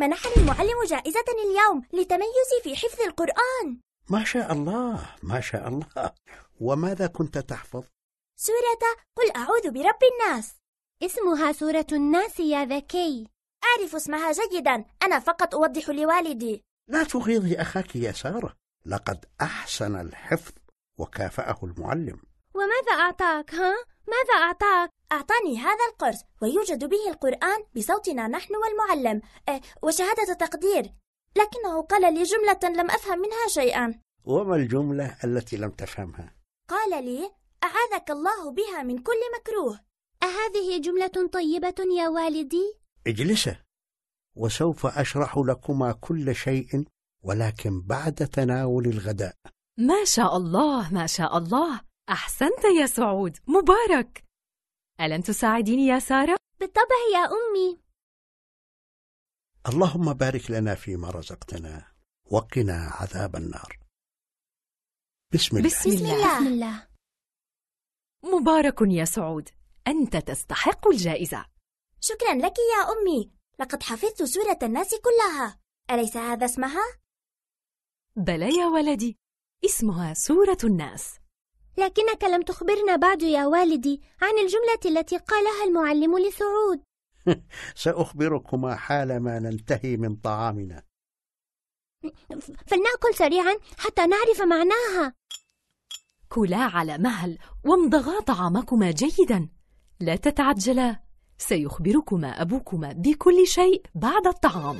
منحني المعلم جائزة اليوم لتميزي في حفظ القرآن. ما شاء الله ما شاء الله. وماذا كنت تحفظ؟ سورة قل أعوذ برب الناس. اسمها سورة الناس يا ذكي. أعرف اسمها جيدا أنا فقط أوضح لوالدي. لا تغيظي أخاك يا سارة لقد أحسن الحفظ وكافأه المعلم. وماذا أعطاك ها؟ ماذا أعطاك؟ أعطاني هذا القرص ويوجد به القرآن بصوتنا نحن والمعلم. أه وشهادة تقدير. لكنه قال لي جملة لم أفهم منها شيئا. وما الجملة التي لم تفهمها؟ قال لي أعاذك الله بها من كل مكروه. أهذه جملة طيبة يا والدي؟ اجلسا وسوف أشرح لكما كل شيء ولكن بعد تناول الغداء. ما شاء الله ما شاء الله. أحسنت يا سعود. مبارك. ألن تساعديني يا سارة؟ بالطبع يا أمي. اللهم بارك لنا فيما رزقتنا. وقنا عذاب النار. بسم الله. بسم الله. بسم الله. مبارك يا سعود. أنت تستحق الجائزة. شكرا لك يا أمي. لقد حفظت سورة الناس كلها. أليس هذا اسمها؟ بلى يا ولدي. اسمها سورة الناس. لكنك لم تخبرنا بعد يا والدي عن الجملة التي قالها المعلم لسعود. سأخبركما حالما ننتهي من طعامنا. فلنأكل سريعا حتى نعرف معناها. كلا على مهل وامضغا طعامكما جيدا. لا تتعجلا. سيخبركما أبوكما بكل شيء بعد الطعام.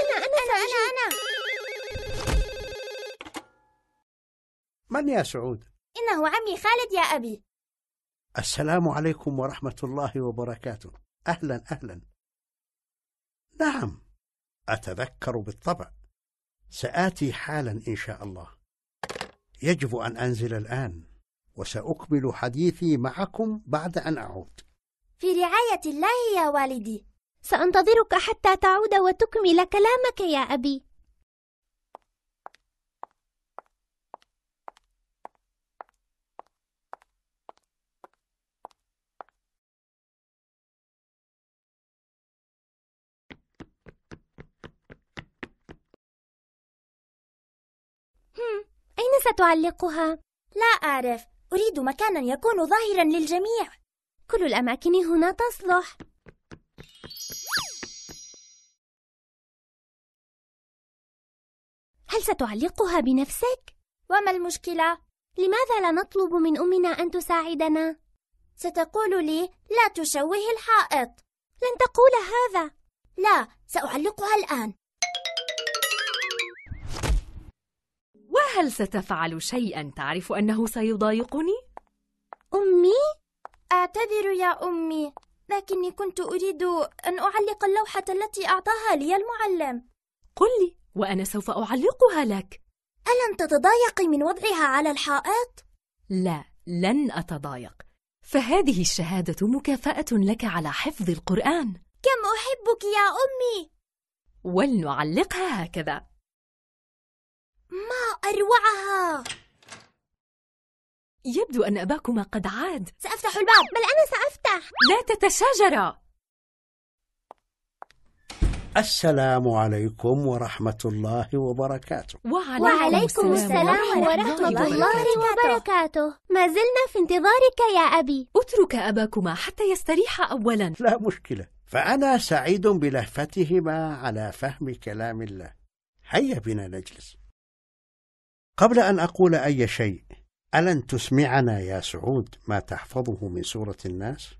أنا أنا أنا أنا. من يا سعود؟ إنه عمي خالد يا أبي. السلام عليكم ورحمة الله وبركاته. أهلا أهلا. نعم أتذكر بالطبع. سآتي حالا إن شاء الله. يجب أن أنزل الآن وسأكمل حديثي معكم بعد أن أعود. في رعاية الله يا والدي. سأنتظرك حتى تعود وتكمل كلامك يا أبي هم، أين ستعلقها؟ لا أعرف أريد مكانا يكون ظاهرا للجميع كل الأماكن هنا تصلح هل ستعلقها بنفسك؟ وما المشكلة؟ لماذا لا نطلب من أمنا أن تساعدنا؟ ستقول لي لا تشوه الحائط لن تقول هذا لا سأعلقها الآن وهل ستفعل شيئا تعرف أنه سيضايقني؟ أمي؟ أعتذر يا أمي لكني كنت أريد أن أعلق اللوحة التي أعطاها لي المعلم قل لي وأنا سوف أعلقها لك ألن تتضايقي من وضعها على الحائط؟ لا لن أتضايق فهذه الشهادة مكافأة لك على حفظ القرآن كم أحبك يا أمي ولنعلقها هكذا ما أروعها. يبدو أن أباكما قد عاد. سأفتح الباب. بل أنا سأفتح. لا تتشاجرا. السلام عليكم ورحمة الله وبركاته. وعليكم, وعليكم السلام ورحمة الله وبركاته. ما زلنا في انتظارك يا أبي. اترك أباكما حتى يستريح أولا. لا مشكلة. فأنا سعيد بلهفتهما على فهم كلام الله. هيا بنا نجلس. قبل أن أقول أي شيء ألن تسمعنا يا سعود ما تحفظه من سورة الناس؟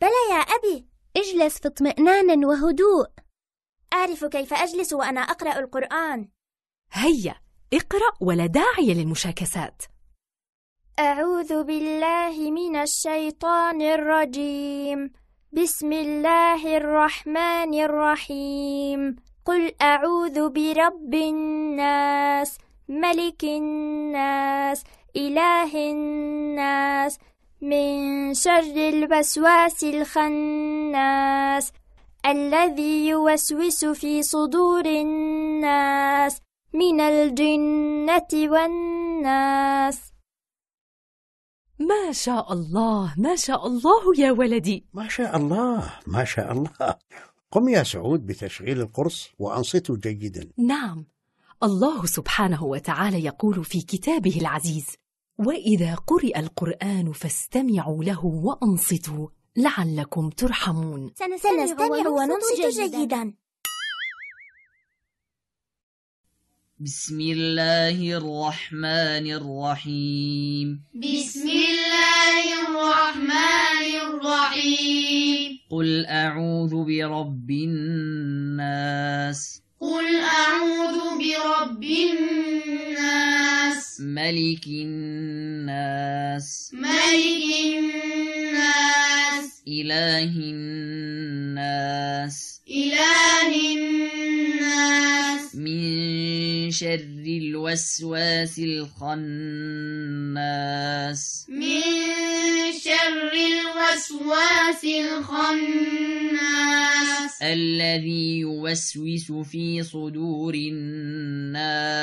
بلى يا أبي اجلس في اطمئنان وهدوء. أعرف كيف أجلس وأنا أقرأ القرآن. هيا اقرأ ولا داعي للمشاكسات. أعوذ بالله من الشيطان الرجيم. بسم الله الرحمن الرحيم. قل أعوذ برب الناس. ملك الناس إله الناس من شر الوسواس الخناس الذي يوسوس في صدور الناس من الجنة والناس. ما شاء الله ما شاء الله يا ولدي. ما شاء الله ما شاء الله. قم يا سعود بتشغيل القرص وأنصتوا جيدا. نعم. الله سبحانه وتعالى يقول في كتابه العزيز وإذا قرئ القرآن فاستمعوا له وأنصتوا لعلكم ترحمون. سنستمع وننصت جيدا. بسم الله الرحمن الرحيم. بسم الله الرحمن الرحيم. قل أعوذ برب الناس. قل أعوذ برب الناس ملك الناس ملك الناس إله الناس إله الناس. من شر الوسواس الخناس. من شر الوسواس الخناس. الذي يوسوس في صدور الناس.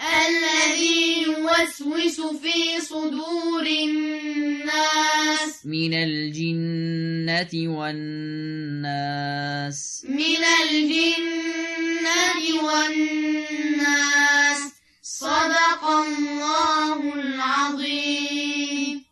الذي يوسوس في صدور الناس. من الجنة والناس. من الجنة والناس. صدق الله العظيم.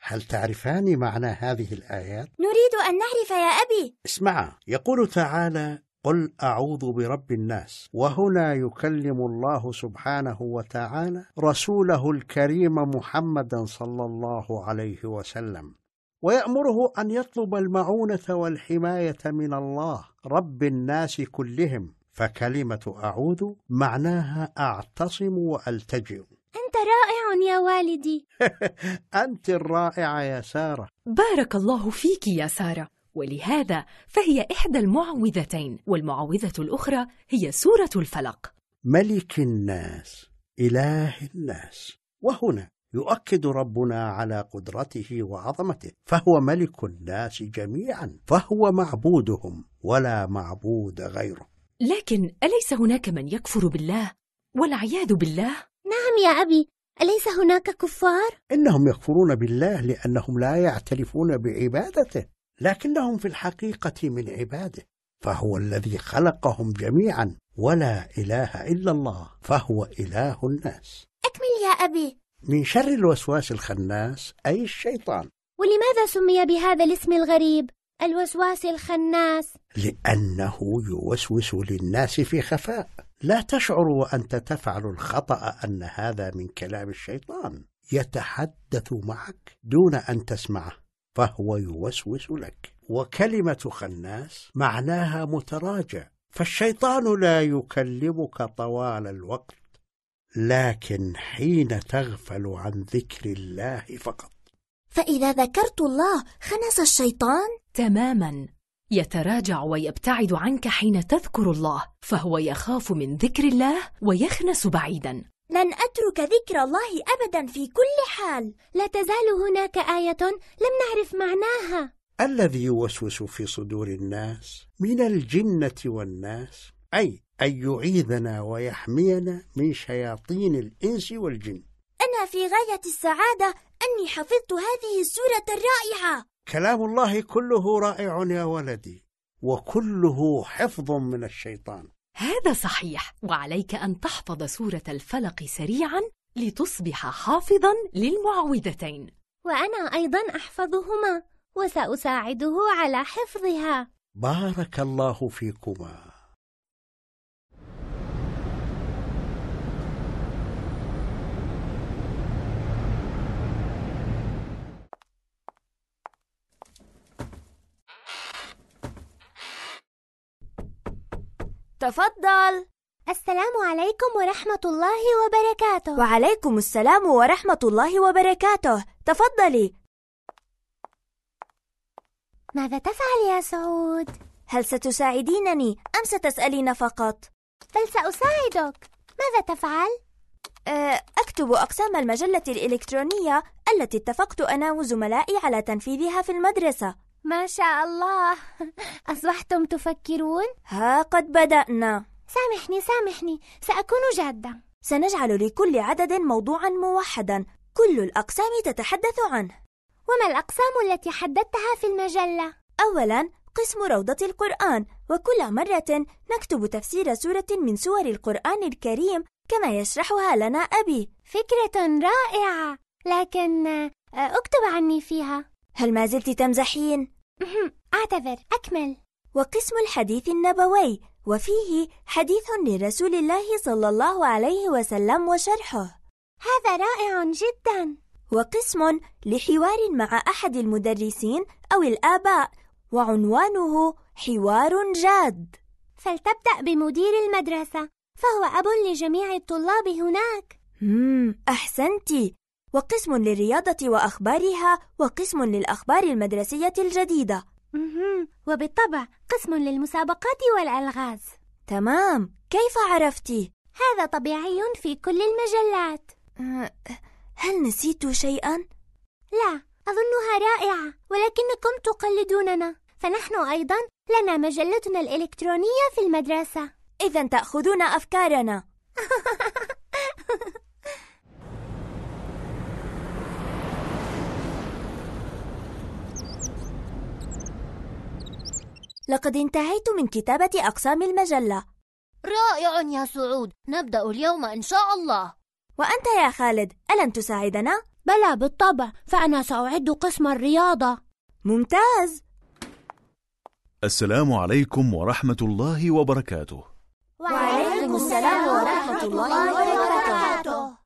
هل تعرفان معنى هذه الآيات؟ نريد أن نعرف يا أبي. اسمعا يقول تعالى قل أعوذ برب الناس. وهنا يكلم الله سبحانه وتعالى رسوله الكريم محمدا صلى الله عليه وسلم. ويأمره أن يطلب المعونة والحماية من الله رب الناس كلهم. فكلمة أعوذ معناها أعتصم وألتجئ. أنت رائع يا والدي. أنت الرائعة يا سارة. بارك الله فيك يا سارة. ولهذا فهي إحدى المعوذتين والمعوذة الأخرى هي سورة الفلق. ملك الناس إله الناس. وهنا يؤكد ربنا على قدرته وعظمته. فهو ملك الناس جميعا. فهو معبودهم ولا معبود غيره. لكن أليس هناك من يكفر بالله والعياذ بالله؟ نعم يا أبي. أليس هناك كفار؟ إنهم يكفرون بالله لأنهم لا يعترفون بعبادته لكنهم في الحقيقة من عباده. فهو الذي خلقهم جميعا. ولا إله إلا الله. فهو إله الناس. أكمل يا أبي. من شر الوسواس الخناس أي الشيطان. ولماذا سمي بهذا الاسم الغريب؟ الوسواس الخناس. لأنه يوسوس للناس في خفاء. لا تشعر وأنت تفعل الخطأ أن هذا من كلام الشيطان. يتحدث معك دون أن تسمعه فهو يوسوس لك. وكلمة خناس معناها متراجع. فالشيطان لا يكلمك طوال الوقت. لكن حين تغفل عن ذكر الله فقط. فإذا ذكرت الله خنس الشيطان؟ تماما. يتراجع ويبتعد عنك حين تذكر الله فهو يخاف من ذكر الله ويخنس بعيدا. لن أترك ذكر الله أبدا في كل حال. لا تزال هناك آية لم نعرف معناها. الذي يوسوس في صدور الناس من الجنة والناس أي أن يعيذنا ويحمينا من شياطين الإنس والجن. أنا في غاية السعادة أني حفظت هذه السورة الرائعة. كلام الله كله رائع يا ولدي وكله حفظ من الشيطان. هذا صحيح وعليك أن تحفظ سورة الفلق سريعا لتصبح حافظا للمعوذتين وأنا أيضا أحفظهما وسأساعده على حفظها. بارك الله فيكما. تفضل السلام عليكم ورحمة الله وبركاته وعليكم السلام ورحمة الله وبركاته تفضلي ماذا تفعل يا سعود؟ هل ستساعدينني أم ستسألين فقط؟ بل سأساعدك ماذا تفعل؟ أه، أكتب أقسام المجلة الإلكترونية التي اتفقت أنا وزملائي على تنفيذها في المدرسة ما شاء الله. أصبحتم تفكرون؟ ها قد بدأنا. سامحني سامحني. سأكون جادة. سنجعل لكل عدد موضوعا موحدا. كل الأقسام تتحدث عنه. وما الأقسام التي حددتها في المجلة؟ أولا قسم روضة القرآن. وكل مرة نكتب تفسير سورة من سور القرآن الكريم كما يشرحها لنا أبي. فكرة رائعة. لكن آه، أكتب عني فيها. هل ما زلت تمزحين؟ أعتذر. أكمل. وقسم الحديث النبوي وفيه حديث لرسول الله صلى الله عليه وسلم وشرحه. هذا رائع جدا. وقسم لحوار مع أحد المدرسين أو الآباء وعنوانه حوار جاد. فلتبدأ بمدير المدرسة فهو أب لجميع الطلاب هناك. مم أحسنتِ وقسم للرياضة وأخبارها وقسم للأخبار المدرسية الجديدة. وبالطبع قسم للمسابقات والألغاز. تمام. كيف عرفتِ؟ هذا طبيعي في كل المجلات. هل نسيت شيئا؟ لا أظنها رائعة ولكنكم تقلدوننا. فنحن أيضا لنا مجلتنا الإلكترونية في المدرسة. إذا تأخذون أفكارنا. لقد انتهيت من كتابة أقسام المجلة. رائع يا سعود. نبدأ اليوم إن شاء الله. وأنت يا خالد ألن تساعدنا؟ بلى بالطبع فأنا سأعد قسم الرياضة. ممتاز. السلام عليكم ورحمة الله وبركاته. وعليكم السلام ورحمة الله وبركاته.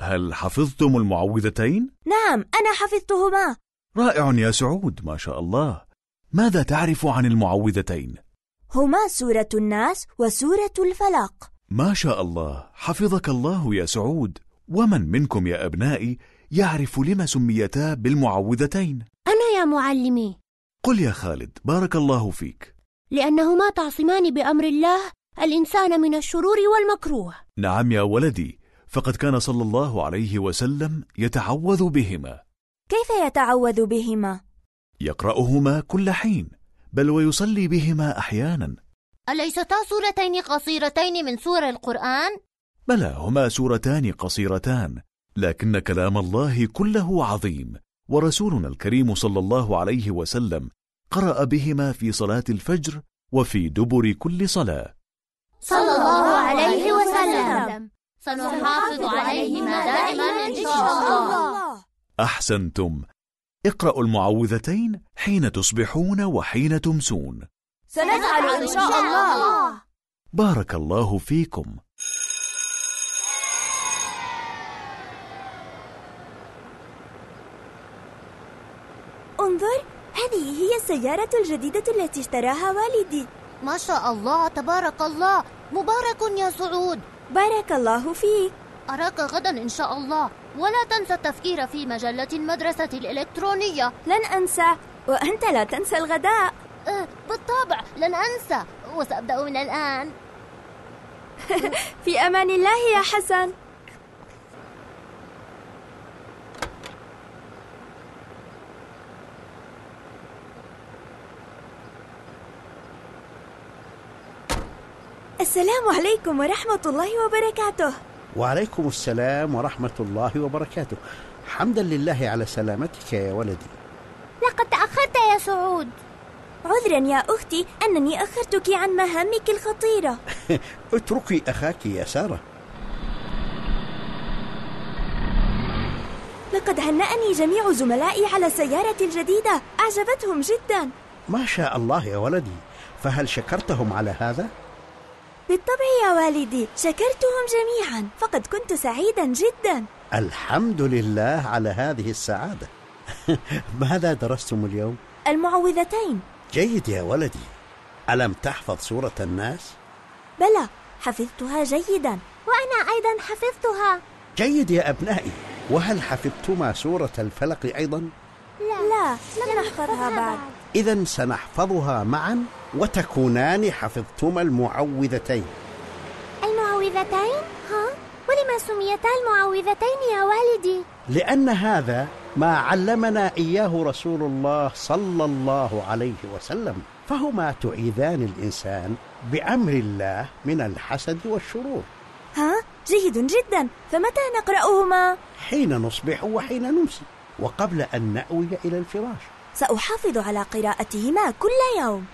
هل حفظتم المعوذتين؟ نعم أنا حفظتهما. رائع يا سعود ما شاء الله. ماذا تعرف عن المعوذتين؟ هما سورة الناس وسورة الفلق ما شاء الله حفظك الله يا سعود ومن منكم يا أبنائي يعرف لما سميتا بالمعوذتين؟ أنا يا معلمي قل يا خالد بارك الله فيك لأنهما تعصمان بأمر الله الإنسان من الشرور والمكروه نعم يا ولدي فقد كان صلى الله عليه وسلم يتعوذ بهما كيف يتعوذ بهما؟ يقرأهما كل حين بل ويصلي بهما أحيانا. أليستا سورتين قصيرتين من سور القرآن؟ بلى هما سورتان قصيرتان لكن كلام الله كله عظيم ورسولنا الكريم صلى الله عليه وسلم قرأ بهما في صلاة الفجر وفي دبر كل صلاة. صلى الله عليه وسلم. سنحافظ عليهما دائما إن شاء الله. أحسنتم. اقرأوا المعوذتين حين تصبحون وحين تمسون. سنفعل إن شاء الله. بارك الله فيكم. انظر هذه هي السيارة الجديدة التي اشتراها والدي. ما شاء الله تبارك الله. مبارك يا سعود. بارك الله فيك. أراك غدا إن شاء الله. ولا تنسى التفكير في مجلة المدرسة الإلكترونية. لن أنسى وأنت لا تنسى الغداء. أه بالطبع لن أنسى. وسأبدأ من الآن. في أمان الله يا حسن. السلام عليكم ورحمة الله وبركاته. وعليكم السلام ورحمة الله وبركاته. حمدا لله على سلامتك يا ولدي. لقد تأخرت يا سعود. عذرا يا أختي أنني أخرتك عن مهامك الخطيرة. اتركي أخاك يا سارة. لقد هنأني جميع زملائي على السيارة الجديدة أعجبتهم جدا. ما شاء الله يا ولدي. فهل شكرتهم على هذا؟ بالطبع يا والدي شكرتهم جميعا فقد كنت سعيدا جدا. الحمد لله على هذه السعادة. ماذا درستم اليوم؟ المعوذتين. جيد يا ولدي. ألم تحفظ سورة الناس؟ بلى حفظتها جيدا وأنا أيضا حفظتها. جيد يا أبنائي. وهل حفظتما سورة الفلق أيضا؟ لا لم نحفظها بعد. إذا سنحفظها معا. وتكونان حفظتما المعوذتين المعوذتين؟ ها؟ ولما سميتا المعوذتين يا والدي؟ لأن هذا ما علمنا إياه رسول الله صلى الله عليه وسلم فهما تعيذان الإنسان بأمر الله من الحسد والشرور ها جيد جدا فمتى نقرأهما؟ حين نصبح وحين نمسي وقبل أن نأوي إلى الفراش سأحافظ على قراءتهما كل يوم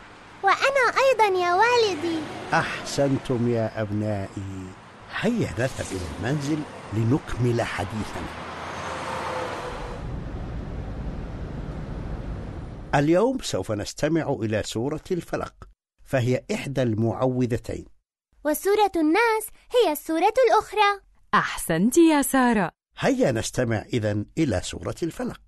وأنا أيضا يا والدي. أحسنتم يا أبنائي. هيا نذهب إلى المنزل لنكمل حديثنا. اليوم سوف نستمع إلى سورة الفلق فهي إحدى المعوذتين. وسورة الناس هي السورة الأخرى. أحسنت يا سارة. هيا نستمع إذن إلى سورة الفلق.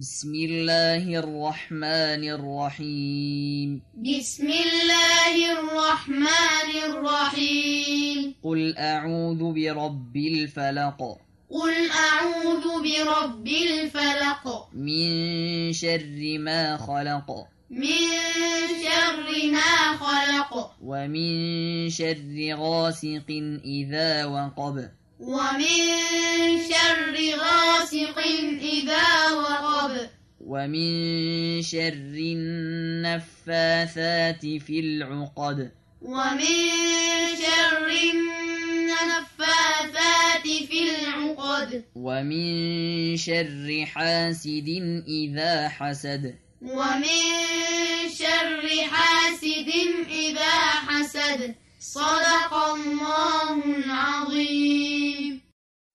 بسم الله الرحمن الرحيم. بسم الله الرحمن الرحيم. قل أعوذ برب الفلق. قل أعوذ برب الفلق. من شر ما خلق. من شر ما خلق. ومن شر غاسق إذا وقب. ومن شر غاسق إذا وقب. ومن شر النفاثات في العقد. ومن شر النفاثات في العقد. ومن شر حاسد إذا حسد. ومن شر حاسد إذا حسد. صدق الله العظيم.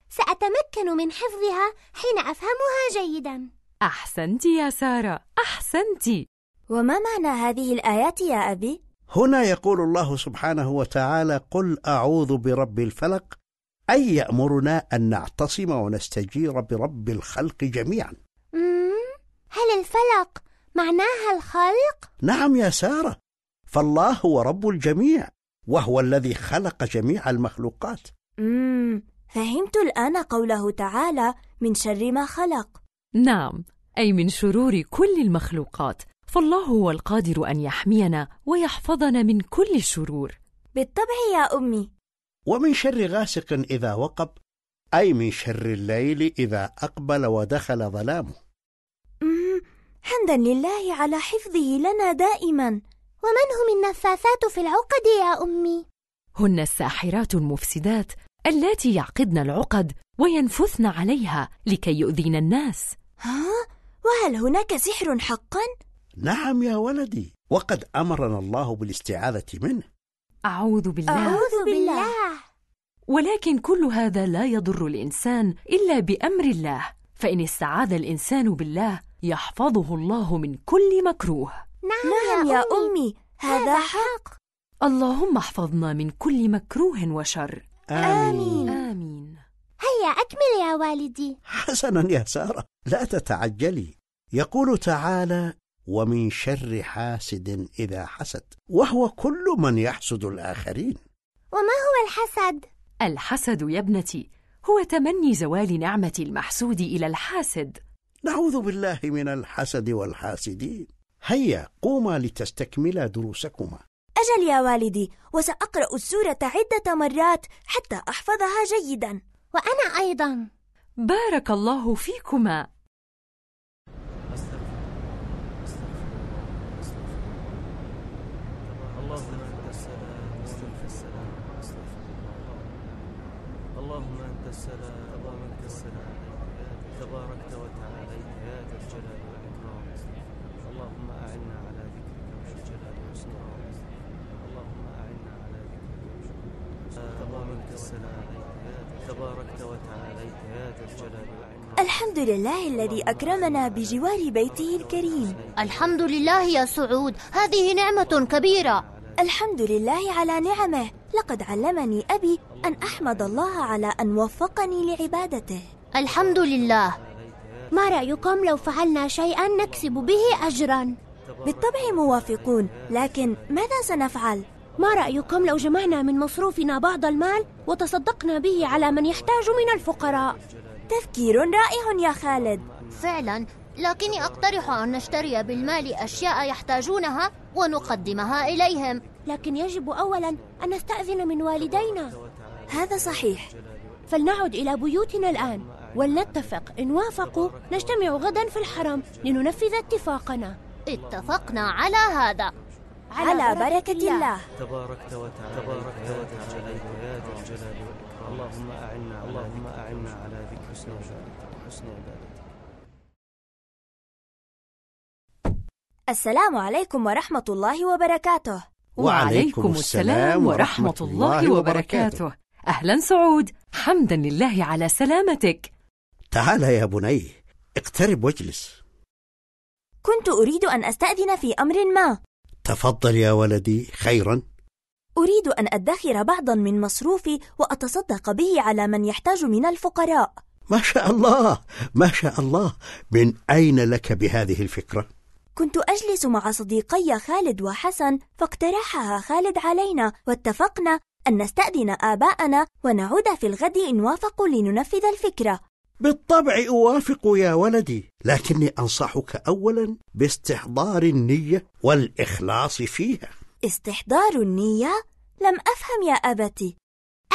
سأتمكن من حفظها حين أفهمها جيدا. أحسنت يا سارة أحسنت. وما معنى هذه الآيات يا أبي؟ هنا يقول الله سبحانه وتعالى قل أعوذ برب الفلق أي يأمرنا أن نعتصم ونستجير برب الخلق جميعا. هل الفلق معناها الخلق؟ نعم يا سارة فالله هو رب الجميع. وهو الذي خلق جميع المخلوقات. مم. فهمت الآن قوله تعالى من شر ما خلق. نعم أي من شرور كل المخلوقات. فالله هو القادر أن يحمينا ويحفظنا من كل الشرور بالطبع يا أمي. ومن شر غاسق إذا وقب أي من شر الليل إذا أقبل ودخل ظلامه. حمدا لله على حفظه لنا دائما. ومن هم النفاثات في العقد يا أمي؟ هن الساحرات المفسدات اللاتي يعقدن العقد وينفثن عليها لكي يؤذين الناس ها؟ وهل هناك سحر حقا؟ نعم يا ولدي وقد أمرنا الله بالاستعاذة منه أعوذ بالله أعوذ بالله ولكن كل هذا لا يضر الإنسان إلا بأمر الله فإن استعاذ الإنسان بالله يحفظه الله من كل مكروه نعم يا أمي هذا حق. اللهم احفظنا من كل مكروه وشر. آمين. آمين. هيا أكمل يا والدي. حسنا يا سارة لا تتعجلي. يقول تعالى ومن شر حاسد إذا حسد وهو كل من يحسد الآخرين. وما هو الحسد؟ الحسد يا ابنتي هو تمني زوال نعمة المحسود إلى الحاسد. نعوذ بالله من الحسد والحاسدين. هيا قوما لتستكملا دروسكما. أجل يا والدي وسأقرأ السورة عدة مرات حتى أحفظها جيدا. وأنا أيضا. بارك الله فيكما اللهم انت السلام ومنك السلام اللهم انت السلام ومنك السلام تباركت وتعاليت يا ذا الجلال والاكرام اللهم اعنا على ذكرك والجلال والاكرام اللهم اعنا على ذكرك والجلال ومنك السلام تباركت وتعاليت يا ذا الجلال والاكرام الحمد لله الذي أكرمنا بجوار بيته الكريم الحمد لله يا سعود هذه نعمة كبيرة الحمد لله على نعمه لقد علمني أبي أن أحمد الله على أن وفقني لعبادته الحمد لله ما رأيكم لو فعلنا شيئا نكسب به أجرا؟ بالطبع موافقون لكن ماذا سنفعل؟ ما رأيكم لو جمعنا من مصروفنا بعض المال وتصدقنا به على من يحتاج من الفقراء؟ تفكير رائع يا خالد. فعلا لكني أقترح أن نشتري بالمال أشياء يحتاجونها ونقدمها إليهم. لكن يجب أولا أن نستأذن من والدينا. هذا صحيح. فلنعد إلى بيوتنا الآن. ولنتفق. إن وافقوا نجتمع غدا في الحرم لننفذ اتفاقنا. اتفقنا على هذا. على بركة الله. تباركت وتعالى تباركت وتعالى يا ذا الجلال والإكرام. اللهم أعنا اللهم أعنا على حسن وجودك وحسن عبادتك السلام عليكم ورحمة الله وبركاته. وعليكم السلام ورحمة الله وبركاته. أهلا سعود. حمدا لله على سلامتك. تعال يا بني اقترب واجلس. كنت أريد أن أستأذن في أمر ما. تفضل يا ولدي خيرا. أريد أن أدخر بعضا من مصروفي وأتصدق به على من يحتاج من الفقراء. ما شاء الله ما شاء الله. من أين لك بهذه الفكرة؟ كنت أجلس مع صديقي خالد وحسن فاقترحها خالد علينا واتفقنا أن نستأذن آباءنا ونعود في الغد إن وافقوا لننفذ الفكرة. بالطبع أوافق يا ولدي لكني أنصحك أولا باستحضار النية والإخلاص فيها. استحضار النية؟ لم أفهم يا أبتي.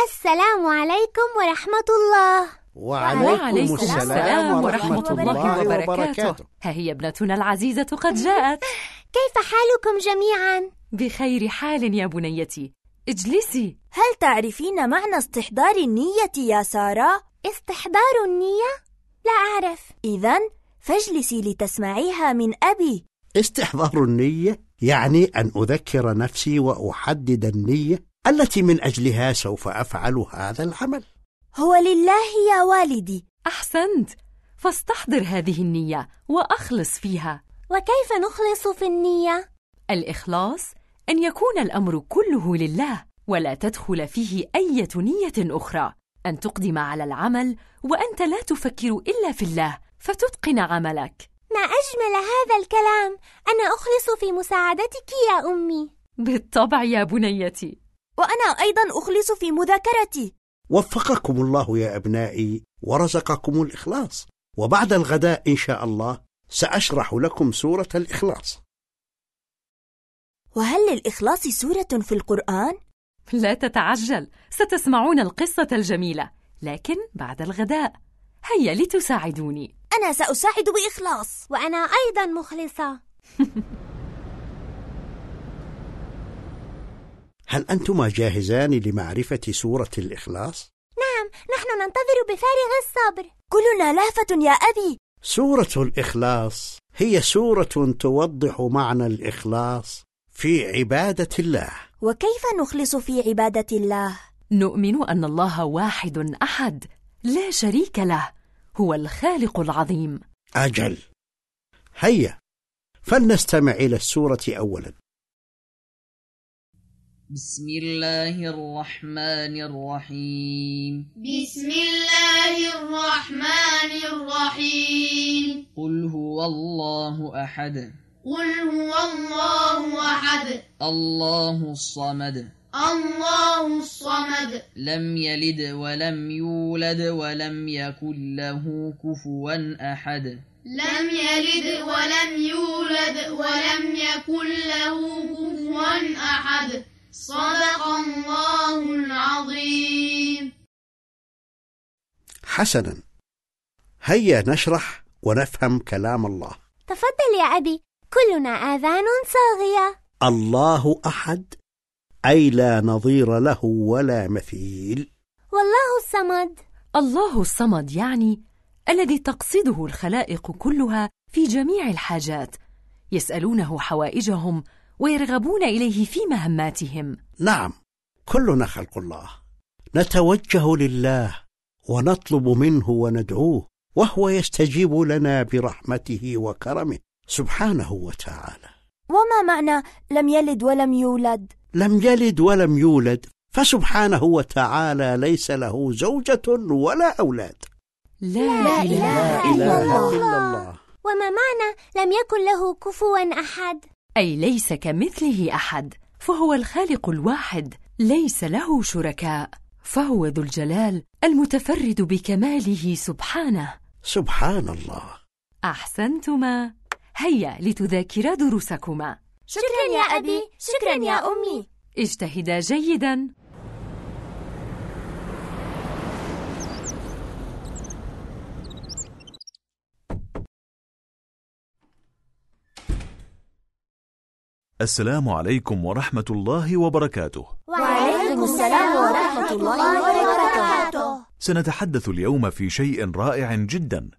السلام عليكم ورحمة الله. وعليكم السلام ورحمة الله وبركاته. ها هي ابنتنا العزيزة قد جاءت. كيف حالكم جميعا؟ بخير حال يا بنيتي. اجلسي. هل تعرفين معنى استحضار النية يا سارة؟ استحضار النية؟ لا أعرف. إذا فاجلسي لتسمعيها من أبي. استحضار النية يعني أن أذكر نفسي وأحدد النية التي من أجلها سوف أفعل هذا العمل. هو لله يا والدي. أحسنت. فاستحضر هذه النية وأخلص فيها. وكيف نخلص في النية؟ الإخلاص أن يكون الأمر كله لله ولا تدخل فيه أي نية أخرى. أن تقدم على العمل وأنت لا تفكر إلا في الله فتتقن عملك. ما أجمل هذا الكلام. أنا أخلص في مساعدتك يا أمي. بالطبع يا بنيتي. وأنا أيضا أخلص في مذاكرتي. وفقكم الله يا أبنائي ورزقكم الإخلاص. وبعد الغداء إن شاء الله سأشرح لكم سورة الإخلاص. وهل للإخلاص سورة في القرآن؟ لا تتعجل ستسمعون القصة الجميلة لكن بعد الغداء. هيا لتساعدوني. أنا سأساعد بإخلاص وأنا أيضا مخلصة. هل أنتما جاهزان لمعرفة سورة الإخلاص؟ نعم نحن ننتظر بفارغ الصبر. كلنا لهفة يا أبي. سورة الإخلاص هي سورة توضح معنى الإخلاص في عبادة الله. وكيف نخلص في عبادة الله؟ نؤمن أن الله واحد أحد لا شريك له هو الخالق العظيم. أجل. هيا فلنستمع إلى السورة أولا. بسم الله الرحمن الرحيم بسم الله الرحمن الرحيم قل هو الله أحد قل هو الله أحد الله الصمد الله الصمد لم يلد ولم يولد ولم يكن له كفوا أحد لم يلد ولم يولد ولم يكن له كفوا أحد صدق الله العظيم. حسنا هيا نشرح ونفهم كلام الله. تفضل يا أبي كلنا آذان صاغية. الله أحد أي لا نظير له ولا مثيل. والله الصمد. الله الصمد يعني الذي تقصده الخلائق كلها في جميع الحاجات يسألونه حوائجهم ويرغبون إليه في مهماتهم. نعم كلنا خلق الله. نتوجه لله ونطلب منه وندعوه وهو يستجيب لنا برحمته وكرمه سبحانه وتعالى. وما معنى لم يلد ولم يولد؟ لم يلد ولم يولد فسبحانه وتعالى ليس له زوجة ولا أولاد. لا, لا إله إلا الله. إلا الله. وما معنى لم يكن له كفوا أحد؟ أي ليس كمثله أحد فهو الخالق الواحد ليس له شركاء فهو ذو الجلال المتفرد بكماله سبحانه. سبحان الله أحسنتما. هيا لتذاكرا دروسكما. شكرا يا أبي شكرا يا أمي. اجتهدا جيدا. السلام عليكم ورحمة الله وبركاته. وعليكم السلام ورحمة الله وبركاته. سنتحدث اليوم في شيء رائع جدا.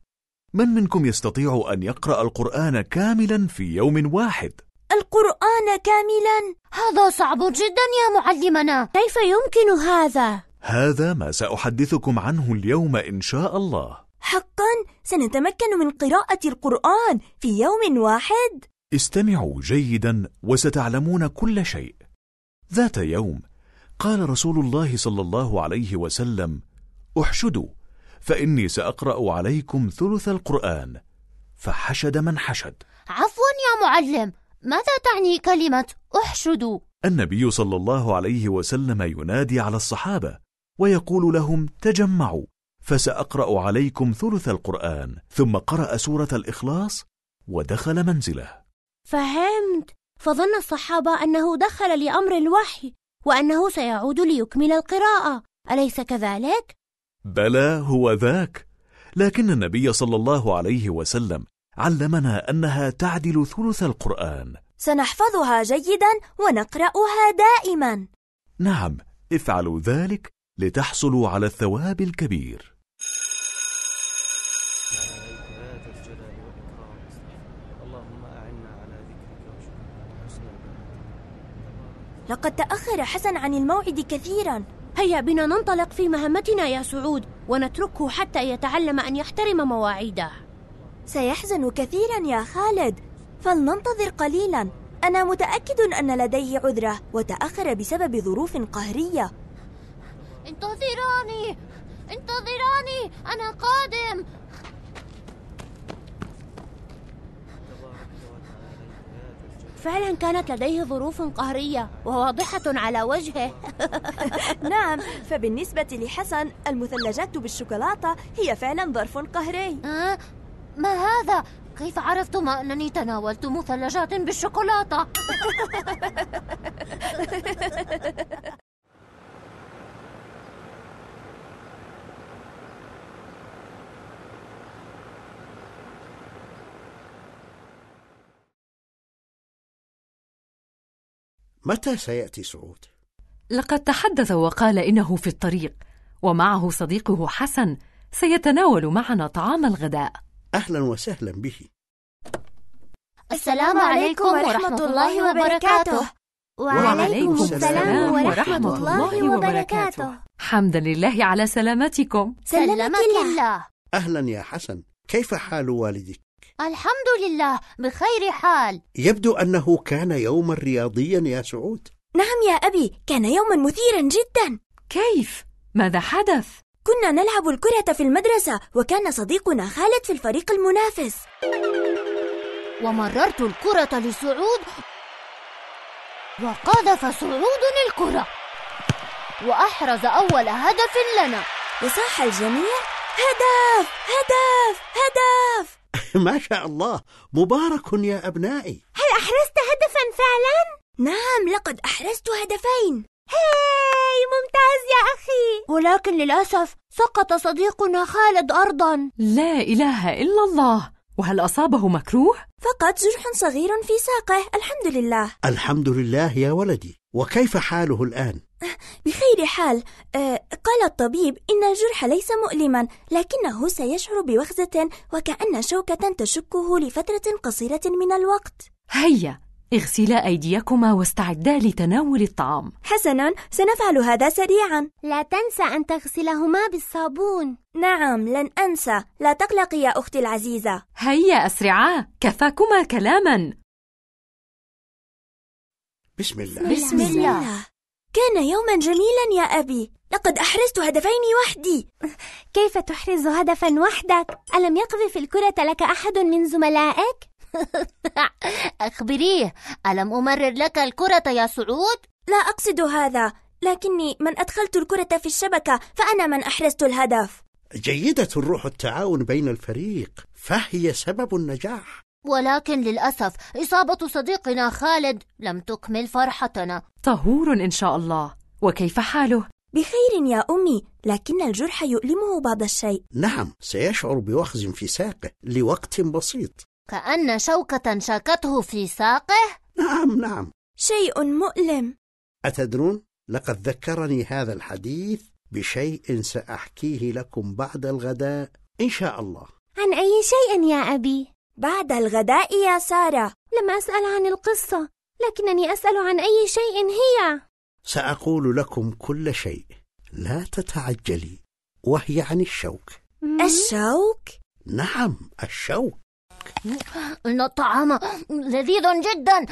من منكم يستطيع أن يقرأ القرآن كاملا في يوم واحد؟ القرآن كاملا؟ هذا صعب جدا يا معلمنا. كيف يمكن هذا؟ هذا ما سأحدثكم عنه اليوم إن شاء الله. حقا سنتمكن من قراءة القرآن في يوم واحد. استمعوا جيدا وستعلمون كل شيء. ذات يوم قال رسول الله صلى الله عليه وسلم أحشدوا فإني سأقرأ عليكم ثلث القرآن. فحشد من حشد. عفوا يا معلم ماذا تعني كلمة أحشدوا؟ النبي صلى الله عليه وسلم ينادي على الصحابة ويقول لهم تجمعوا فسأقرأ عليكم ثلث القرآن. ثم قرأ سورة الإخلاص ودخل منزله. فهمت. فظن الصحابة أنه دخل لأمر الوحي وأنه سيعود ليكمل القراءة. أليس كذلك؟ بلى هو ذاك. لكن النبي صلى الله عليه وسلم علمنا أنها تعدل ثلث القرآن. سنحفظها جيدا ونقرأها دائما. نعم افعلوا ذلك لتحصلوا على الثواب الكبير عليك يا ذا الجلال والإكرام اللهم أعنا على ذكرك وشكرك وحسن عبادتك لقد تأخر حسن عن الموعد كثيرا. هيا بنا ننطلق في مهمتنا يا سعود ونتركه حتى يتعلم أن يحترم مواعيده. سيحزن كثيرا يا خالد. فلننتظر قليلا. أنا متأكد أن لديه عذرة وتأخر بسبب ظروف قهرية. انتظراني! انتظراني! أنا قادم تباركت وتعاليت يا ذا الجلال فعلا كانت لديه ظروف قهرية وواضحة على وجهه نعم فبالنسبة لحسن المثلجات بالشوكولاتة هي فعلا ظرف قهري أه؟ ما هذا؟ كيف عرفتم أنني تناولت مثلجات بالشوكولاتة؟ متى سيأتي سعود؟ لقد تحدث وقال إنه في الطريق ومعه صديقه حسن سيتناول معنا طعام الغداء. أهلا وسهلا به. السلام عليكم ورحمة الله وبركاته. وعليكم السلام ورحمة الله وبركاته. حمدا لله على سلامتكم. سلمك الله. أهلا يا حسن. كيف حال والدك؟ الحمد لله بخير حال. يبدو أنه كان يوما رياضيا يا سعود. نعم يا أبي كان يوما مثيرا جدا. كيف؟ ماذا حدث؟ كنا نلعب الكرة في المدرسة وكان صديقنا خالد في الفريق المنافس. ومررت الكرة لسعود. وقذف سعود الكرة. وأحرز أول هدف لنا. وصاح الجميع هدف هدف هدف. ما شاء الله. مبارك يا أبنائي. هل أحرزت هدفا فعلا؟ نعم لقد أحرزت هدفين. هاي ممتاز يا أخي. ولكن للأسف سقط صديقنا خالد أرضا. لا إله إلا الله. وهل أصابه مكروه؟ فقط جرح صغير في ساقه. الحمد لله. الحمد لله يا ولدي. وكيف حاله الآن؟ بخير حال. آه، قال الطبيب إن الجرح ليس مؤلما لكنه سيشعر بوخزة وكأن شوكة تشكه لفترة قصيرة من الوقت. هيا اغسلا أيديكما واستعدا لتناول الطعام. حسنا سنفعل هذا سريعا. لا تنسى أن تغسلهما بالصابون. نعم لن أنسى. لا تقلقي يا أختي العزيزة. هيا أسرعا. كفاكما كلاما. بسم الله. بسم الله. كان يوما جميلا يا أبي لقد أحرزت هدفين وحدي كيف تحرز هدفا وحدك؟ ألم يقذف الكرة لك أحد من زملائك؟ أخبريه ألم أمرر لك الكرة يا سعود؟ لا أقصد هذا لكني من أدخلت الكرة في الشبكة فأنا من أحرزت الهدف جيدة الروح التعاون بين الفريق فهي سبب النجاح ولكن للأسف إصابة صديقنا خالد لم تكمل فرحتنا. طهور إن شاء الله. وكيف حاله؟ بخير يا أمي لكن الجرح يؤلمه بعض الشيء. نعم سيشعر بوخز في ساقه لوقت بسيط. كأن شوكة شاكته في ساقه؟ نعم نعم. شيء مؤلم. أتدرون؟ لقد ذكرني هذا الحديث بشيء سأحكيه لكم بعد الغداء إن شاء الله. عن أي شيء يا أبي؟ بعد الغداء يا سارة. لم أسأل عن القصة لكنني أسأل عن أي شيء هي. سأقول لكم كل شيء. لا تتعجلي. وهي عن الشوك. الشوك؟ نعم الشوك. إن الطعام لذيذ جدا.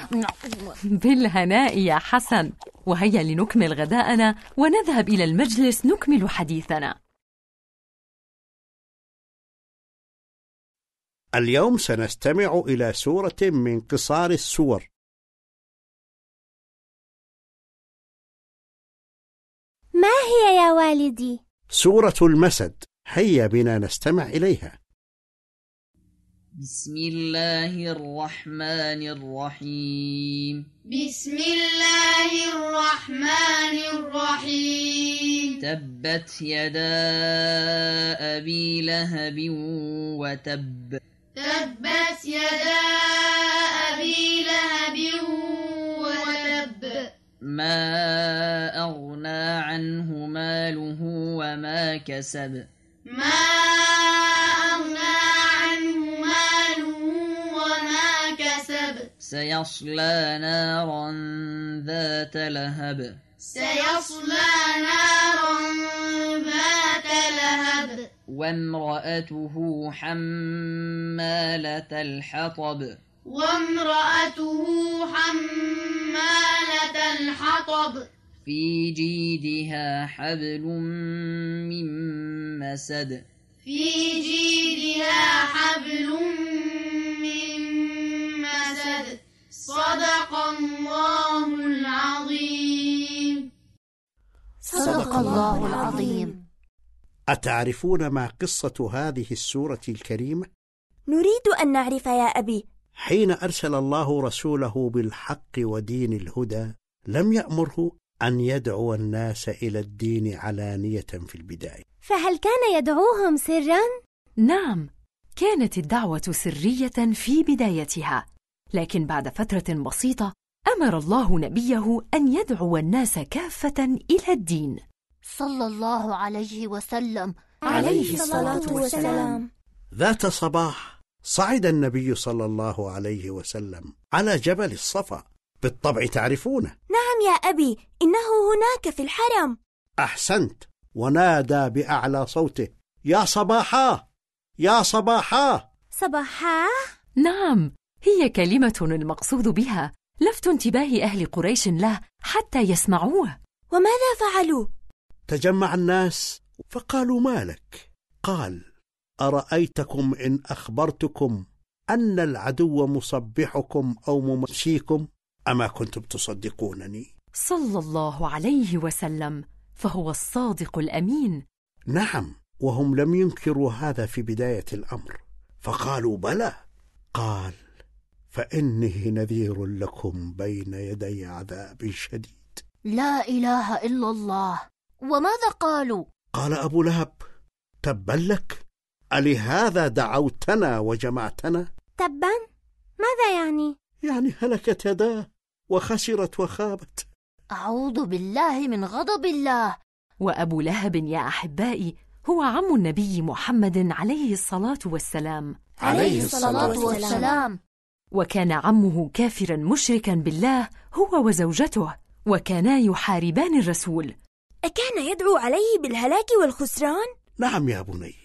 بالهناء يا حسن. وهيا لنكمل غداءنا ونذهب إلى المجلس نكمل حديثنا. اليوم سنستمع إلى سورة من قصار السور. ما هي يا والدي؟ سورة المسد. هيا بنا نستمع إليها. بسم الله الرحمن الرحيم. بسم الله الرحمن الرحيم. تبت يدا أبي لهب وتب. تبت يدا أبي لهب وتب. ما أغنى عنه ماله وما كسب. ما أغنى عنه ماله وما كسب. سيصلى نارا ذات لهب. سيصلى نارا ذات لهب. وامرأته حمالة الحطب. وامرأته حمالة الحطب. في جيدها حبل من مسد. في جيدها حبل من مسد. صدق الله العظيم. صدق الله العظيم أتعرفون ما قصة هذه السورة الكريمة؟ نريد أن نعرف يا أبي حين أرسل الله رسوله بالحق ودين الهدى لم يأمره أن يدعو الناس إلى الدين علانية في البداية فهل كان يدعوهم سرا؟ نعم كانت الدعوة سرية في بدايتها لكن بعد فترة بسيطة أمر الله نبيه أن يدعو الناس كافة إلى الدين. صلى الله عليه وسلم. عليه الصلاة والسلام. ذات صباح صعد النبي صلى الله عليه وسلم على جبل الصفا. بالطبع تعرفونه. نعم يا أبي إنه هناك في الحرم. أحسنت. ونادى بأعلى صوته. يا صباحا! يا صباحا! صباحا؟ نعم هي كلمة المقصود بها. لفت انتباه أهل قريش له حتى يسمعوه. وماذا فعلوا؟ تجمع الناس فقالوا ما لك؟ قال أرأيتكم إن أخبرتكم أن العدو مصبحكم أو ممسيكم أما كنتم تصدقونني؟ صلى الله عليه وسلم فهو الصادق الأمين. نعم وهم لم ينكروا هذا في بداية الأمر فقالوا بلى. قال فإني نذير لكم بين يدي عذاب شديد. لا إله إلا الله. وماذا قالوا؟ قال أبو لهب تبا لك ألهذا دعوتنا وجمعتنا؟ تبا؟ ماذا يعني؟ يعني هلكت يداه وخسرت وخابت. أعوذ بالله من غضب الله. وأبو لهب يا أحبائي هو عم النبي محمد عليه الصلاة والسلام. عليه الصلاة والسلام. وكان عمه كافرا مشركا بالله هو وزوجته وكانا يحاربان الرسول. أكان يدعو عليه بالهلاك والخسران؟ نعم يا بني.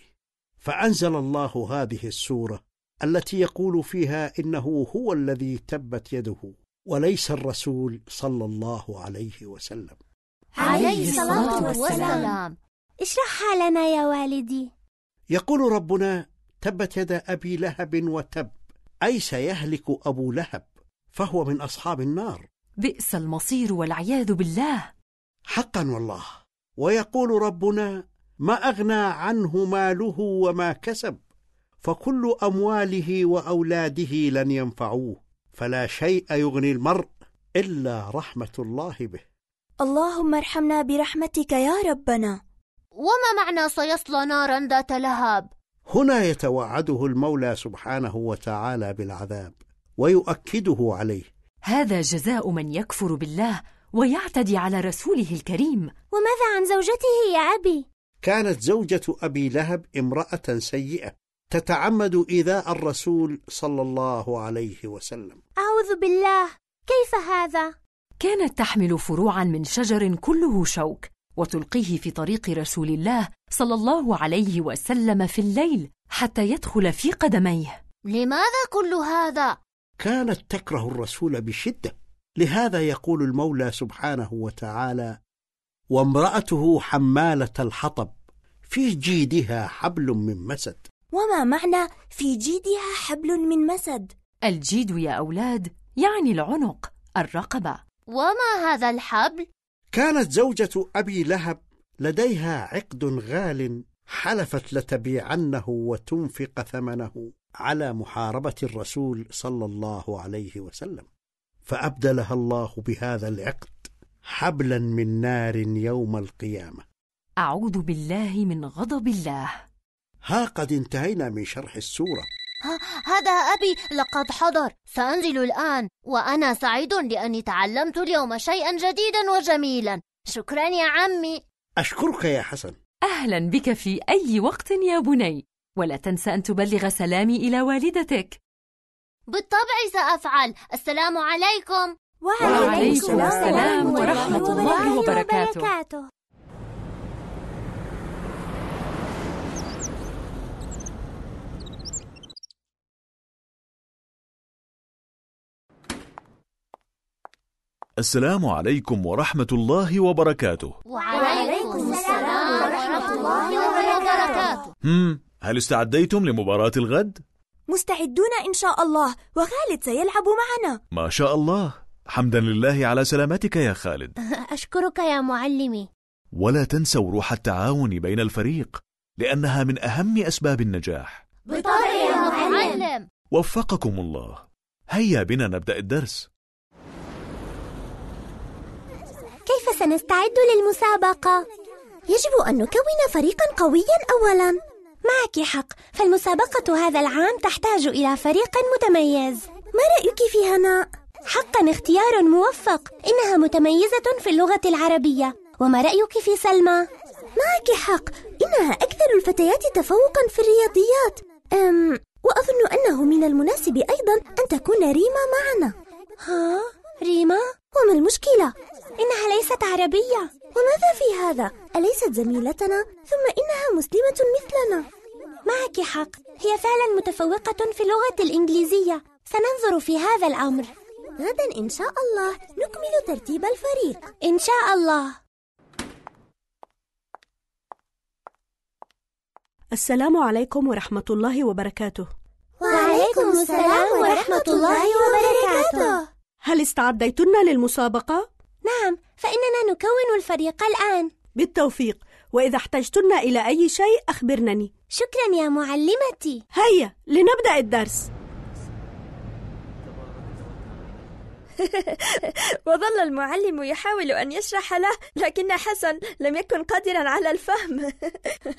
فأنزل الله هذه السورة التي يقول فيها إنه هو الذي تبت يده وليس الرسول صلى الله عليه وسلم. عليه الصلاة والسلام. اشرحها لنا يا والدي. يقول ربنا تبت يد أبي لهب وتب. أي سيهلك أبو لهب فهو من أصحاب النار. بئس المصير والعياذ بالله. حقا والله. ويقول ربنا ما أغنى عنه ماله وما كسب فكل أمواله وأولاده لن ينفعوه فلا شيء يغني المرء إلا رحمة الله به. اللهم ارحمنا برحمتك يا ربنا. وما معنى سيصلى نارا ذات لهب؟ هنا يتوعده المولى سبحانه وتعالى بالعذاب ويؤكده عليه هذا جزاء من يكفر بالله ويعتدي على رسوله الكريم وماذا عن زوجته يا أبي؟ كانت زوجة أبي لهب امرأة سيئة تتعمد إيذاء الرسول صلى الله عليه وسلم أعوذ بالله كيف هذا؟ كانت تحمل فروعا من شجر كله شوك وتلقيه في طريق رسول الله صلى الله عليه وسلم في الليل حتى يدخل في قدميه. لماذا كل هذا؟ كانت تكره الرسول بشدة. لهذا يقول المولى سبحانه وتعالى وامرأته حمالة الحطب في جيدها حبل من مسد. وما معنى في جيدها حبل من مسد الجيد يا أولاد يعني العنق الرقبة. وما هذا الحبل؟ كانت زوجة أبي لهب لديها عقد غال حلفت لتبيعنه وتنفق ثمنه على محاربة الرسول صلى الله عليه وسلم. فأبدلها الله بهذا العقد حبلا من نار يوم القيامة. أعوذ بالله من غضب الله. ها قد انتهينا من شرح السورة. هذا أبي لقد حضر. سأنزل الآن وأنا سعيد لأني تعلمت اليوم شيئا جديدا وجميلا. شكرا يا عمي. أشكرك يا حسن. أهلا بك في أي وقت يا بني. ولا تنسى أن تبلغ سلامي إلى والدتك. بالطبع سأفعل. السلام عليكم. وعليكم السلام ورحمة الله وبركاته. السلام عليكم ورحمة الله وبركاته. وعليكم السلام ورحمة الله وبركاته. هم هل استعديتم لمباراة الغد؟ مستعدون إن شاء الله وخالد سيلعب معنا. ما شاء الله. حمدا لله على سلامتك يا خالد. أشكرك يا معلمي. ولا تنسوا روح التعاون بين الفريق لأنها من أهم أسباب النجاح. بالطبع يا معلم. وفقكم الله. هيا بنا نبدأ الدرس. كيف سنستعد للمسابقة؟ يجب أن نكون فريقا قويا أولا معك حق فالمسابقة هذا العام تحتاج إلى فريق متميز ما رأيك في هناء؟ حقا اختيار موفق إنها متميزة في اللغة العربية وما رأيك في سلمى؟ معك حق إنها أكثر الفتيات تفوقا في الرياضيات أم وأظن أنه من المناسب أيضا أن تكون ريما معنا ها؟ ريما؟ وما المشكلة؟ إنها ليست عربية. وماذا في هذا؟ أليست زميلتنا؟ ثم إنها مسلمة مثلنا. معك حق. هي فعلا متفوقة في اللغة الإنجليزية. سننظر في هذا الأمر. غدا إن شاء الله. نكمل ترتيب الفريق. إن شاء الله. السلام عليكم ورحمة الله وبركاته. وعليكم السلام ورحمة الله وبركاته. هل استعديتن للمسابقة؟ نعم فإننا نكون الفريق الآن. بالتوفيق. وإذا احتجتن إلى أي شيء أخبرنني. شكرا يا معلمتي. هيا لنبدأ الدرس. وظل المعلم يحاول أن يشرح له لكن حسن لم يكن قادرا على الفهم.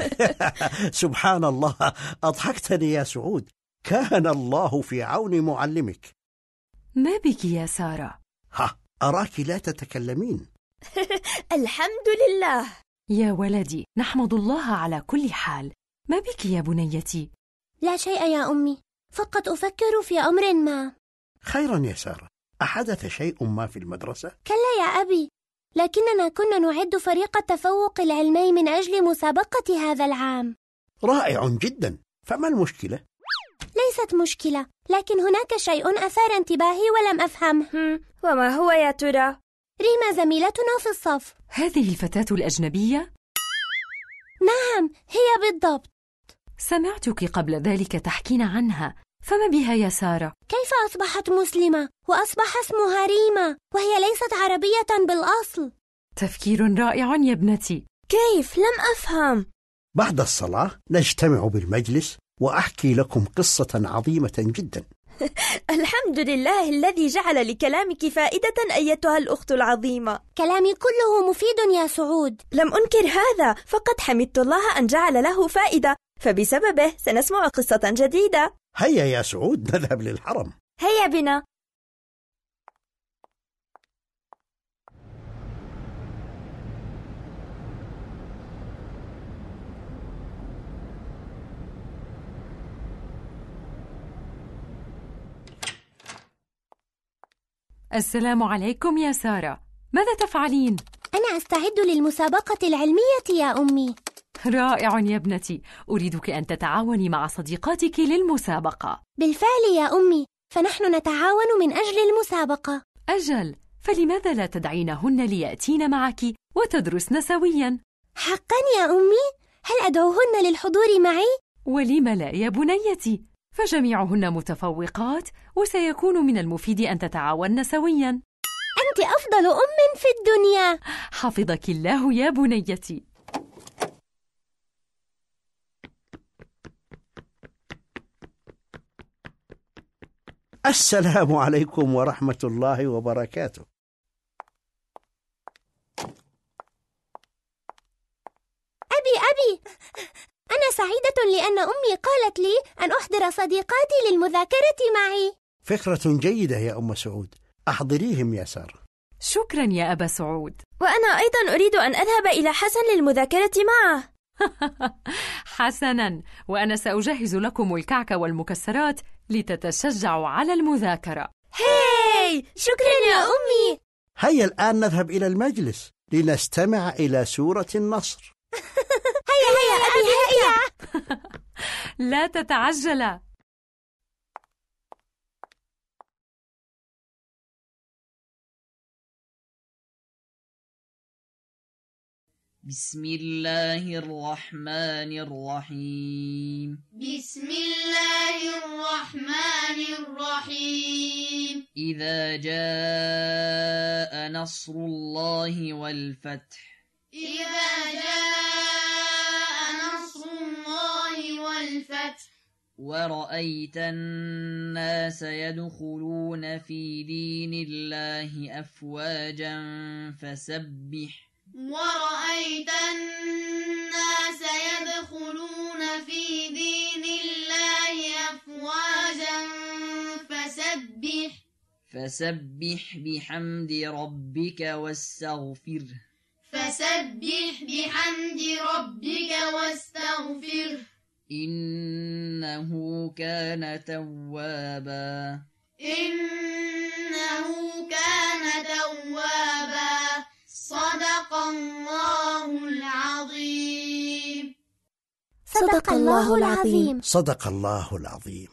سبحان الله أضحكتني يا سعود. كان الله في عون معلمك. ما بك يا سارة؟ ها أراك لا تتكلمين. الحمد لله يا ولدي نحمد الله على كل حال. ما بك يا بنيتي؟ لا شيء يا أمي. فقط أفكر في أمر ما. خيرا يا سارة. أحدث شيء ما في المدرسة؟ كلا يا أبي. لكننا كنا نعد فريق التفوق العلمي من أجل مسابقة هذا العام. رائع جدا. فما المشكلة؟ ليست مشكلة لكن هناك شيء أثار انتباهي ولم أفهمه. هم، وما هو يا ترى؟ ريما زميلتنا في الصف هذه الفتاة الأجنبية؟ نعم هي بالضبط سمعتك قبل ذلك تحكين عنها فما بها يا سارة؟ كيف أصبحت مسلمة وأصبح اسمها ريما وهي ليست عربية بالأصل تفكير رائع يا ابنتي كيف؟ لم أفهم بعد الصلاة نجتمع بالمجلس وأحكي لكم قصة عظيمة جدا الحمد لله الذي جعل لكلامك فائدة أيتها الأخت العظيمة. كلامي كله مفيد يا سعود. لم أنكر هذا فقد حمدت الله أن جعل له فائدة فبسببه سنسمع قصة جديدة. هيا يا سعود نذهب للحرم. هيا بنا. السلام عليكم يا سارة. ماذا تفعلين؟ أنا أستعد للمسابقة العلمية يا أمي. رائع يا ابنتي. أريدك أن تتعاوني مع صديقاتك للمسابقة. بالفعل يا أمي فنحن نتعاون من أجل المسابقة. أجل. فلماذا لا تدعينهن ليأتين معك وتدرسن سويا؟ حقا يا أمي هل أدعوهن للحضور معي؟ ولم لا يا بنيتي؟ فجميعهن متفوقات وسيكون من المفيد أن تتعاون سويا. أنت أفضل أم في الدنيا. حفظك الله يا بنيتي. السلام عليكم ورحمة الله وبركاته. أبي أبي. أنا سعيدة لأن أمي قالت لي أن أحضر صديقاتي للمذاكرة معي. فكرة جيدة يا أم سعود. أحضريهم يا سارة شكرا يا أبا سعود. وأنا أيضا أريد أن أذهب إلى حسن للمذاكرة معه. حسنا. وأنا سأجهز لكم الكعك والمكسرات لتتشجعوا على المذاكرة. هاي! شكرا يا أمي. هيا الآن نذهب إلى المجلس لنستمع إلى سورة النصر. هيا هيا أبي هيا. لا تتعجلا بسم الله الرحمن الرحيم. بسم الله الرحمن الرحيم. إذا جاء نصر الله والفتح. إذا جاء نصر الله والفتح. ورأيت الناس يدخلون في دين الله أفواجا فسبح. ورأيت الناس يدخلون في دين الله أفواجا فسبح فسبح بحمد ربك واستغفره. فسبح بحمد ربك واستغفره. إنه كان توابا. إنه كان توابا. صدق الله العظيم. صدق الله العظيم. صدق الله العظيم.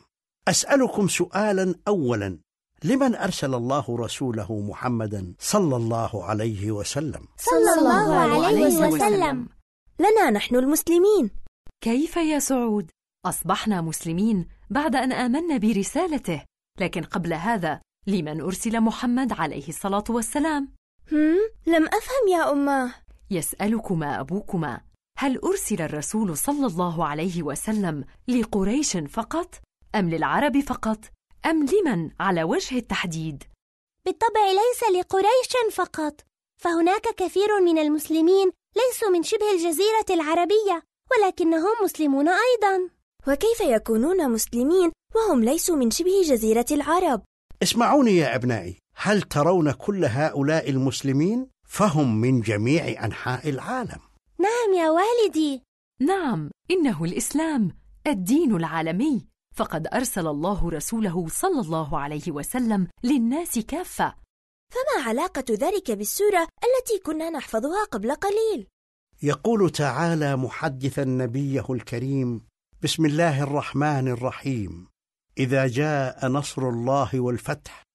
أسألكم سؤالا أولا. لمن أرسل الله رسوله محمدا صلى الله عليه وسلم؟ صلى الله عليه وسلم. لنا نحن المسلمين. كيف يا سعود؟ أصبحنا مسلمين بعد أن آمنا برسالته. لكن قبل هذا لمن أرسل محمد عليه الصلاة والسلام؟ هم؟ لم أفهم يا أماه يسألكما أبوكما هل أرسل الرسول صلى الله عليه وسلم لقريش فقط؟ أم للعرب فقط؟ أم لمن على وجه التحديد؟ بالطبع ليس لقريش فقط فهناك كثير من المسلمين ليسوا من شبه الجزيرة العربية ولكنهم مسلمون أيضا وكيف يكونون مسلمين وهم ليسوا من شبه جزيرة العرب؟ اسمعوني يا أبنائي هل ترون كل هؤلاء المسلمين؟ فهم من جميع أنحاء العالم نعم يا والدي نعم إنه الإسلام الدين العالمي فقد أرسل الله رسوله صلى الله عليه وسلم للناس كافة فما علاقة ذلك بالسورة التي كنا نحفظها قبل قليل؟ يقول تعالى محدثا نبيه الكريم بسم الله الرحمن الرحيم إذا جاء نصر الله والفتح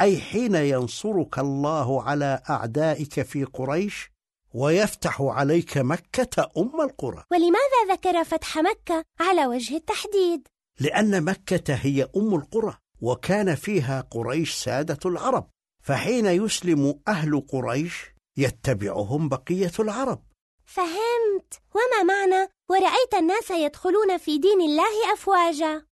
أي حين ينصرك الله على أعدائك في قريش ويفتح عليك مكة أم القرى. ولماذا ذكر فتح مكة على وجه التحديد؟ لأن مكة هي أم القرى وكان فيها قريش سادة العرب. فحين يسلم أهل قريش يتبعهم بقية العرب. فهمت. وما معنى؟ ورأيت الناس يدخلون في دين الله أفواجا.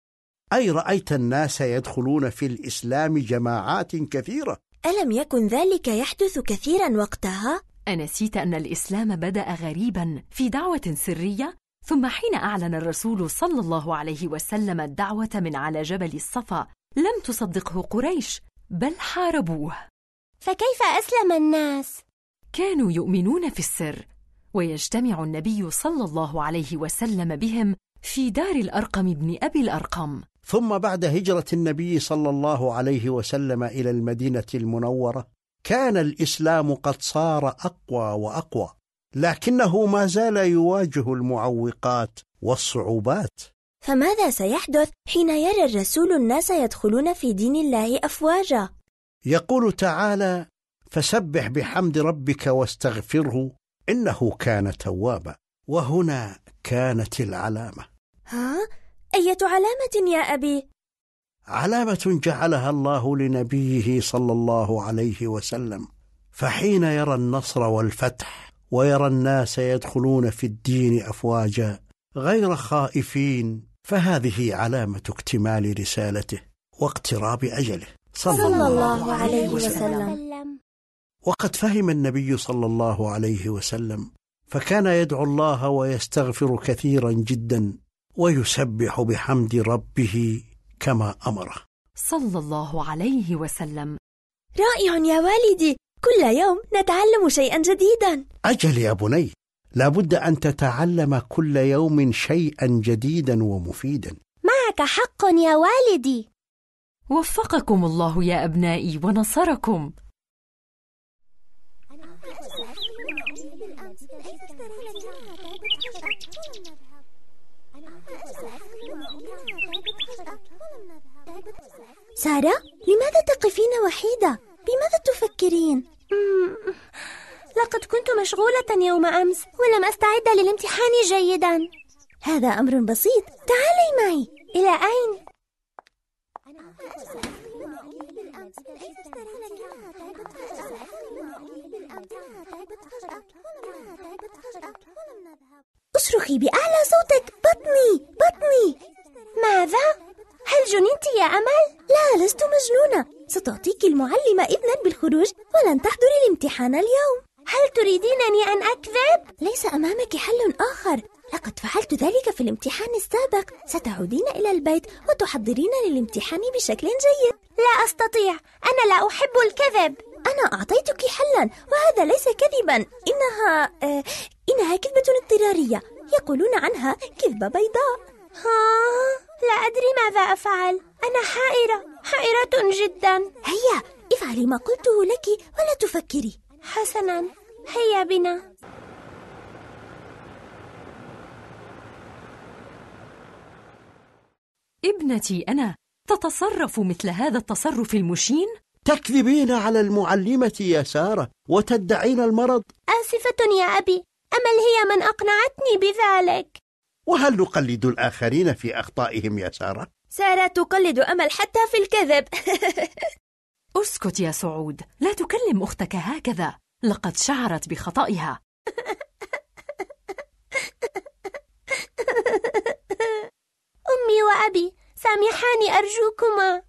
أي رأيت الناس يدخلون في الإسلام جماعات كثيرة ألم يكن ذلك يحدث كثيرا وقتها؟ أنسيت أن الإسلام بدأ غريبا في دعوة سرية ثم حين أعلن الرسول صلى الله عليه وسلم الدعوة من على جبل الصفا لم تصدقه قريش بل حاربوه فكيف أسلم الناس؟ كانوا يؤمنون في السر ويجتمع النبي صلى الله عليه وسلم بهم في دار الأرقم بن أبي الأرقم ثم بعد هجرة النبي صلى الله عليه وسلم إلى المدينة المنورة كان الإسلام قد صار أقوى وأقوى لكنه ما زال يواجه المعوقات والصعوبات فماذا سيحدث حين يرى الرسول الناس يدخلون في دين الله أفواجا؟ يقول تعالى فسبح بحمد ربك واستغفره إنه كان توابا وهنا كانت العلامة ها؟ أية علامة يا أبي؟ علامة جعلها الله لنبيه صلى الله عليه وسلم فحين يرى النصر والفتح ويرى الناس يدخلون في الدين أفواجا غير خائفين فهذه علامة اكتمال رسالته واقتراب أجله. صلى, صلى الله عليه وسلم. وقد فهم النبي صلى الله عليه وسلم فكان يدعو الله ويستغفر كثيرا جدا ويسبح بحمد ربه كما أمره. صلى الله عليه وسلم. رائع يا والدي كل يوم نتعلم شيئا جديدا. أجل يا بني لابد أن تتعلم كل يوم شيئا جديدا ومفيدا. معك حق يا والدي. وفقكم الله يا أبنائي ونصركم. سارة لماذا تقفين وحيدة؟ بماذا تفكرين؟ لقد كنت مشغولة يوم أمس ولم أستعد للامتحان جيدا هذا أمر بسيط تعالي معي إلى أين؟ أصرخي بأعلى صوتك بطني بطني ماذا؟ هل جننت يا أمل؟ لا لست مجنونة. ستعطيك المعلمة إذنا بالخروج ولن تحضري الامتحان اليوم. هل تريدينني أن أكذب؟ ليس أمامك حل آخر. لقد فعلت ذلك في الامتحان السابق. ستعودين إلى البيت وتحضرين للامتحان بشكل جيد. لا أستطيع. أنا لا أحب الكذب. أنا أعطيتك حلا وهذا ليس كذبا. إنها آه إنها كذبة اضطرارية. يقولون عنها كذبة بيضاء. ها؟ لا أدري ماذا أفعل. أنا حائرة. حائرة جدا. هيا افعلي ما قلته لك ولا تفكري. حسنا. هيا بنا. ابنتي أنا تتصرف مثل هذا التصرف المشين؟ تكذبين على المعلمة يا سارة وتدعين المرض؟ آسفة يا أبي. أمل هي من أقنعتني بذلك. وهل نقلد الآخرين في أخطائهم يا سارة؟ سارة تقلد أمل حتى في الكذب؟ اسكت يا سعود. لا تكلم أختك هكذا. لقد شعرت بخطئها. أمي وأبي سامحاني أرجوكما.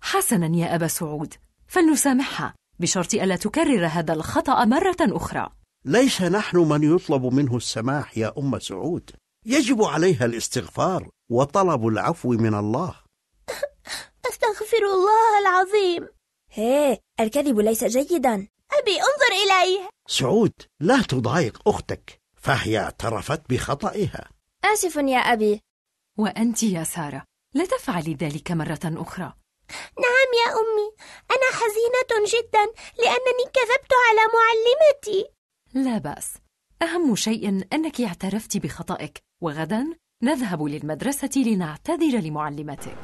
حسنا يا أبا سعود. فلنسامحها بشرط ألا تكرر هذا الخطأ مرة أخرى. ليس نحن من يطلب منه السماح يا أم سعود. يجب عليها الاستغفار وطلب العفو من الله. أستغفر الله العظيم. هي الكذب ليس جيدا. أبي انظر إليه. سعود لا تضايق أختك فهي اعترفت بخطئها. آسف يا أبي. وأنت يا سارة لا تفعلي ذلك مرة أخرى. نعم يا أمي أنا حزينة جدا لأنني كذبت على معلمتي. لا بأس. أهم شيء أنك اعترفت بخطئك. وغدا نذهب للمدرسة لنعتذر لمعلمتك.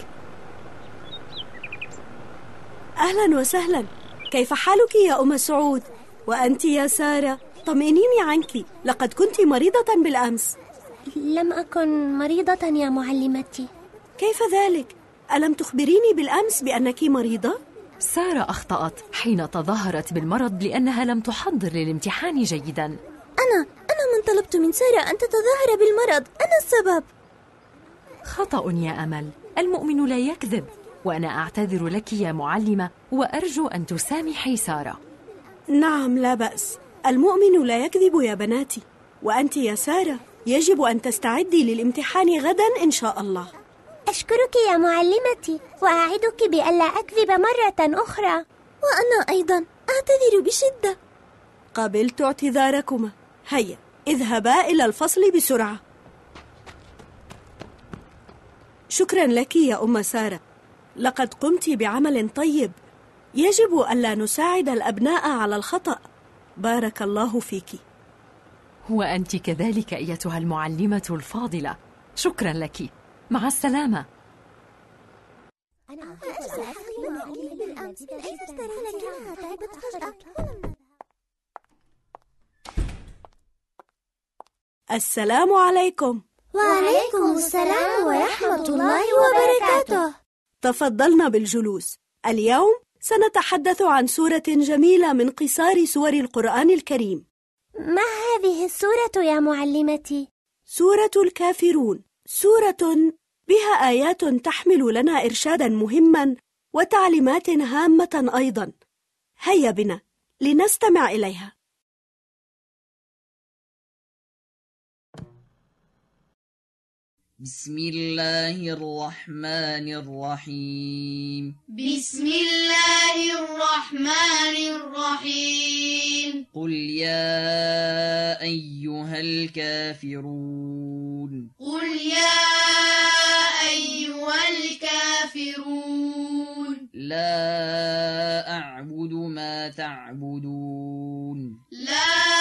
أهلا وسهلا. كيف حالك يا أم سعود؟ وأنت يا سارة؟ طمئنيني عنك. لقد كنت مريضة بالأمس. لم أكن مريضة يا معلمتي. كيف ذلك؟ ألم تخبريني بالأمس بأنك مريضة؟ سارة أخطأت حين تظاهرت بالمرض لأنها لم تحضر للامتحان جيدا. أنا أنا من طلبت من سارة أن تتظاهر بالمرض. أنا السبب. خطأ يا أمل. المؤمن لا يكذب. وأنا أعتذر لك يا معلمة وأرجو أن تسامحي سارة. نعم لا بأس. المؤمن لا يكذب يا بناتي. وأنت يا سارة يجب أن تستعدي للامتحان غدا إن شاء الله. أشكرك يا معلمتي وأعدك بألا أكذب مرة أخرى. وأنا أيضا. أعتذر بشدة. قبلت اعتذاركما. هيا اذهبا إلى الفصل بسرعة شكرا لك يا أم سارة لقد قمت بعمل طيب يجب ألا نساعد الأبناء على الخطأ بارك الله فيك وأنت كذلك أيتها المعلمة الفاضلة شكرا لك مع السلامة السلام عليكم. وعليكم السلام ورحمة الله وبركاته. تفضلنا بالجلوس. اليوم سنتحدث عن سورة جميلة من قصار سور القرآن الكريم. ما هذه السورة يا معلمتي؟ سورة الكافرون. سورة بها آيات تحمل لنا إرشادا مهما وتعليمات هامة أيضا. هيا بنا. لنستمع إليها. بسم الله الرحمن الرحيم بسم الله الرحمن الرحيم قل يا أيها الكافرون قل يا أيها الكافرون لا أعبد ما تعبدون لا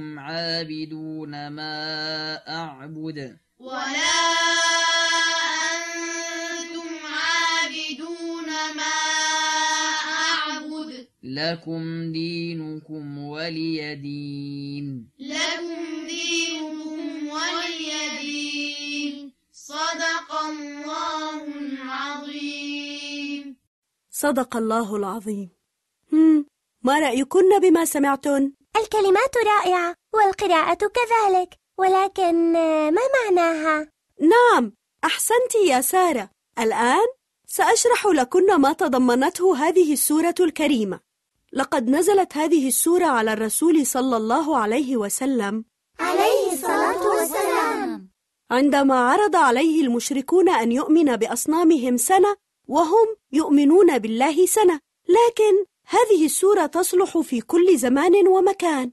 عابدون ما أعبد. ولا أنتم عابدون ما أعبد. لكم دينكم ولي دين. لكم دينكم ولي دين. صدق الله العظيم. صدق الله العظيم. هم ما رأيكن بما سمعتن؟ الكلمات رائعة. والقراءة كذلك ولكن ما معناها؟ نعم أحسنت يا سارة. الآن سأشرح لكن ما تضمنته هذه السورة الكريمة. لقد نزلت هذه السورة على الرسول صلى الله عليه وسلم. عليه الصلاة والسلام. عندما عرض عليه المشركون أن يؤمن بأصنامهم سنة وهم يؤمنون بالله سنة. لكن هذه السورة تصلح في كل زمان ومكان.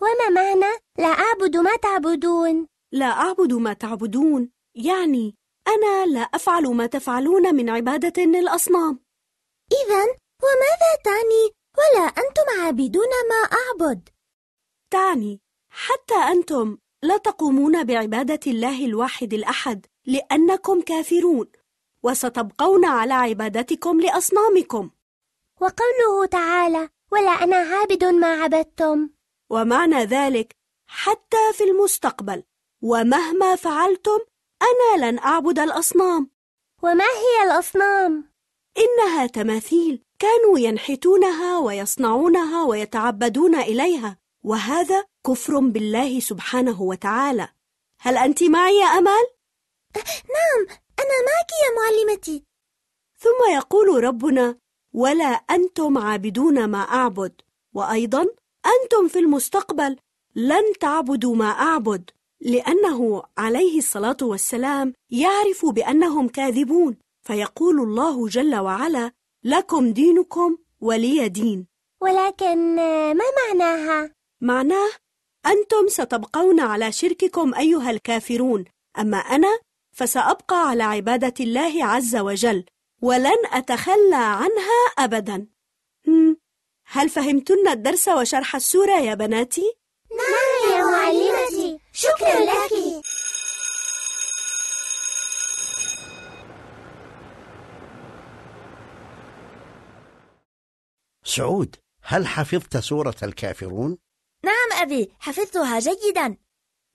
وما معنى لا أعبد ما تعبدون؟ لا أعبد ما تعبدون يعني أنا لا أفعل ما تفعلون من عبادة للأصنام إذا وماذا تعني ولا أنتم عابدون ما أعبد؟ تعني حتى أنتم لا تقومون بعبادة الله الواحد الأحد لأنكم كافرون وستبقون على عبادتكم لأصنامكم وقوله تعالى ولا أنا عابد ما عبدتم ومعنى ذلك حتى في المستقبل ومهما فعلتم أنا لن أعبد الأصنام وما هي الأصنام؟ إنها تماثيل كانوا ينحتونها ويصنعونها ويتعبدون إليها وهذا كفر بالله سبحانه وتعالى هل أنت معي يا أمال؟ نعم أنا معك يا معلمتي ثم يقول ربنا ولا أنتم عابدون ما أعبد وأيضا أنتم في المستقبل لن تعبدوا ما أعبد لأنه عليه الصلاة والسلام يعرف بأنهم كاذبون. فيقول الله جل وعلا لكم دينكم ولي دين. ولكن ما معناها؟ معناه أنتم ستبقون على شرككم أيها الكافرون أما أنا فسأبقى على عبادة الله عز وجل ولن أتخلى عنها أبدا. هل فهمتن الدرس وشرح السورة يا بناتي؟ نعم يا معلمتي. شكرا لك. سعود هل حفظت سورة الكافرون؟ نعم أبي حفظتها جيدا.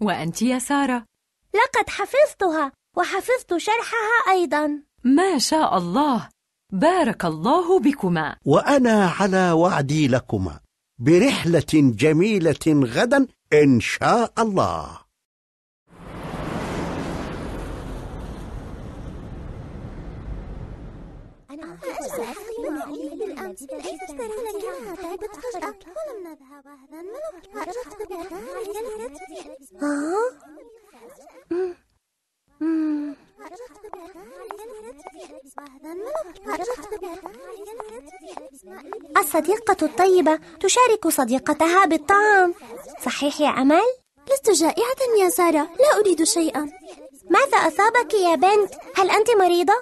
وأنت يا سارة؟ لقد حفظتها وحفظت شرحها أيضا. ما شاء الله. بارك الله بكما. وأنا على وعدي لكما برحلة جميلة غدا إن شاء الله. أنا الصديقة الطيبة تشارك صديقتها بالطعام صحيح يا أمل؟ لست جائعة يا سارة لا أريد شيئا ماذا أصابك يا بنت؟ هل أنت مريضة؟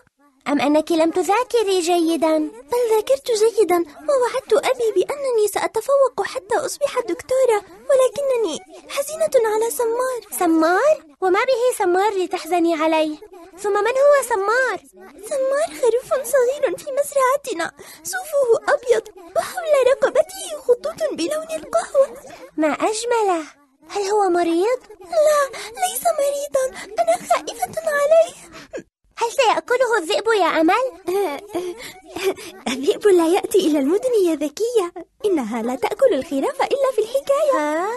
أم أنك لم تذاكري جيدا؟ بل ذاكرت جيدا ووعدت أبي بأنني سأتفوق حتى أصبح دكتورة ولكنني حزينة على سمار سمار؟ وما به سمار لتحزني عليه؟ ثم من هو سمار؟ سمار خروف صغير في مزرعتنا صوفه أبيض وحول رقبته خطوط بلون القهوة ما أجمله هل هو مريض؟ لا ليس مريضا أنا خائفة عليه هل سيأكله الذئب يا أمل؟ الذئب لا يأتي إلى المدن يا ذكية. إنها لا تأكل الخراف إلا في الحكاية.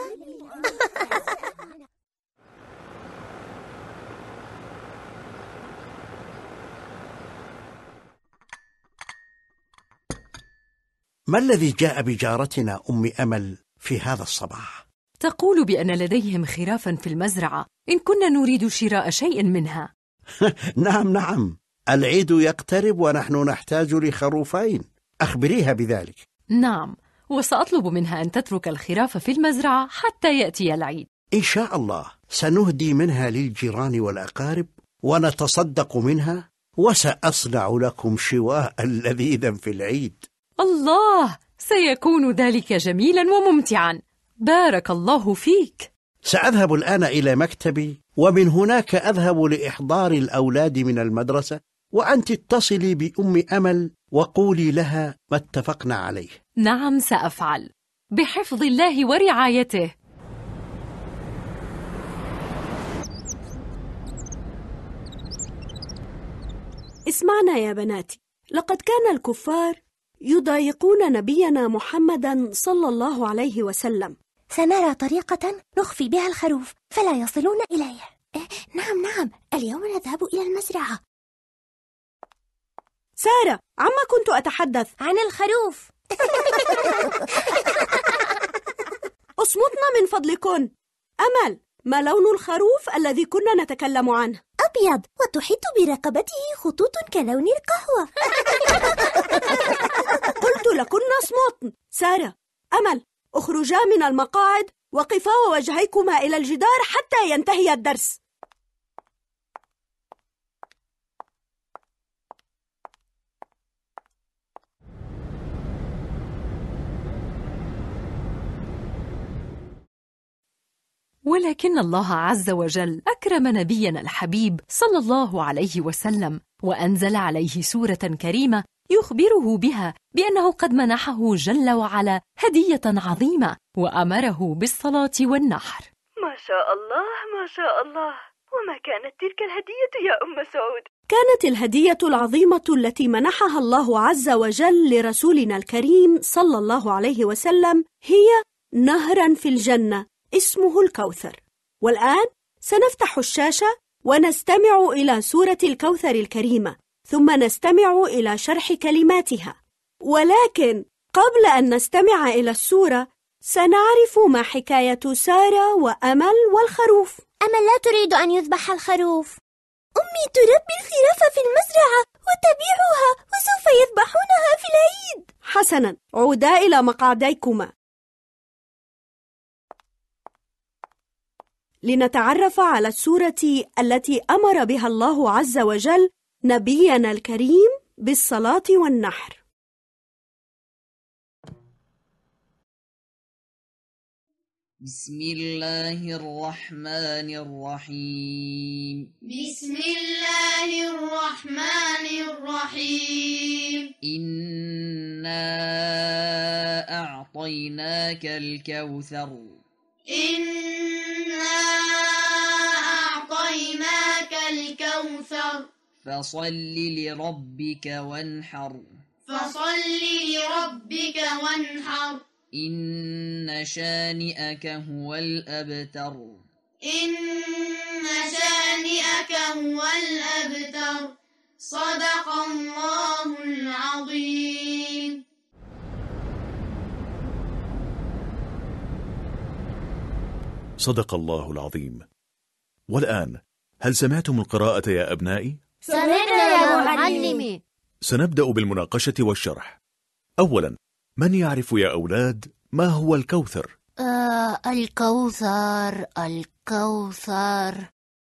ما الذي جاء بجارتنا أم أمل في هذا الصباح؟ تقول بأن لديهم خرافا في المزرعة. إن كنا نريد شراء شيء منها. نعم نعم. العيد يقترب ونحن نحتاج لخروفين. أخبريها بذلك. نعم. وسأطلب منها أن تترك الخراف في المزرعة حتى يأتي العيد. إن شاء الله سنهدي منها للجيران والأقارب ونتصدق منها وسأصنع لكم شواء لذيذا في العيد. الله! سيكون ذلك جميلا وممتعا. بارك الله فيك. سأذهب الآن إلى مكتبي ومن هناك أذهب لإحضار الأولاد من المدرسة وأنت اتصلي بأم أمل وقولي لها ما اتفقنا عليه. نعم سأفعل. بحفظ الله ورعايته. اسمعنا يا بناتي. لقد كان الكفار يضايقون نبينا محمدا صلى الله عليه وسلم. سنرى طريقة نخفي بها الخروف فلا يصلون إليه. نعم نعم. اليوم نذهب إلى المزرعة. سارة عما كنت أتحدث؟ عن الخروف. أصمتنا من فضلكن أمل ما لون الخروف الذي كنا نتكلم عنه؟ أبيض وتحيط برقبته خطوط كلون القهوة. قلت لكن اصمتن سارة أمل اخرجا من المقاعد وقفا ووجهيكما إلى الجدار حتى ينتهي الدرس. ولكن الله عز وجل أكرم نبينا الحبيب صلى الله عليه وسلم وأنزل عليه سورة كريمة يخبره بها بأنه قد منحه جل وعلا هدية عظيمة وأمره بالصلاة والنحر. ما شاء الله ما شاء الله. وما كانت تلك الهدية يا أم سعود؟ كانت الهدية العظيمة التي منحها الله عز وجل لرسولنا الكريم صلى الله عليه وسلم هي نهرا في الجنة اسمه الكوثر. والآن سنفتح الشاشة ونستمع إلى سورة الكوثر الكريمة. ثم نستمع إلى شرح كلماتها. ولكن قبل أن نستمع إلى السورة سنعرف ما حكاية سارة وأمل والخروف. أمل لا تريد أن يذبح الخروف؟ أمي تربي الخراف في المزرعة وتبيعها وسوف يذبحونها في العيد. حسنا عودا إلى مقعديكما. لنتعرف على السورة التي أمر بها الله عز وجل نبينا الكريم بالصلاة والنحر. بسم الله الرحمن الرحيم. بسم الله الرحمن الرحيم. إنا أعطيناك الكوثر. إنا أعطيناك الكوثر. فصل لربك وانحر. فصل لربك وانحر. إن شانئك هو الأبتر. إن شانئك هو الأبتر. صدق الله العظيم. صدق الله العظيم. والآن هل سمعتم القراءة يا أبنائي؟ سمعنا يا معلمي سنبدأ بالمناقشة والشرح. أولا من يعرف يا أولاد ما هو الكوثر؟ آه الكوثر الكوثر.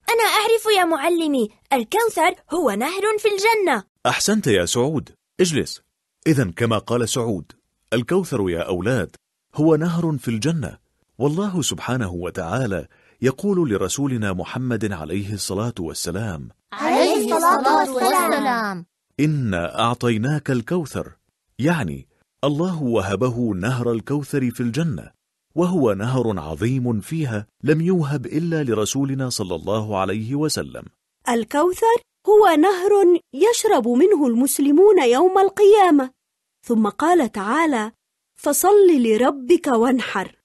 أنا أعرف يا معلمي الكوثر هو نهر في الجنة. أحسنت يا سعود. اجلس. إذا كما قال سعود الكوثر يا أولاد هو نهر في الجنة. والله سبحانه وتعالى يقول لرسولنا محمد عليه الصلاة والسلام عليه الصلاة والسلام. إنا أعطيناك الكوثر يعني الله وهبه نهر الكوثر في الجنة وهو نهر عظيم فيها لم يوهب إلا لرسولنا صلى الله عليه وسلم. الكوثر هو نهر يشرب منه المسلمون يوم القيامة. ثم قال تعالى فصل لربك وانحر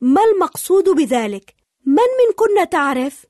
ما المقصود بذلك؟ من منكن تعرف؟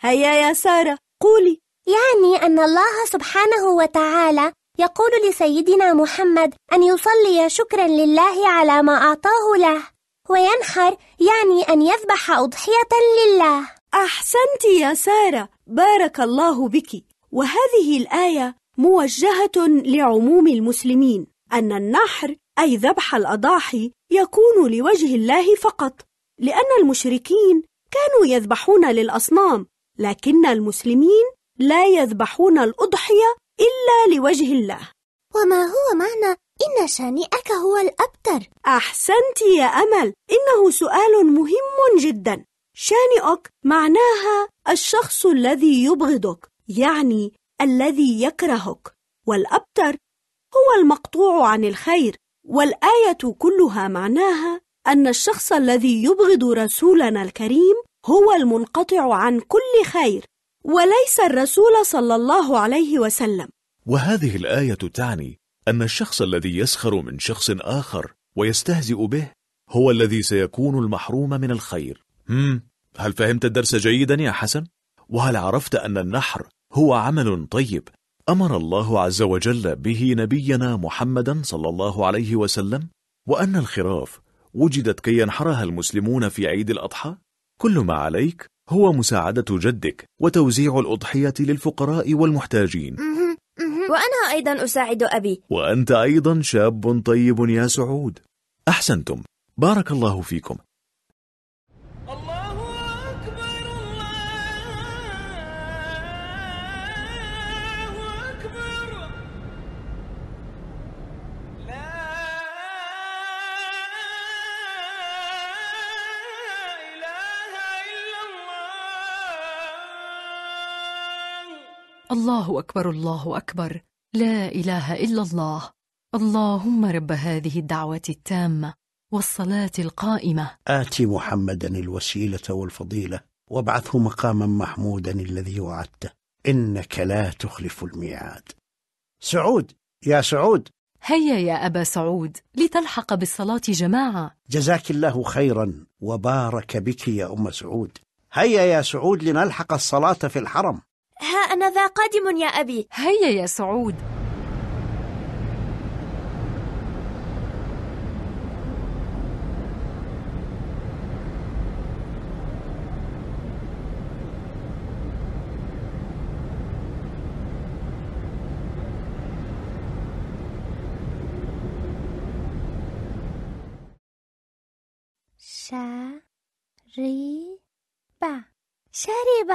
هيا يا سارة قولي. يعني أن الله سبحانه وتعالى يقول لسيدنا محمد أن يصلي شكرا لله على ما أعطاه له وينحر يعني أن يذبح أضحية لله. أحسنت يا سارة بارك الله بك. وهذه الآية موجهة لعموم المسلمين أن النحر أي ذبح الأضاحي يكون لوجه الله فقط لأن المشركين كانوا يذبحون للأصنام لكن المسلمين لا يذبحون الأضحية إلا لوجه الله. وما هو معنى إن شانئك هو الأبتر؟ أحسنت يا أمل إنه سؤال مهم جدا. شانئك معناها الشخص الذي يبغضك يعني الذي يكرهك. والأبتر هو المقطوع عن الخير والآية كلها معناها أن الشخص الذي يبغض رسولنا الكريم هو المنقطع عن كل خير. وليس الرسول صلى الله عليه وسلم. وهذه الآية تعني أن الشخص الذي يسخر من شخص آخر ويستهزئ به هو الذي سيكون المحروم من الخير. هم هل فهمت الدرس جيدا يا حسن؟ وهل عرفت أن النحر هو عمل طيب أمر الله عز وجل به نبينا محمدا صلى الله عليه وسلم؟ وأن الخراف وجدت كي ينحرها المسلمون في عيد الأضحى؟ كل ما عليك هو مساعدة جدك وتوزيع الأضحية للفقراء والمحتاجين. وأنا أيضا أساعد أبي. وأنت أيضا شاب طيب يا سعود. أحسنتم. بارك الله فيكم. الله أكبر الله أكبر. لا إله إلا الله. اللهم رب هذه الدعوة التامة والصلاة القائمة. آت محمدا الوسيلة والفضيلة وابعثه مقاما محمودا الذي وعدته. إنك لا تخلف الميعاد. سعود يا سعود. هيا يا أبا سعود لتلحق بالصلاة جماعة. جزاك الله خيرا وبارك بك يا أم سعود. هيا يا سعود لنلحق الصلاة في الحرم. ها أنا ذا قادم يا أبي. هيا يا سعود. شرب شرب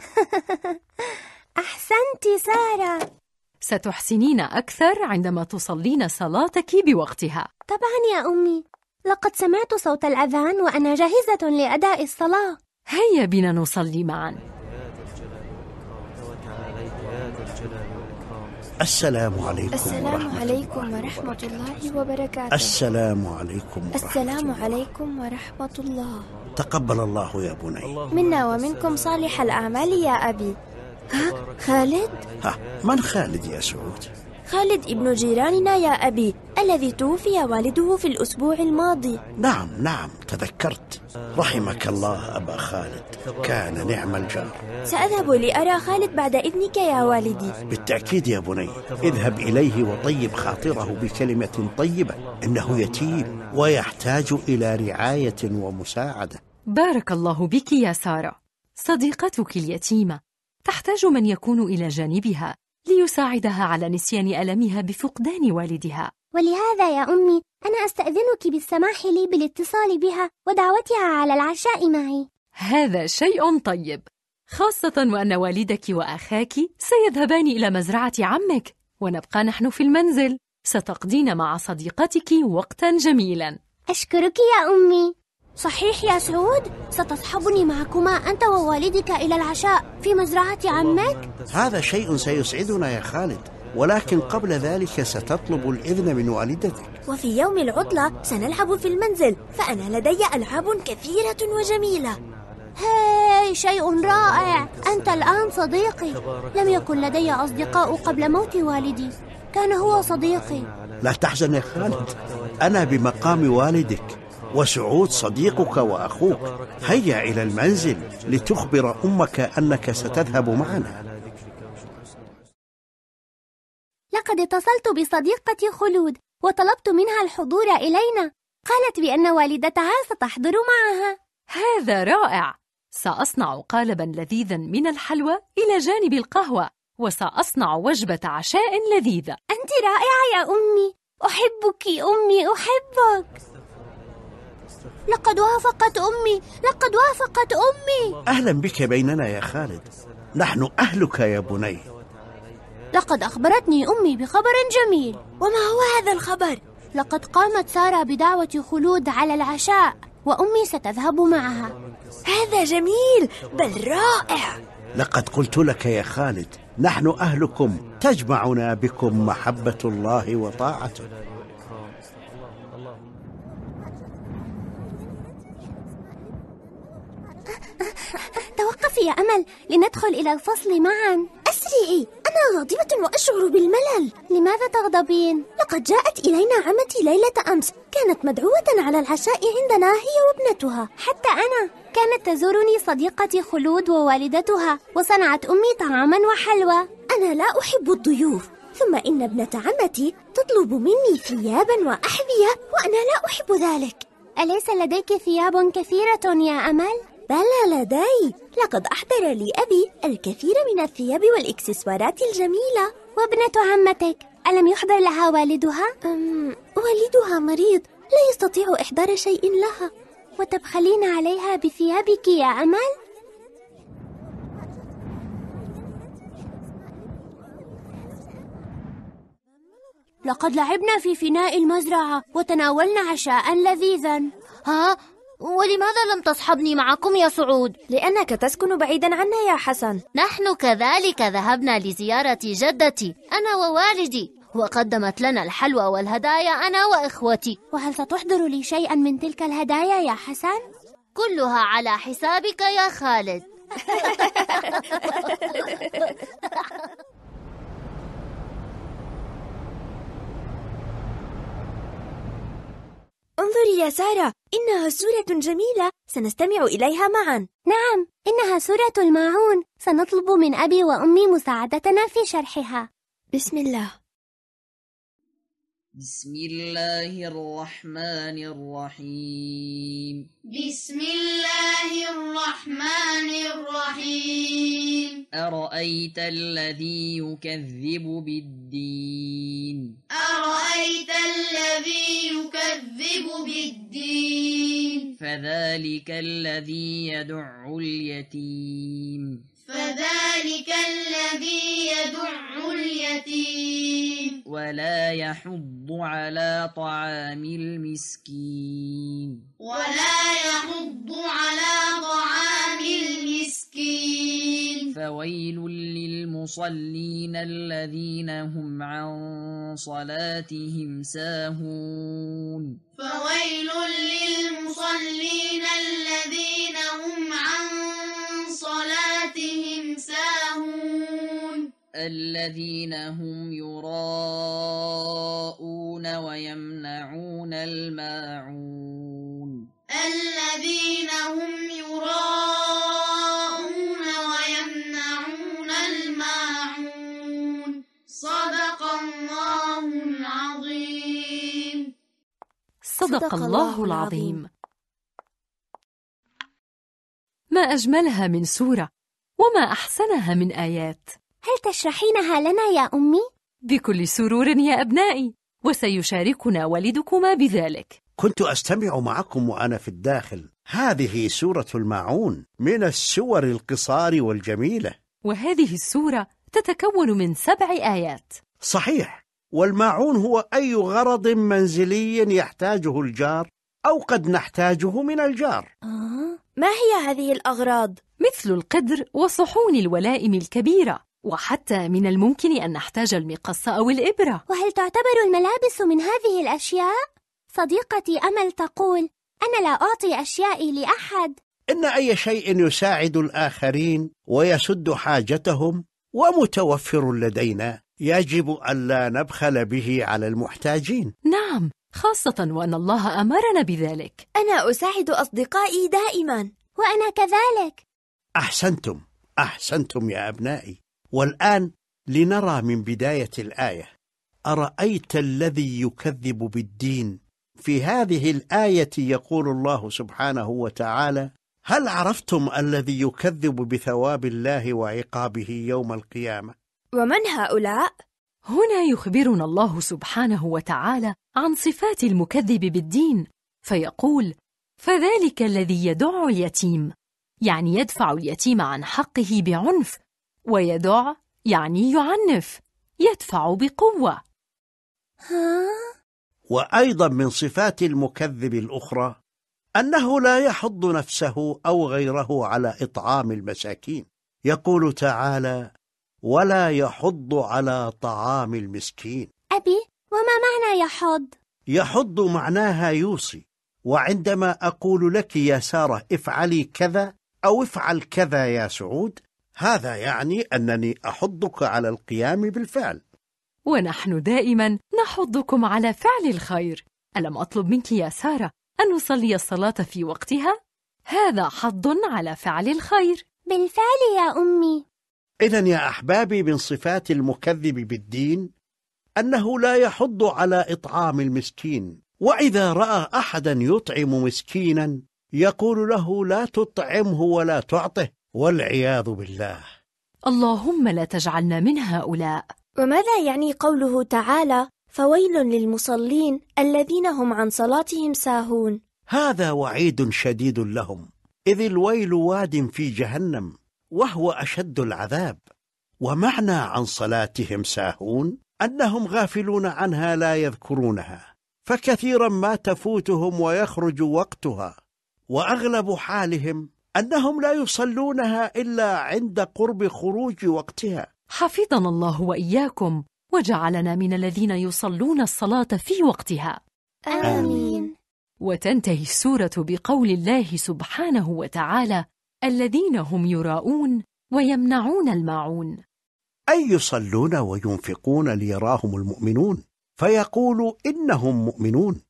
أحسنت سارة. ستحسنين أكثر عندما تصلين صلاتك بوقتها. طبعا يا أمي. لقد سمعت صوت الأذان وأنا جاهزة لأداء الصلاة. هيا بنا نصلي معا. السلام عليكم السلام ورحمة عليكم الله ورحمة الله وبركاته. السلام عليكم ورحمة السلام. عليكم ورحمة الله. تقبل الله يا بني. منا ومنكم صالح الأعمال يا أبي. ها خالد؟ ها من خالد يا سعود؟ خالد ابن جيراننا يا أبي الذي توفي والده في الأسبوع الماضي. نعم نعم تذكرت. رحمك الله أبا خالد. كان نعم الجار. سأذهب لأرى خالد بعد إذنك يا والدي. بالتأكيد يا بني اذهب إليه وطيب خاطره بكلمة طيبة إنه يتيم ويحتاج إلى رعاية ومساعدة. بارك الله بك يا سارة. صديقتك اليتيمة تحتاج من يكون إلى جانبها. ليساعدها على نسيان ألمها بفقدان والدها. ولهذا يا أمي أنا أستأذنك بالسماح لي بالاتصال بها ودعوتها على العشاء معي. هذا شيء طيب. خاصة وأن والدك وأخاك سيذهبان إلى مزرعة عمك ونبقى نحن في المنزل. ستقضين مع صديقتك وقتا جميلا. أشكرك يا أمي. صحيح يا سعود؟ ستصحبني معكما أنت ووالدك إلى العشاء في مزرعة عمك؟ هذا شيء سيسعدنا يا خالد ولكن قبل ذلك ستطلب الإذن من والدتك. وفي يوم العطلة سنلعب في المنزل فأنا لدي ألعاب كثيرة وجميلة. هاي شيء رائع. أنت الآن صديقي. لم يكن لدي أصدقاء قبل موت والدي. كان هو صديقي. لا تحزن يا خالد أنا بمقام والدك. وسعود صديقك وأخوك. هيا إلى المنزل لتخبر أمك أنك ستذهب معنا. لقد اتصلت بصديقتي خلود وطلبت منها الحضور إلينا. قالت بأن والدتها ستحضر معها. هذا رائع. سأصنع قالبا لذيذا من الحلوى إلى جانب القهوة وسأصنع وجبة عشاء لذيذة. أنت رائعة يا أمي. أحبك أمي أحبك. لقد وافقت أمي. لقد وافقت أمي. أهلا بك بيننا يا خالد. نحن أهلك يا بني. لقد أخبرتني أمي بخبر جميل. وما هو هذا الخبر؟ لقد قامت سارة بدعوة خلود على العشاء وأمي ستذهب معها. هذا جميل بل رائع. لقد قلت لك يا خالد نحن أهلكم. تجمعنا بكم محبة الله وطاعته. توقفي يا أمل لندخل إلى الفصل معا. أسرعي أنا غاضبة وأشعر بالملل. لماذا تغضبين؟ لقد جاءت إلينا عمتي ليلة أمس. كانت مدعوة على العشاء عندنا هي وابنتها. حتى أنا. كانت تزورني صديقتي خلود ووالدتها وصنعت أمي طعاما وحلوى. أنا لا أحب الضيوف ثم إن ابنة عمتي تطلب مني ثيابا وأحذية وأنا لا أحب ذلك. أليس لديك ثياب كثيرة يا أمل؟ بلى لدي. لقد أحضر لي أبي الكثير من الثياب والإكسسوارات الجميلة. وابنة عمتك. ألم يحضر لها والدها؟ أم والدها مريض. لا يستطيع إحضار شيء لها. وتبخلين عليها بثيابك يا أمل؟ لقد لعبنا في فناء المزرعة وتناولنا عشاء لذيذا. ها؟ ولماذا لم تصحبني معكم يا سعود؟ لأنك تسكن بعيدا عنا يا حسن نحن كذلك ذهبنا لزيارة جدتي أنا ووالدي وقدمت لنا الحلوى والهدايا أنا وإخوتي وهل ستحضر لي شيئا من تلك الهدايا يا حسن؟ كلها على حسابك يا خالد انظري يا سارة إنها سورة جميلة سنستمع إليها معا. نعم إنها سورة الماعون سنطلب من أبي وأمي مساعدتنا في شرحها. بسم الله. بسم الله الرحمن الرحيم. بسم الله الرحمن الرحيم. أرأيت الذي يكذب بالدين؟ أرأيت الذي يكذب بالدين؟ فذلك الذي يدع اليتيم. فذلك الذي يدع اليتيم. ولا يحض على طعام المسكين. ولا يحض على طعام المسكين. فويل للمصلين الذين هم عن صلاتهم ساهون. فويل للمصلين الذين هم عن صلاتهم ساهون. الذين هم يراءون ويمنعون الماعون. الذين هم يراءون ويمنعون الماعون. صدق الله العظيم. صدق الله العظيم. ما أجملها من سورة وما أحسنها من آيات. هل تشرحينها لنا يا أمي؟ بكل سرور يا أبنائي وسيشاركنا والدكما بذلك. كنت أستمع معكم وأنا في الداخل. هذه سورة الماعون من السور القصار والجميلة. وهذه السورة تتكون من سبع آيات. صحيح. والماعون هو أي غرض منزلي يحتاجه الجار؟ أو قد نحتاجه من الجار آه. ما هي هذه الأغراض؟ مثل القدر وصحون الولائم الكبيرة وحتى من الممكن أن نحتاج المقص أو الإبرة وهل تعتبر الملابس من هذه الأشياء؟ صديقتي أمل تقول أنا لا أعطي أشيائي لأحد إن أي شيء يساعد الآخرين ويسد حاجتهم ومتوفر لدينا يجب ألا نبخل به على المحتاجين نعم خاصة وأن الله أمرنا بذلك. أنا أساعد أصدقائي دائما وأنا كذلك. أحسنتم أحسنتم يا أبنائي. والآن لنرى من بداية الآية. أرأيت الذي يكذب بالدين؟ في هذه الآية يقول الله سبحانه وتعالى هل عرفتم الذي يكذب بثواب الله وعقابه يوم القيامة؟ ومن هؤلاء؟ هنا يخبرنا الله سبحانه وتعالى عن صفات المكذب بالدين فيقول فذلك الذي يدع اليتيم يعني يدفع اليتيم عن حقه بعنف ويدع يعني يعنف يدفع بقوة. ها؟ وأيضا من صفات المكذب الأخرى أنه لا يحض نفسه أو غيره على إطعام المساكين. يقول تعالى ولا يحض على طعام المسكين. أبي وما معنى يحض؟ يحض معناها يوصي وعندما أقول لك يا سارة افعلي كذا أو افعل كذا يا سعود هذا يعني أنني أحضك على القيام بالفعل ونحن دائما نحضكم على فعل الخير ألم أطلب منك يا سارة أن نصلي الصلاة في وقتها؟ هذا حض على فعل الخير بالفعل يا أمي إذا يا أحبابي من صفات المكذب بالدين أنه لا يحض على إطعام المسكين وإذا رأى أحدا يطعم مسكينا يقول له لا تطعمه ولا تعطه والعياذ بالله. اللهم لا تجعلنا من هؤلاء. وماذا يعني قوله تعالى فويل للمصلين الذين هم عن صلاتهم ساهون هذا وعيد شديد لهم إذ الويل واد في جهنم وهو أشد العذاب. ومعنى عن صلاتهم ساهون؟ أنهم غافلون عنها لا يذكرونها فكثيرا ما تفوتهم ويخرج وقتها وأغلب حالهم أنهم لا يصلونها إلا عند قرب خروج وقتها. حفظنا الله وإياكم وجعلنا من الذين يصلون الصلاة في وقتها. آمين. وتنتهي السورة بقول الله سبحانه وتعالى الذين هم يراءون ويمنعون الماعون. أي يصلون وينفقون ليراهم المؤمنون؟ فيقول إنهم مؤمنون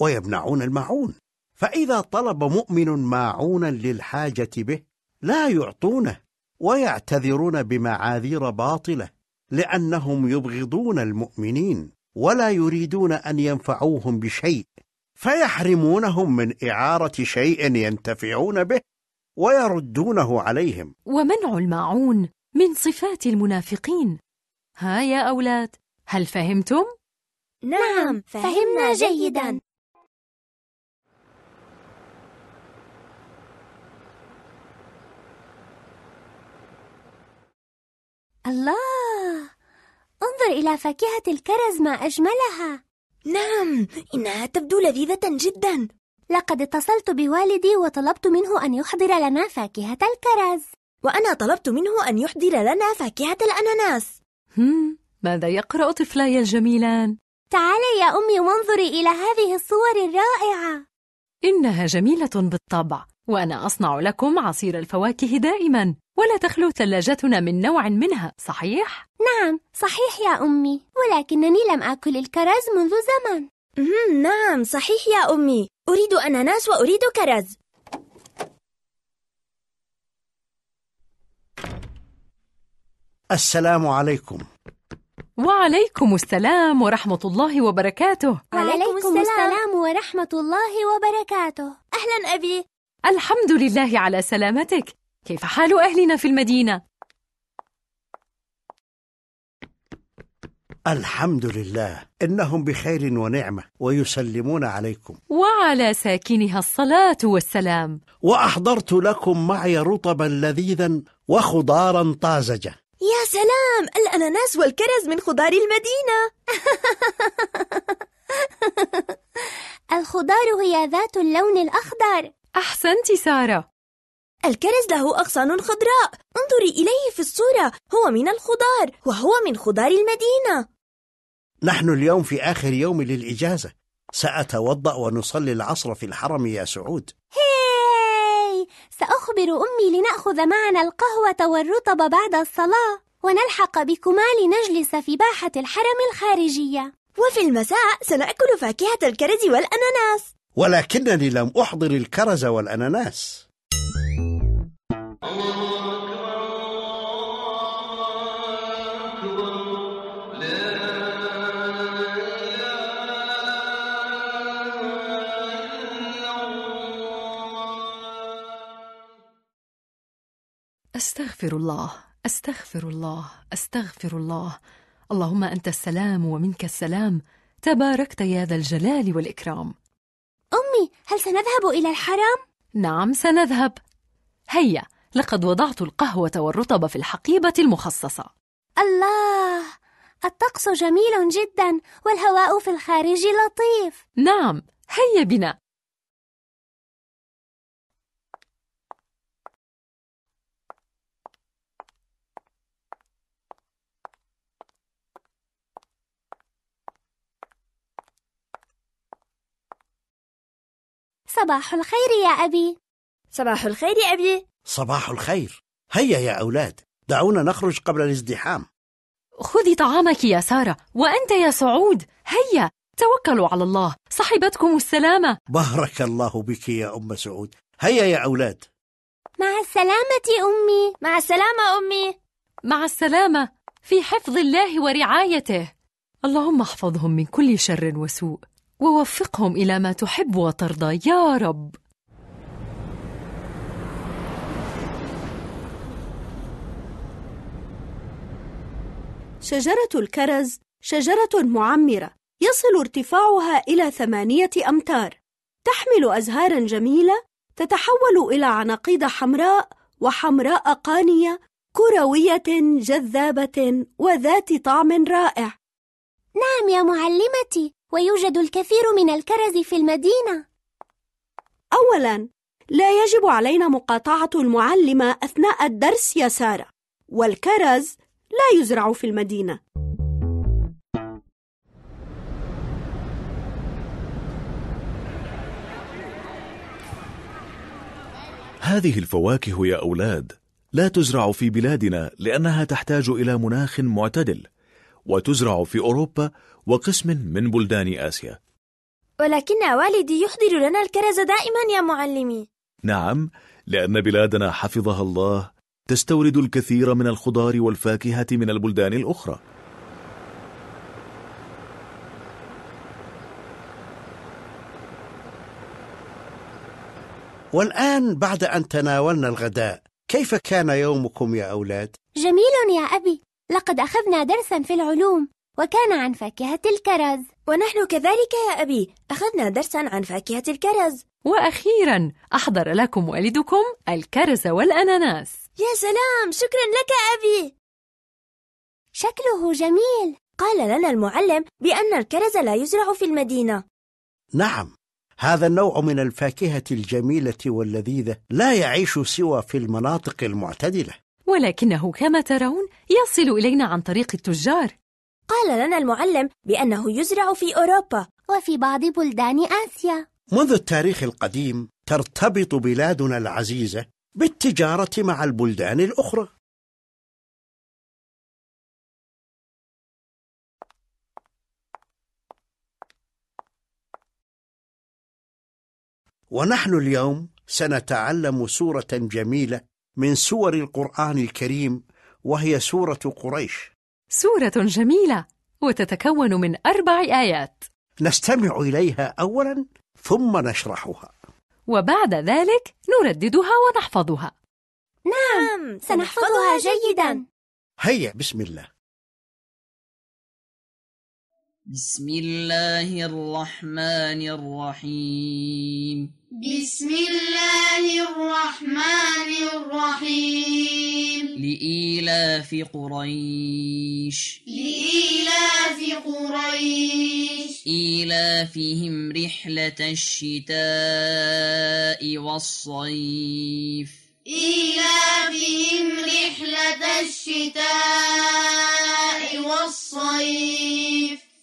ويمنعون الماعون. فإذا طلب مؤمن ماعونا للحاجة به لا يعطونه ويعتذرون بمعاذير باطلة لأنهم يبغضون المؤمنين ولا يريدون أن ينفعوهم بشيء فيحرمونهم من إعارة شيء ينتفعون به ويردونه عليهم. ومنع الماعون من صفات المنافقين. ها يا أولاد هل فهمتم؟ نعم فهمنا جيدا. الله! انظر إلى فاكهة الكرز ما أجملها. نعم إنها تبدو لذيذة جدا. لقد اتصلت بوالدي وطلبت منه أن يحضر لنا فاكهة الكرز. وأنا طلبت منه أن يحضر لنا فاكهة الأناناس. هم ماذا يقرأ طفلاي الجميلان؟ تعالي يا أمي وانظري إلى هذه الصور الرائعة. إنها جميلة بالطبع وأنا أصنع لكم عصير الفواكه دائما ولا تخلو ثلاجتنا من نوع منها صحيح؟ نعم صحيح يا أمي ولكنني لم آكل الكرز منذ زمن نعم صحيح يا أمي. أريد أناناس وأريد كرز السلام عليكم. وعليكم السلام ورحمة الله وبركاته. وعليكم السلام ورحمة الله وبركاته. أهلا أبي. الحمد لله على سلامتك. كيف حال أهلنا في المدينة؟ الحمد لله. إنهم بخير ونعمة ويسلمون عليكم. وعلى ساكنها الصلاة والسلام. وأحضرت لكم معي رطبا لذيذا وخضارا طازجة. يا سلام! الأناناس والكرز من خضار المدينة! الخضار هي ذات اللون الأخضر. أحسنت سارة. الكرز له أغصان خضراء. انظري إليه في الصورة. هو من الخضار وهو من خضار المدينة. نحن اليوم في آخر يوم للإجازة. سأتوضأ ونصلي العصر في الحرم يا سعود. هاي سأخبر أمي لنأخذ معنا القهوة والرطب بعد الصلاة ونلحق بكما لنجلس في باحة الحرم الخارجية. وفي المساء سنأكل فاكهة الكرز والأناناس. ولكنني لم أحضر الكرز والأناناس. أستغفر الله أستغفر الله أستغفر الله. اللهم أنت السلام ومنك السلام. تباركت يا ذا الجلال والإكرام. أمي هل سنذهب إلى الحرم؟ نعم سنذهب. هيا لقد وضعت القهوة والرطب في الحقيبة المخصصة. الله! الطقس جميل جدا والهواء في الخارج لطيف. نعم هيا بنا. صباح الخير يا أبي. صباح الخير أبي. صباح الخير. هيا يا أولاد دعونا نخرج قبل الازدحام. خذي طعامك يا سارة وأنت يا سعود. هيا توكلوا على الله. صحبتكم السلامة. بارك الله بك يا أم سعود. هيا يا أولاد. مع السلامة أمي. مع السلامة أمي. مع السلامة في حفظ الله ورعايته. اللهم احفظهم من كل شر وسوء. ووفقهم إلى ما تحب وترضى. يا رب. شجرة الكرز شجرة معمرة. يصل ارتفاعها إلى ثمانية أمتار. تحمل أزهارا جميلة تتحول إلى عناقيد حمراء وحمراء قانية كروية جذابة وذات طعم رائع. نعم يا معلمتي. ويوجد الكثير من الكرز في المدينة. أولاً لا يجب علينا مقاطعة المعلمة أثناء الدرس يا سارة والكرز لا يزرع في المدينة. هذه الفواكه يا أولاد لا تزرع في بلادنا لأنها تحتاج إلى مناخ معتدل وتزرع في أوروبا وقسم من بلدان آسيا. ولكن والدي يحضر لنا الكرز دائما يا معلمي. نعم لأن بلادنا حفظها الله تستورد الكثير من الخضار والفاكهة من البلدان الأخرى. والآن بعد أن تناولنا الغداء كيف كان يومكم يا أولاد؟ جميل يا أبي. لقد أخذنا درسا في العلوم. وكان عن فاكهة الكرز. ونحن كذلك يا أبي أخذنا درسا عن فاكهة الكرز. وأخيرا أحضر لكم والدكم الكرز والأناناس. يا سلام شكرا لك أبي. شكله جميل. قال لنا المعلم بأن الكرز لا يزرع في المدينة. نعم هذا النوع من الفاكهة الجميلة واللذيذة لا يعيش سوى في المناطق المعتدلة. ولكنه كما ترون يصل إلينا عن طريق التجار. قال لنا المعلم بأنه يزرع في أوروبا وفي بعض بلدان آسيا. منذ التاريخ القديم ترتبط بلادنا العزيزة بالتجارة مع البلدان الأخرى. ونحن اليوم سنتعلم سورة جميلة من سور القرآن الكريم وهي سورة قريش. سورة جميلة وتتكون من أربع آيات. نستمع إليها أولا ثم نشرحها. وبعد ذلك نرددها ونحفظها. نعم سنحفظها جيدا. هيا بسم الله. بسم الله الرحمن الرحيم بسم الله الرحمن الرحيم لإيلاف قريش لإيلاف قريش إيلافهم رحلة الشتاء والصيف إيلافهم رحلة الشتاء والصيف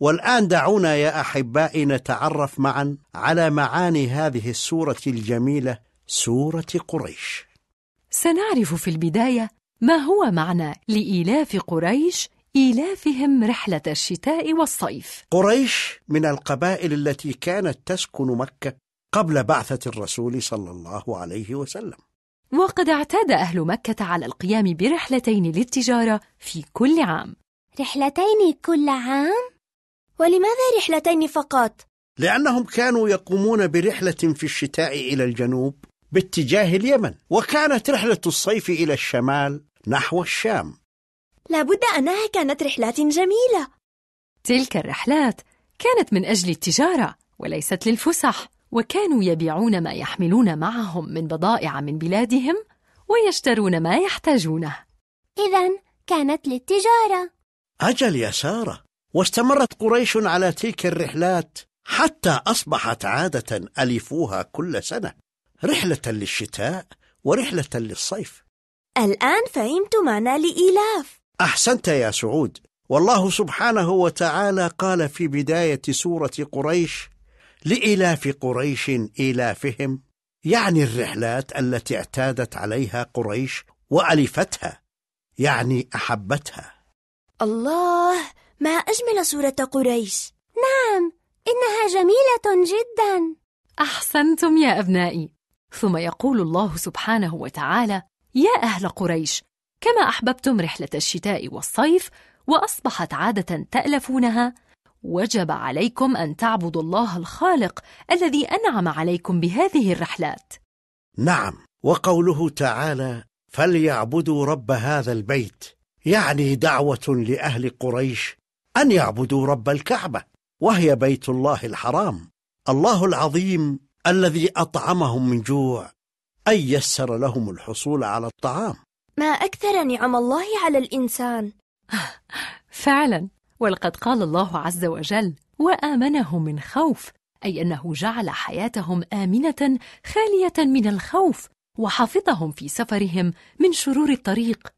والآن دعونا يا أحبائي نتعرف معا على معاني هذه السورة الجميلة سورة قريش. سنعرف في البداية ما هو معنى لإيلاف قريش إيلافهم رحلة الشتاء والصيف. قريش من القبائل التي كانت تسكن مكة قبل بعثة الرسول صلى الله عليه وسلم. وقد اعتاد أهل مكة على القيام برحلتين للتجارة في كل عام. رحلتين كل عام؟ ولماذا رحلتين فقط؟ لأنهم كانوا يقومون برحلة في الشتاء إلى الجنوب باتجاه اليمن وكانت رحلة الصيف إلى الشمال نحو الشام. لابد أنها كانت رحلات جميلة. تلك الرحلات كانت من أجل التجارة وليست للفسح وكانوا يبيعون ما يحملون معهم من بضائع من بلادهم ويشترون ما يحتاجونه. إذا كانت للتجارة. أجل يا سارة. واستمرت قريش على تلك الرحلات حتى أصبحت عادة ألفوها كل سنة رحلة للشتاء ورحلة للصيف. الآن فهمت معنى لإيلاف أحسنت يا سعود. والله سبحانه وتعالى قال في بداية سورة قريش لإلاف قريش إيلافهم يعني الرحلات التي اعتادت عليها قريش وألفتها يعني أحبتها. الله! ما أجمل سورة قريش. نعم إنها جميلة جدا. أحسنتم يا أبنائي. ثم يقول الله سبحانه وتعالى يا أهل قريش كما أحببتم رحلة الشتاء والصيف وأصبحت عادة تألفونها وجب عليكم أن تعبدوا الله الخالق الذي أنعم عليكم بهذه الرحلات. نعم وقوله تعالى فليعبدوا رب هذا البيت يعني دعوة لأهل قريش أن يعبدوا رب الكعبة وهي بيت الله الحرام. الله العظيم الذي أطعمهم من جوع أي يسر لهم الحصول على الطعام. ما أكثر نعم الله على الإنسان. فعلا. ولقد قال الله عز وجل وآمنهم من خوف. أي أنه جعل حياتهم آمنة خالية من الخوف وحفظهم في سفرهم من شرور الطريق.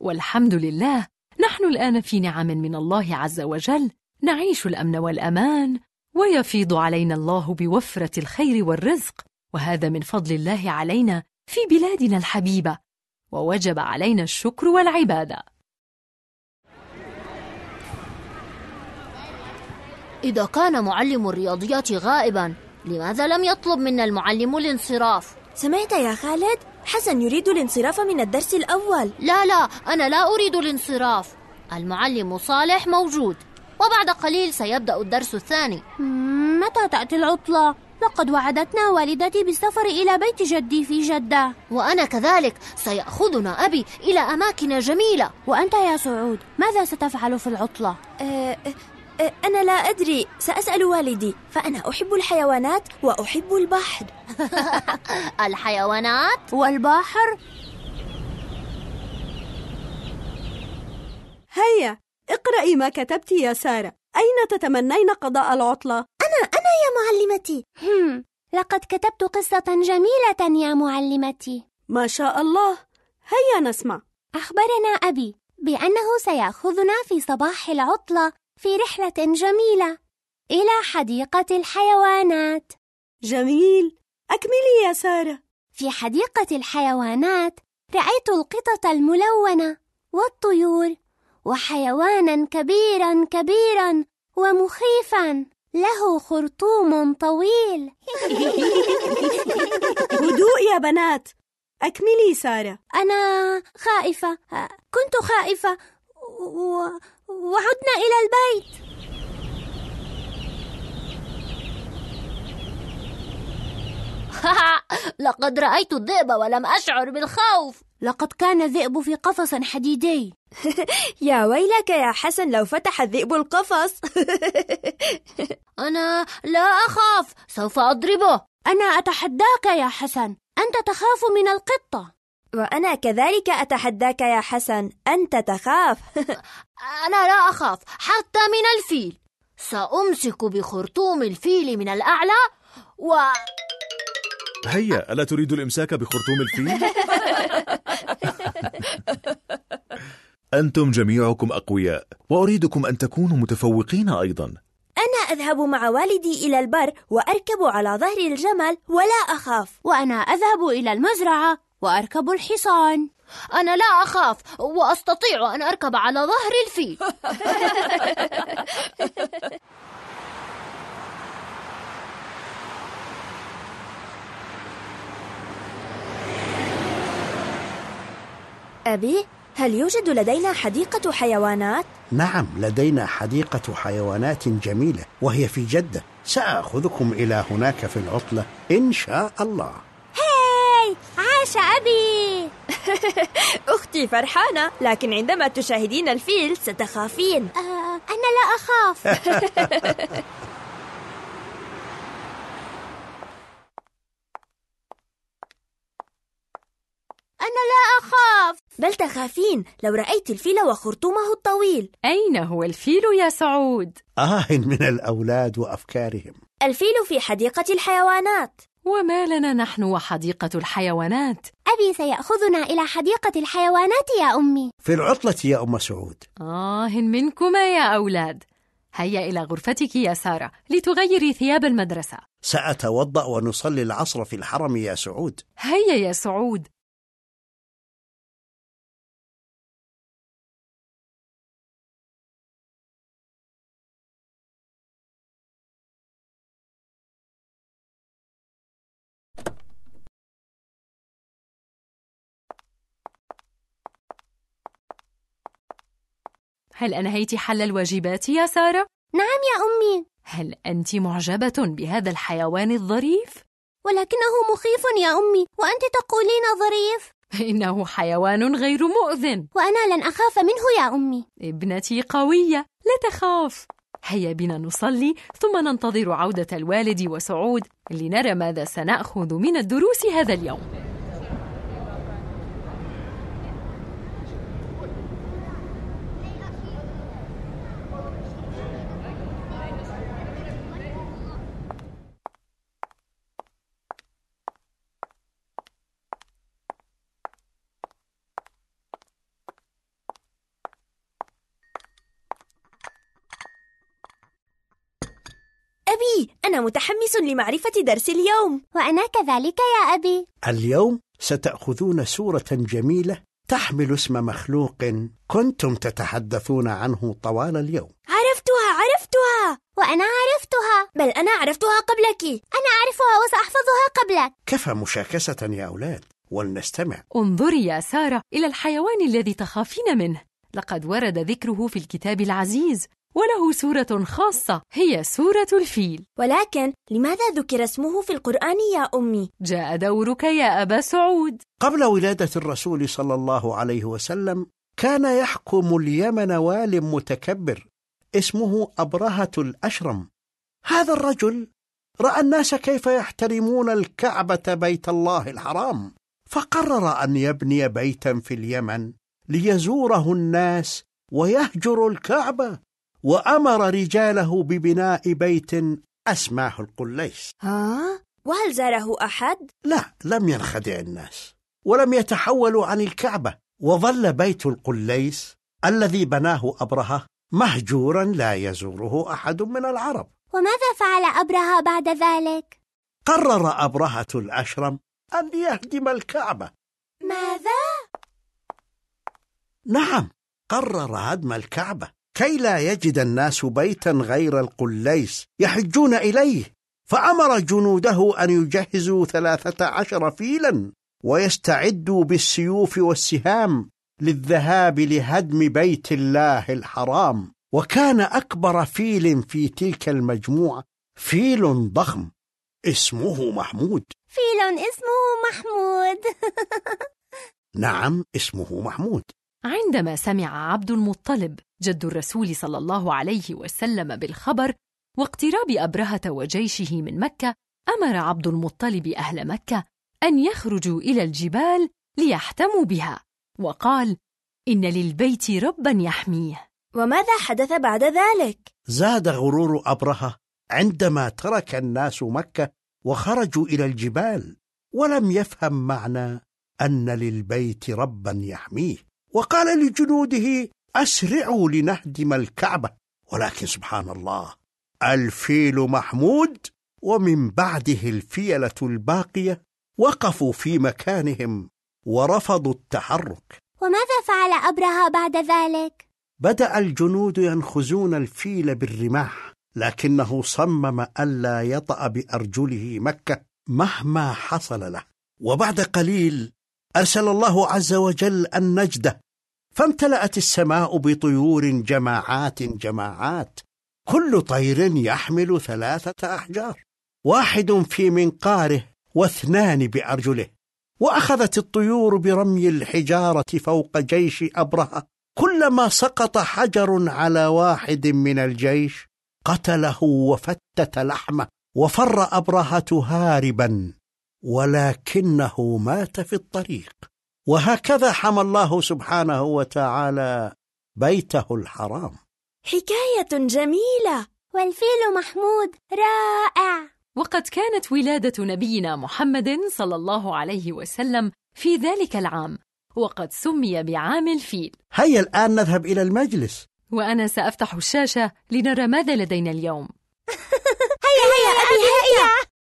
والحمد لله نحن الآن في نعم من الله عز وجل نعيش الأمن والأمان ويفيض علينا الله بوفرة الخير والرزق وهذا من فضل الله علينا في بلادنا الحبيبة ووجب علينا الشكر والعبادة إذا كان معلم الرياضيات غائبا لماذا لم يطلب منا المعلم الانصراف؟ سمعت يا خالد؟ حسن يريد الانصراف من الدرس الأول. لا لا أنا لا أريد الانصراف. المعلم صالح موجود وبعد قليل سيبدأ الدرس الثاني. متى تأتي العطلة؟ لقد وعدتنا والدتي بالسفر إلى بيت جدي في جدة. وأنا كذلك سيأخذنا أبي إلى أماكن جميلة. وأنت يا سعود ماذا ستفعل في العطلة؟ أه أنا لا أدري. سأسأل والدي. فأنا أحب الحيوانات وأحب البحر. الحيوانات والبحر. هيا اقرأي ما كتبت يا سارة. أين تتمنين قضاء العطلة؟ أنا أنا يا معلمتي. هم. لقد كتبت قصة جميلة يا معلمتي. ما شاء الله. هيا نسمع. أخبرنا أبي بأنه سيأخذنا في صباح العطلة. في رحلة جميلة. إلى حديقة الحيوانات. جميل. أكملي يا سارة. في حديقة الحيوانات رأيت القطط الملونة والطيور وحيوانا كبيرا كبيرا ومخيفا. له خرطوم طويل. هدوء يا بنات. أكملي سارة. أنا خائفة. كنت خائفة. و... وعدنا إلى البيت. لقد رأيت الذئب ولم أشعر بالخوف. لقد كان الذئب في قفص حديدي. يا ويلك يا حسن لو فتح الذئب القفص. أنا لا أخاف سوف أضربه. أنا أتحداك يا حسن. أنت تخاف من القطة. وأنا كذلك أتحداك يا حسن. أنت تخاف. أنا لا أخاف حتى من الفيل. سأمسك بخرطوم الفيل من الأعلى و هيا ألا تريد الإمساك بخرطوم الفيل؟ أنتم جميعكم أقوياء وأريدكم أن تكونوا متفوقين أيضا. أنا أذهب مع والدي إلى البر وأركب على ظهر الجمل ولا أخاف. وأنا أذهب إلى المزرعة. وأركب الحصان. أنا لا أخاف وأستطيع أن أركب على ظهر الفيل. أبي هل يوجد لدينا حديقة حيوانات؟ نعم لدينا حديقة حيوانات جميلة وهي في جدة. سآخذكم إلى هناك في العطلة إن شاء الله. عاش أبي أختي فرحانة لكن عندما تشاهدين الفيل ستخافين. آه أنا لا أخاف. أنا لا أخاف. بل تخافين لو رأيت الفيل وخرطومه الطويل. أين هو الفيل يا سعود؟ آه من الأولاد وأفكارهم. الفيل في حديقة الحيوانات. وما لنا نحن وحديقة الحيوانات؟ أبي سيأخذنا إلى حديقة الحيوانات يا أمي. في العطلة يا أم سعود. آه منكما يا أولاد. هيا إلى غرفتك يا سارة لتغيري ثياب المدرسة. سأتوضأ ونصلي العصر في الحرم يا سعود. هيا يا سعود. هل أنهيت حل الواجبات يا سارة؟ نعم يا أمي. هل أنت معجبة بهذا الحيوان الظريف؟ ولكنه مخيف يا أمي وأنت تقولين ظريف. إنه حيوان غير مؤذن. وأنا لن أخاف منه يا أمي. ابنتي قوية لا تخاف. هيا بنا نصلي ثم ننتظر عودة الوالد وسعود لنرى ماذا سنأخذ من الدروس هذا اليوم أبي أنا متحمس لمعرفة درس اليوم. وأنا كذلك يا أبي. اليوم ستأخذون سورة جميلة تحمل اسم مخلوق كنتم تتحدثون عنه طوال اليوم. عرفتها عرفتها. وأنا عرفتها. بل أنا عرفتها قبلك. أنا أعرفها وسأحفظها قبلك. كفى مشاكسة يا أولاد؟ ولنستمع. انظري يا سارة إلى الحيوان الذي تخافين منه. لقد ورد ذكره في الكتاب العزيز. وله سورة خاصة هي سورة الفيل. ولكن لماذا ذكر اسمه في القرآن يا أمي؟ جاء دورك يا أبا سعود. قبل ولادة الرسول صلى الله عليه وسلم كان يحكم اليمن وال متكبر اسمه أبرهة الأشرم. هذا الرجل رأى الناس كيف يحترمون الكعبة بيت الله الحرام فقرر أن يبني بيتا في اليمن ليزوره الناس ويهجر الكعبة. وأمر رجاله ببناء بيت أسماه القليس ها؟ وهل زاره أحد؟ لا لم ينخدع الناس ولم يتحولوا عن الكعبة وظل بيت القليس الذي بناه أبرهة مهجورا لا يزوره أحد من العرب وماذا فعل أبرهة بعد ذلك؟ قرر أبرهة الأشرم أن يهدم الكعبة ماذا؟ نعم قرر هدم الكعبة كي لا يجد الناس بيتا غير القليس يحجون إليه فأمر جنوده أن يجهزوا ثلاثة عشر فيلا ويستعدوا بالسيوف والسهام للذهاب لهدم بيت الله الحرام. وكان أكبر فيل في تلك المجموعة فيل ضخم اسمه محمود. فيل اسمه محمود. نعم اسمه محمود. عندما سمع عبد المطلب جد الرسول صلى الله عليه وسلم بالخبر واقتراب أبرهة وجيشه من مكة أمر عبد المطلب أهل مكة أن يخرجوا إلى الجبال ليحتموا بها وقال إن للبيت ربا يحميه وماذا حدث بعد ذلك؟ زاد غرور أبرهة عندما ترك الناس مكة وخرجوا إلى الجبال ولم يفهم معنى أن للبيت ربا يحميه وقال لجنوده أسرعوا لنهدم الكعبة ولكن سبحان الله الفيل محمود ومن بعده الفيلة الباقية وقفوا في مكانهم ورفضوا التحرك. وماذا فعل أبرهة بعد ذلك؟ بدأ الجنود ينخزون الفيل بالرماح لكنه صمم ألا يطأ بأرجله مكة مهما حصل له. وبعد قليل أرسل الله عز وجل النجدة فامتلأت السماء بطيور جماعات جماعات. كل طير يحمل ثلاثة أحجار. واحد في منقاره واثنان بأرجله. وأخذت الطيور برمي الحجارة فوق جيش أبرهة. كلما سقط حجر على واحد من الجيش قتله وفتت لحمه وفر أبرهة هاربا. ولكنه مات في الطريق. وهكذا حمى الله سبحانه وتعالى بيته الحرام. حكاية جميلة. والفيل محمود رائع. وقد كانت ولادة نبينا محمد صلى الله عليه وسلم في ذلك العام وقد سمي بعام الفيل. هيا الآن نذهب إلى المجلس. وأنا سأفتح الشاشة لنرى ماذا لدينا اليوم. هيا هيا أبي هيا.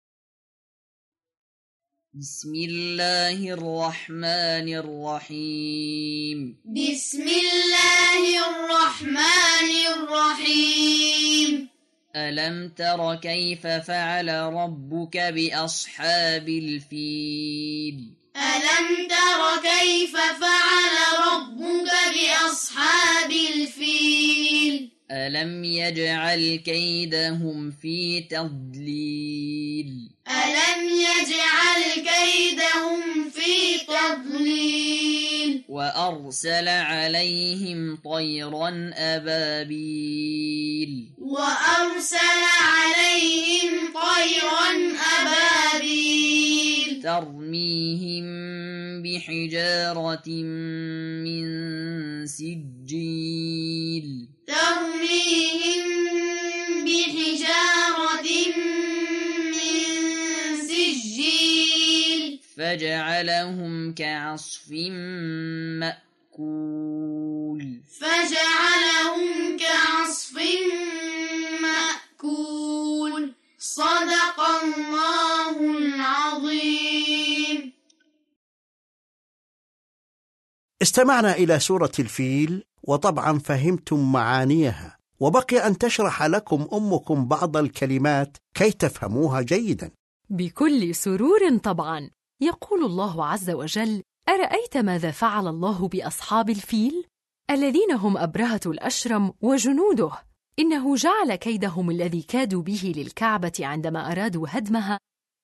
بسم الله الرحمن الرحيم. بسم الله الرحمن الرحيم. ألم تر كيف فعل ربك بأصحاب الفيل؟ ألم تر كيف فعل ربك بأصحاب الفيل؟ ألم يجعل كيدهم في تضليل؟ ألم يجعل كيدهم في تضليل؟ وأرسل عليهم طيرا أبابيل. وأرسل عليهم طيرا أبابيل. ترميهم بحجارة من سجيل. ترميهم بحجارة من فجعلهم كعصف مأكول. فجعلهم كعصف مأكول. صدق الله العظيم. استمعنا إلى سورة الفيل وطبعا فهمتم معانيها وبقي أن تشرح لكم أمكم بعض الكلمات كي تفهموها جيدا. بكل سرور طبعا. يقول الله عز وجل أرأيت ماذا فعل الله بأصحاب الفيل؟ الذين هم أبرهة الأشرم وجنوده إنه جعل كيدهم الذي كادوا به للكعبة عندما أرادوا هدمها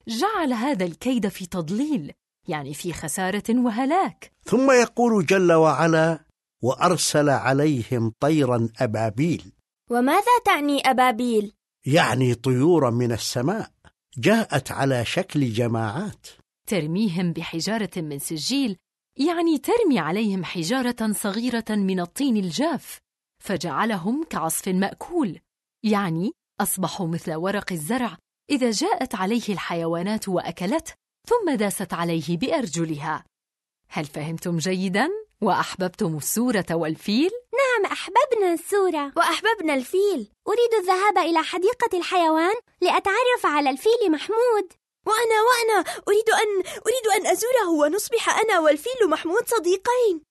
جعل هذا الكيد في تضليل يعني في خسارة وهلاك ثم يقول جل وعلا وأرسل عليهم طيرا أبابيل وماذا تعني أبابيل؟ يعني طيورا من السماء جاءت على شكل جماعات ترميهم بحجارة من سجيل يعني ترمي عليهم حجارة صغيرة من الطين الجاف فجعلهم كعصف مأكول يعني أصبحوا مثل ورق الزرع إذا جاءت عليه الحيوانات وأكلته ثم داست عليه بأرجلها هل فهمتم جيداً؟ وأحببتم السورة والفيل؟ نعم أحببنا السورة وأحببنا الفيل أريد الذهاب إلى حديقة الحيوان لأتعرف على الفيل محمود وأنا وأنا أريد أن أريد أن أزوره ونصبح أنا والفيل محمود صديقين.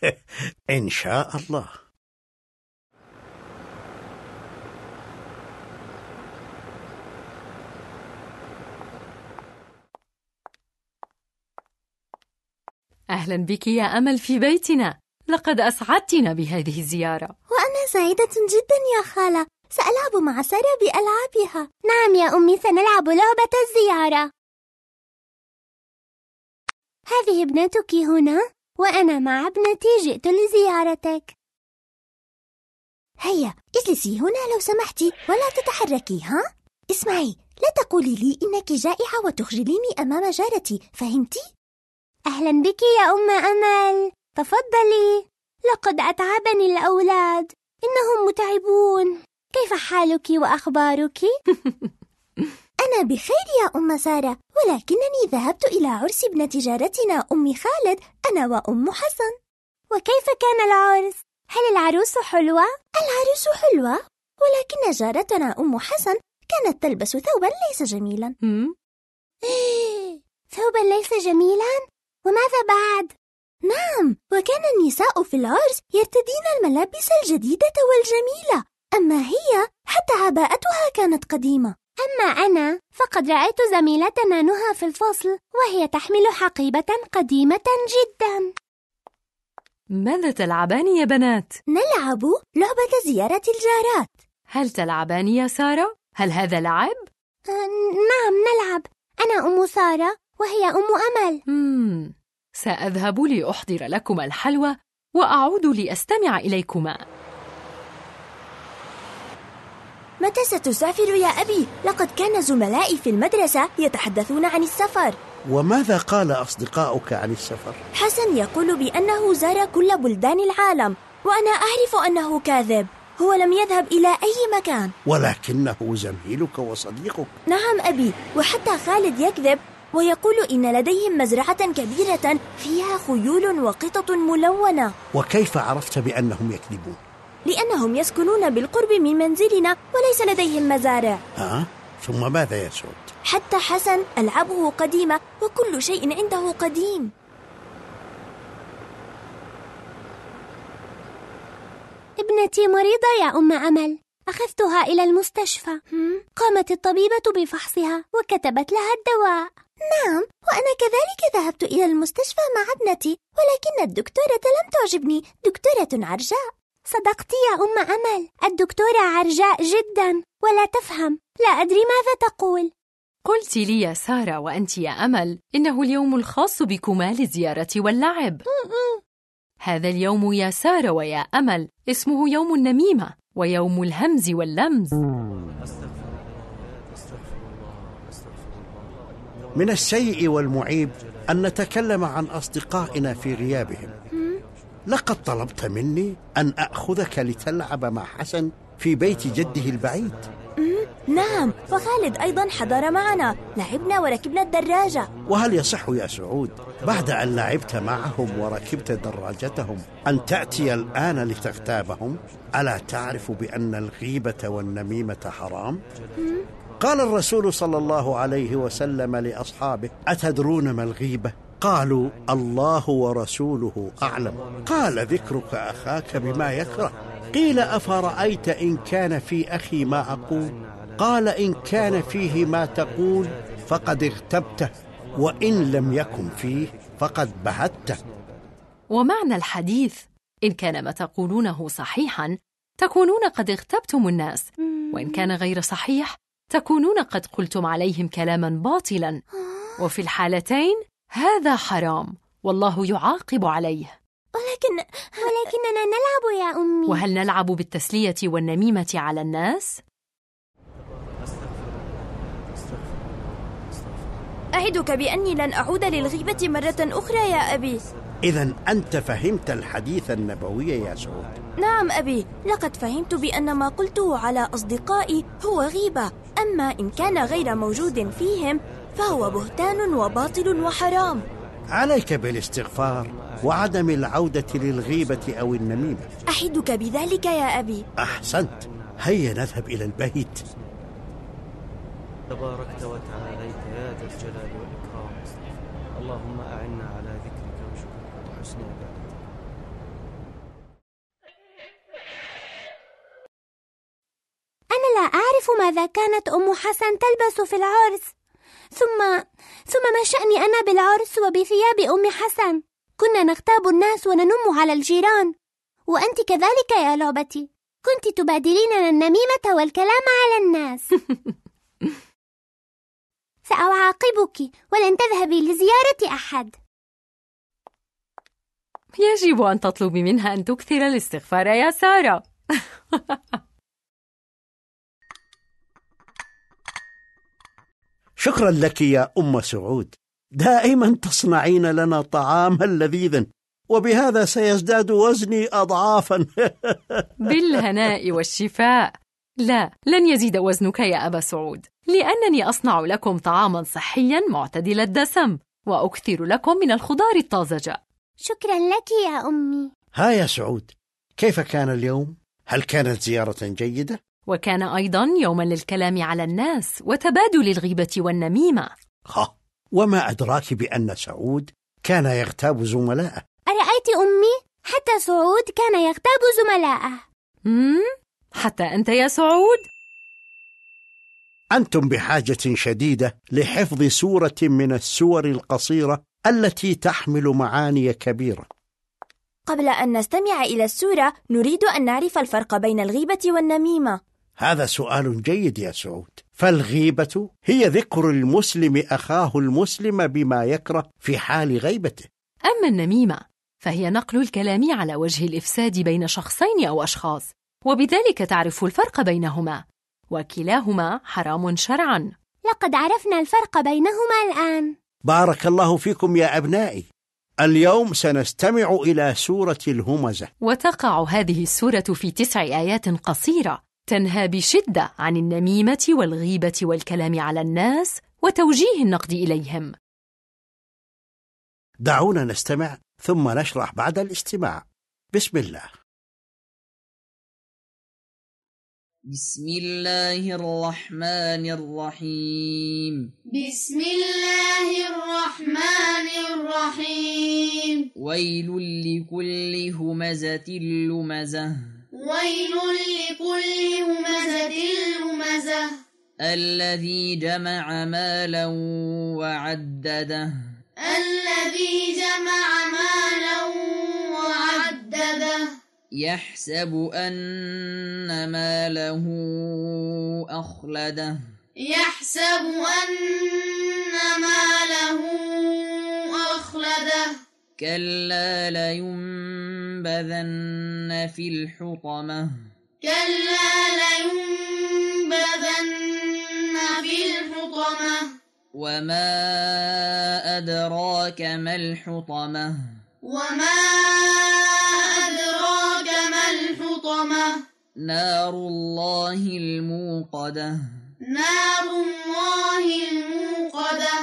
إن شاء الله. أهلا بك يا أمل في بيتنا. لقد أسعدتنا بهذه الزيارة. وأنا سعيدة جدا يا خالة. سألعب مع سارة بألعابها. نعم يا أمي سنلعب لعبة الزيارة. هذه ابنتك هنا؟ وأنا مع ابنتي جئت لزيارتك. هيا اجلسي هنا لو سمحتي ولا تتحركي ها؟ اسمعي لا تقولي لي إنك جائعة وتخجليني أمام جارتي فهمتي؟ أهلا بك يا أم أمل. تفضلي. لقد أتعبني الأولاد. إنهم متعبون. كيف حالك وأخبارك؟ أنا بخير يا أم سارة ولكنني ذهبت إلى عرس ابنة جارتنا أم خالد أنا وأم حسن وكيف كان العرس؟ هل العروس حلوة؟ العروس حلوة ولكن جارتنا أم حسن كانت تلبس ثوبا ليس جميلا؟ ثوبا ليس جميلا؟ وماذا بعد؟ نعم وكان النساء في العرس يرتدين الملابس الجديدة والجميلة أما هي حتى عباءتها كانت قديمة أما أنا فقد رأيت زميلتنا نهى في الفصل وهي تحمل حقيبة قديمة جدا ماذا تلعبان يا بنات؟ نلعب لعبة زيارة الجارات هل تلعبان يا سارة؟ هل هذا لعب؟ أه، نعم نلعب أنا أم سارة وهي أم أمل مم. سأذهب لأحضر لكما الحلوى وأعود لأستمع إليكما متى ستسافر يا أبي؟ لقد كان زملائي في المدرسة يتحدثون عن السفر وماذا قال أصدقاؤك عن السفر؟ حسن يقول بأنه زار كل بلدان العالم وأنا أعرف أنه كاذب هو لم يذهب إلى أي مكان ولكنه زميلك وصديقك نعم أبي وحتى خالد يكذب ويقول إن لديهم مزرعة كبيرة فيها خيول وقطط ملونة وكيف عرفت بأنهم يكذبون؟ لأنهم يسكنون بالقرب من منزلنا وليس لديهم مزارع. ها؟ ثم ماذا يا سعود؟ حتى حسن ألعابه قديمة وكل شيء عنده قديم. ابنتي مريضة يا أم أمل. أخذتها إلى المستشفى. قامت الطبيبة بفحصها وكتبت لها الدواء. نعم وأنا كذلك ذهبت إلى المستشفى مع ابنتي ولكن الدكتورة لم تعجبني. دكتورة عرجاء. صدقت يا أم أمل الدكتورة عرجاء جدا ولا تفهم لا أدري ماذا تقول. قلت لي يا سارة وأنت يا أمل إنه اليوم الخاص بكما للزيارة واللعب. هذا اليوم يا سارة ويا أمل اسمه يوم النميمة ويوم الهمز واللمز. من السيء والمعيب أن نتكلم عن أصدقائنا في غيابهم لقد طلبت مني أن أخذك لتلعب مع حسن في بيت جده البعيد. نعم وخالد أيضا حضر معنا. لعبنا وركبنا الدراجة. وهل يصح يا سعود بعد أن لعبت معهم وركبت دراجتهم أن تأتي الآن لتغتابهم؟ ألا تعرف بأن الغيبة والنميمة حرام؟ قال الرسول صلى الله عليه وسلم لأصحابه أتدرون ما الغيبة؟ قالوا الله ورسوله أعلم. قال ذكرك أخاك بما يكره. قيل أفرأيت إن كان في أخي ما أقول؟ قال إن كان فيه ما تقول فقد اغتبته وإن لم يكن فيه فقد بهته. ومعنى الحديث إن كان ما تقولونه صحيحا تكونون قد اغتبتم الناس وإن كان غير صحيح تكونون قد قلتم عليهم كلاما باطلا. وفي الحالتين هذا حرام. والله يعاقب عليه. ولكن ولكننا نلعب يا أمي. وهل نلعب بالتسلية والنميمة على الناس؟ أعدك بأني لن أعود للغيبة مرة أخرى يا أبي. إذا أنت فهمت الحديث النبوي يا سعود. نعم أبي. لقد فهمت بأن ما قلته على أصدقائي هو غيبة. أما إن كان غير موجود فيهم فهو بهتان وباطل وحرام. عليك بالاستغفار وعدم العودة للغيبة أو النميمة. أحدك بذلك يا أبي. أحسنت. هيا نذهب إلى البيت. تباركت وتعاليت يا ذا الجلال والإكرام. اللهم أعنا على ذكرك وشكرك وحسن عبادتك. أنا لا أعرف ماذا كانت أم حسن تلبس في العرس. ثم ثم ما شأني أنا بالعرس وبثياب أم حسن. كنا نغتاب الناس وننم على الجيران. وأنت كذلك يا لعبتي. كنت تبادليننا النميمة والكلام على الناس. سأعاقبك ولن تذهبي لزيارة أحد. يجب أن تطلبي منها أن تكثر الاستغفار يا سارة. شكرا لك يا أم سعود. دائما تصنعين لنا طعاما لذيذا وبهذا سيزداد وزني أضعافا. بالهناء والشفاء. لا لن يزيد وزنك يا أبا سعود لأنني أصنع لكم طعاما صحيا معتدل الدسم وأكثر لكم من الخضار الطازجة. شكرا لك يا أمي. ها يا سعود كيف كان اليوم؟ هل كانت زيارة جيدة؟ وكان أيضا يوما للكلام على الناس وتبادل الغيبة والنميمة ها وما أدراك بأن سعود كان يغتاب زملائه أرأيت أمي؟ حتى سعود كان يغتاب زملائه مم؟ حتى أنت يا سعود؟ أنتم بحاجة شديدة لحفظ سورة من السور القصيرة التي تحمل معاني كبيرة قبل أن نستمع إلى السورة نريد أن نعرف الفرق بين الغيبة والنميمة هذا سؤال جيد يا سعود. فالغيبة هي ذكر المسلم أخاه المسلم بما يكره في حال غيبته. أما النميمة فهي نقل الكلام على وجه الإفساد بين شخصين أو أشخاص وبذلك تعرف الفرق بينهما. وكلاهما حرام شرعا. لقد عرفنا الفرق بينهما الآن. بارك الله فيكم يا أبنائي. اليوم سنستمع إلى سورة الهمزة. وتقع هذه السورة في تسع آيات قصيرة. تنهى بشدة عن النميمة والغيبة والكلام على الناس وتوجيه النقد إليهم. دعونا نستمع ثم نشرح بعد الاستماع. بسم الله. بسم الله الرحمن الرحيم. بسم الله الرحمن الرحيم. ويل لكل همزة لمزة. ويل لكل همزة لمزة. الذي جمع مالا وعدده. الذي جمع مالا وعدده. يحسب أن ماله أخلده. يحسب أن ماله أخلده. كلا لينبذن في الحطمة كلا لينبذن في الحطمة وما أدراك ما الحطمة وما أدراك ما الحطمة نار الله الموقدة نار الله الموقدة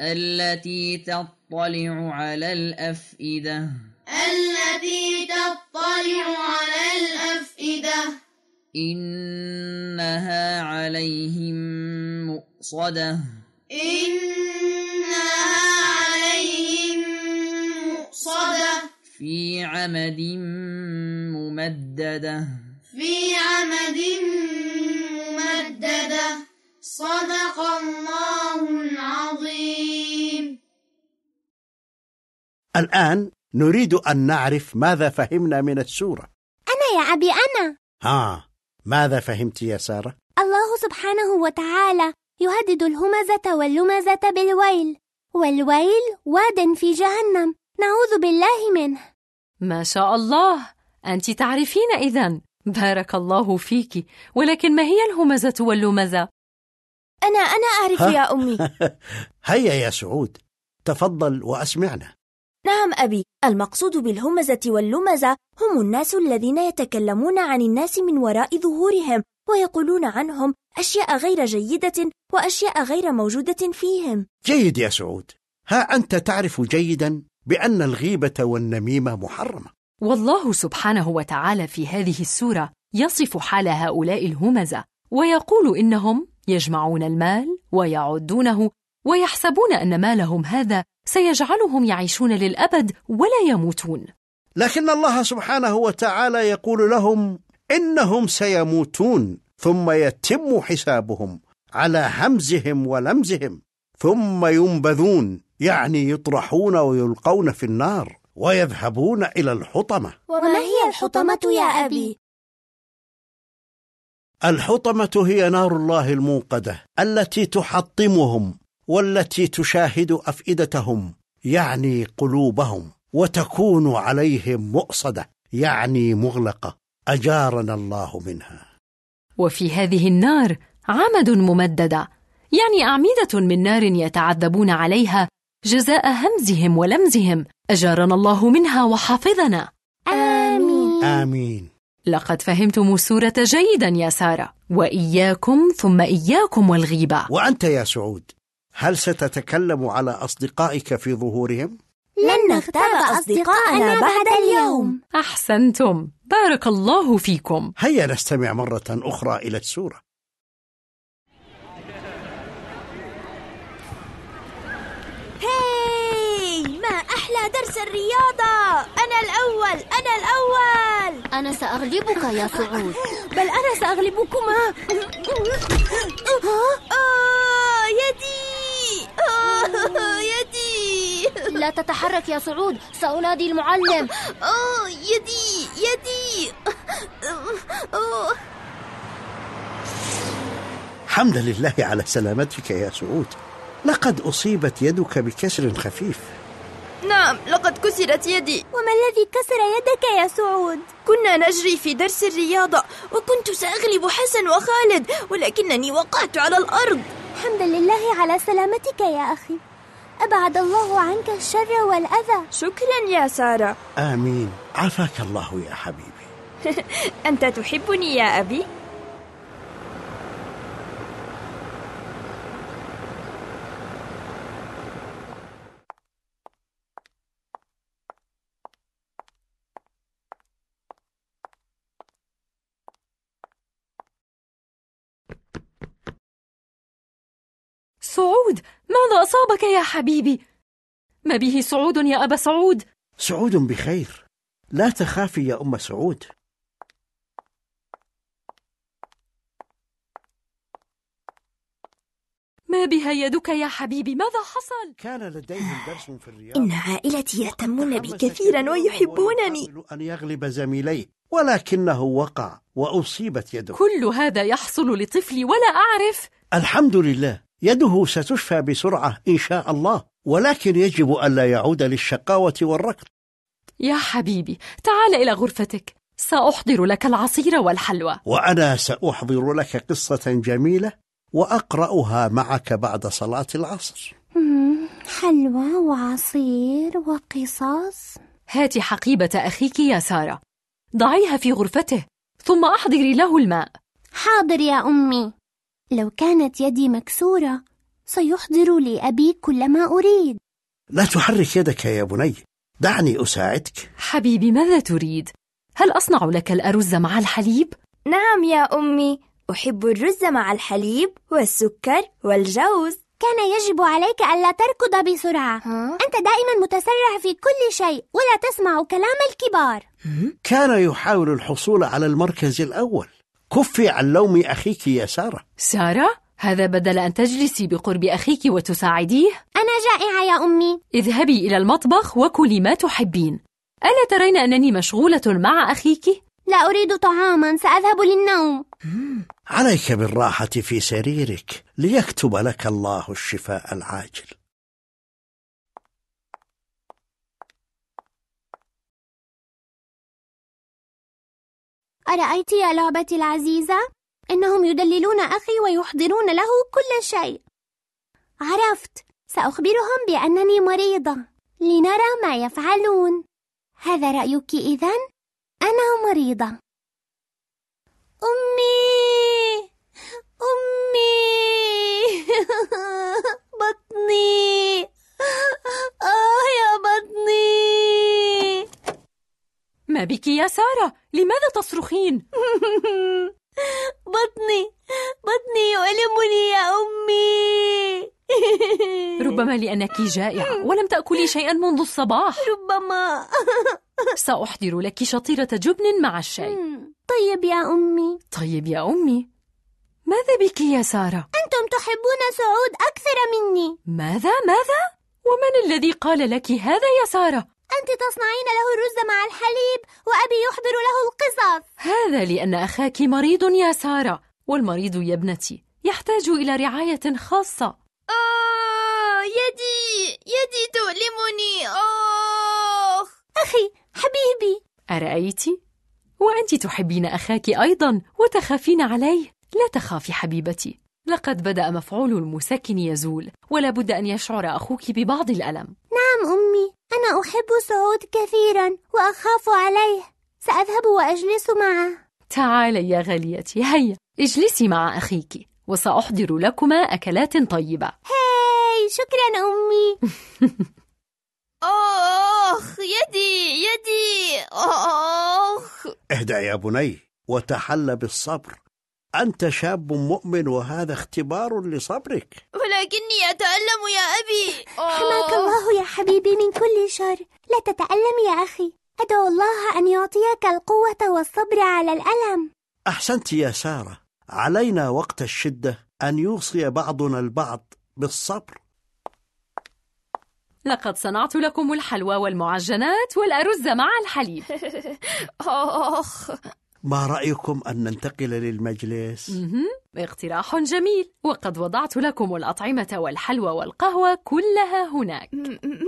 التي تطلع على الأفئدة. التي تطلع على الأفئدة. إنها عليهم مؤصدة. إنها عليهم مؤصدة. في عمد ممددة. في عمد ممددة. صدق الله العظيم. الآن نريد أن نعرف ماذا فهمنا من السورة. أنا يا أبي أنا. ها ماذا فهمت يا سارة؟ الله سبحانه وتعالى يهدد الهمزة واللمزة بالويل. والويل واد في جهنم. نعوذ بالله منه. ما شاء الله. أنت تعرفين إذن بارك الله فيك. ولكن ما هي الهمزة واللمزة؟ أنا أنا أعرف؟ يا أمي. هيا يا سعود. تفضل وأسمعنا. نعم أبي المقصود بالهمزة واللمزة هم الناس الذين يتكلمون عن الناس من وراء ظهورهم ويقولون عنهم أشياء غير جيدة وأشياء غير موجودة فيهم. جيد يا سعود. ها أنت تعرف جيدا بأن الغيبة والنميمة محرمة. والله سبحانه وتعالى في هذه السورة يصف حال هؤلاء الهمزة ويقول إنهم يجمعون المال ويعدونه ويحسبون أن مالهم هذا سيجعلهم يعيشون للأبد ولا يموتون لكن الله سبحانه وتعالى يقول لهم إنهم سيموتون ثم يتم حسابهم على همزهم ولمزهم ثم ينبذون يعني يطرحون ويلقون في النار ويذهبون إلى الحطمة وما هي الحطمة يا أبي؟ الحطمة هي نار الله الموقدة التي تحطمهم والتي تشاهد أفئدتهم يعني قلوبهم وتكون عليهم مؤصدة يعني مغلقة. أجارنا الله منها. وفي هذه النار عمد ممددة يعني أعمدة من نار يتعذبون عليها جزاء همزهم ولمزهم. أجارنا الله منها وحافظنا. آمين. آمين. لقد فهمتم السورة جيدا يا سارة وإياكم ثم إياكم والغيبة. وأنت يا سعود. هل ستتكلم على أصدقائك في ظهورهم؟ لن نغتاب أصدقاءنا بعد اليوم. أحسنتم. بارك الله فيكم. هيا نستمع مرة أخرى إلى السورة. هاي ما أحلى درس الرياضة. أنا الأول أنا الأول. أنا سأغلبك يا سعود. بل أنا سأغلبكما. آه يدي. يدي. لا تتحرك يا سعود سأنادي المعلم. يدي يدي. آه حمدا لله على سلامتك يا سعود لقد أصيبت يدك بكسر خفيف. نعم لقد كسرت يدي. وما الذي كسر يدك يا سعود؟ كنا نجري في درس الرياضة وكنت سأغلب حسن وخالد ولكنني وقعت على الأرض. حمدا لله على سلامتك يا أخي. أبعد الله عنك الشر والأذى. شكرا يا سارة. آمين. عافاك الله يا حبيبي. أنت تحبني يا أبي؟ سعود ماذا أصابك يا حبيبي؟ ما به سعود يا أبا سعود؟ سعود بخير. لا تخافي يا أم سعود. ما بها يدك يا حبيبي؟ ماذا حصل؟ كان لديهم درس في الرياضة إن عائلتي يهتمون بي كثيرا ويحبونني. أن يغلب زميليه ولكنه وقع وأصيبت يده. كل هذا يحصل لطفلي ولا أعرف. الحمد لله. يده ستشفى بسرعة إن شاء الله ولكن يجب ألا يعود للشقاوة والركض. يا حبيبي تعال إلى غرفتك. سأحضر لك العصير والحلوى. وأنا سأحضر لك قصة جميلة وأقرأها معك بعد صلاة العصر. حلوى وعصير وقصص. هات حقيبة أخيك يا سارة. ضعيها في غرفته ثم أحضري له الماء. حاضر يا أمي. لو كانت يدي مكسورة سيحضر لي أبي كل ما أريد. لا تحرك يدك يا بني. دعني أساعدك. حبيبي ماذا تريد؟ هل أصنع لك الأرز مع الحليب؟ نعم يا أمي. أحب الرز مع الحليب والسكر والجوز. كان يجب عليك ألا تركض بسرعة. ها؟ أنت دائما متسرع في كل شيء ولا تسمع كلام الكبار. كان يحاول الحصول على المركز الأول. كفي عن لوم أخيك يا سارة سارة؟ هذا بدل أن تجلسي بقرب أخيك وتساعديه؟ أنا جائعة يا أمي اذهبي إلى المطبخ وكلي ما تحبين ألا ترين أنني مشغولة مع أخيك؟ لا أريد طعاما سأذهب للنوم عليك بالراحة في سريرك ليكتب لك الله الشفاء العاجل أرأيت يا لعبتي العزيزة؟ إنهم يدللون أخي ويحضرون له كل شيء. عرفت. سأخبرهم بأنني مريضة. لنرى ما يفعلون. هذا رأيك إذن؟ أنا مريضة. أمي! أمي! بطني! ما بك يا سارة؟ لماذا تصرخين؟ بطني بطني يؤلمني يا أمي ربما لأنك جائعة ولم تأكلي شيئا منذ الصباح ربما سأحضر لك شطيرة جبن مع الشاي طيب يا أمي طيب يا أمي ماذا بك يا سارة؟ أنتم تحبون سعود أكثر مني ماذا ماذا؟ ومن الذي قال لك هذا يا سارة؟ أنت تصنعين له الرز مع الحليب وأبي يحضر له القصص. هذا لأن أخاك مريض يا سارة والمريض يا ابنتي يحتاج إلى رعاية خاصة. آه يدي يدي تؤلمني. آه أخي حبيبي. أرأيت؟ وأنت تحبين أخاك أيضا وتخافين عليه؟ لا تخافي حبيبتي لقد بدأ مفعول المسكن يزول ولا بد أن يشعر أخوك ببعض الألم. نعم أمي. أنا أحب سعود كثيرا وأخاف عليه. سأذهب وأجلس معه. تعالي يا غاليتي هيا. اجلسي مع أخيك وسأحضر لكما أكلات طيبة. هاي شكرا أمي. آخ يدي يدي. آخ اهدأ يا بني وتحل بالصبر. أنت شاب مؤمن وهذا اختبار لصبرك. ولكني أتألم يا أبي. حماك الله يا حبيبي من كل شر. لا تتألم يا أخي. أدعو الله أن يعطيك القوة والصبر على الألم. أحسنت يا سارة. علينا وقت الشدة أن يوصي بعضنا البعض بالصبر. لقد صنعت لكم الحلوى والمعجنات والأرز مع الحليب. ما رأيكم أن ننتقل للمجلس؟ مهم. اقتراح جميل وقد وضعت لكم الأطعمة والحلوى والقهوة كلها هناك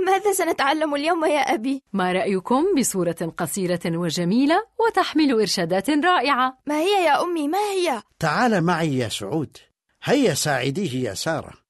ماذا سنتعلم اليوم يا أبي؟ ما رأيكم بصورة قصيرة وجميلة وتحمل إرشادات رائعة ما هي يا أمي ما هي؟ تعال معي يا سعود هيا ساعديه يا سارة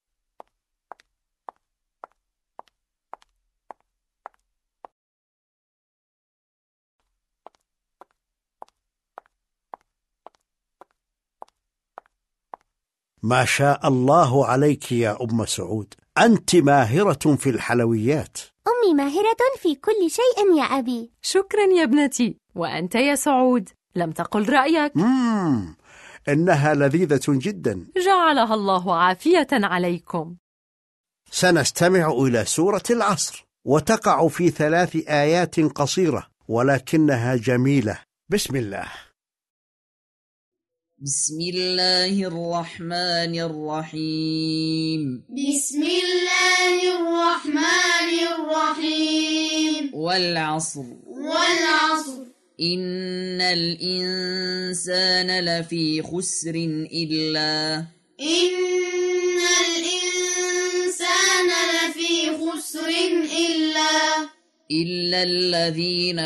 ما شاء الله عليك يا أم سعود. أنت ماهرة في الحلويات. أمي ماهرة في كل شيء يا أبي. شكرا يا ابنتي. وأنت يا سعود. لم تقل رأيك. مم. إنها لذيذة جدا. جعلها الله عافية عليكم. سنستمع إلى سورة العصر. وتقع في ثلاث آيات قصيرة ولكنها جميلة. بسم الله. بسم الله الرحمن الرحيم. بسم الله الرحمن الرحيم. والعصر. والعصر. إن الإنسان لفي خسر إلا. إن الإنسان لفي خسر إلا. إلا الذين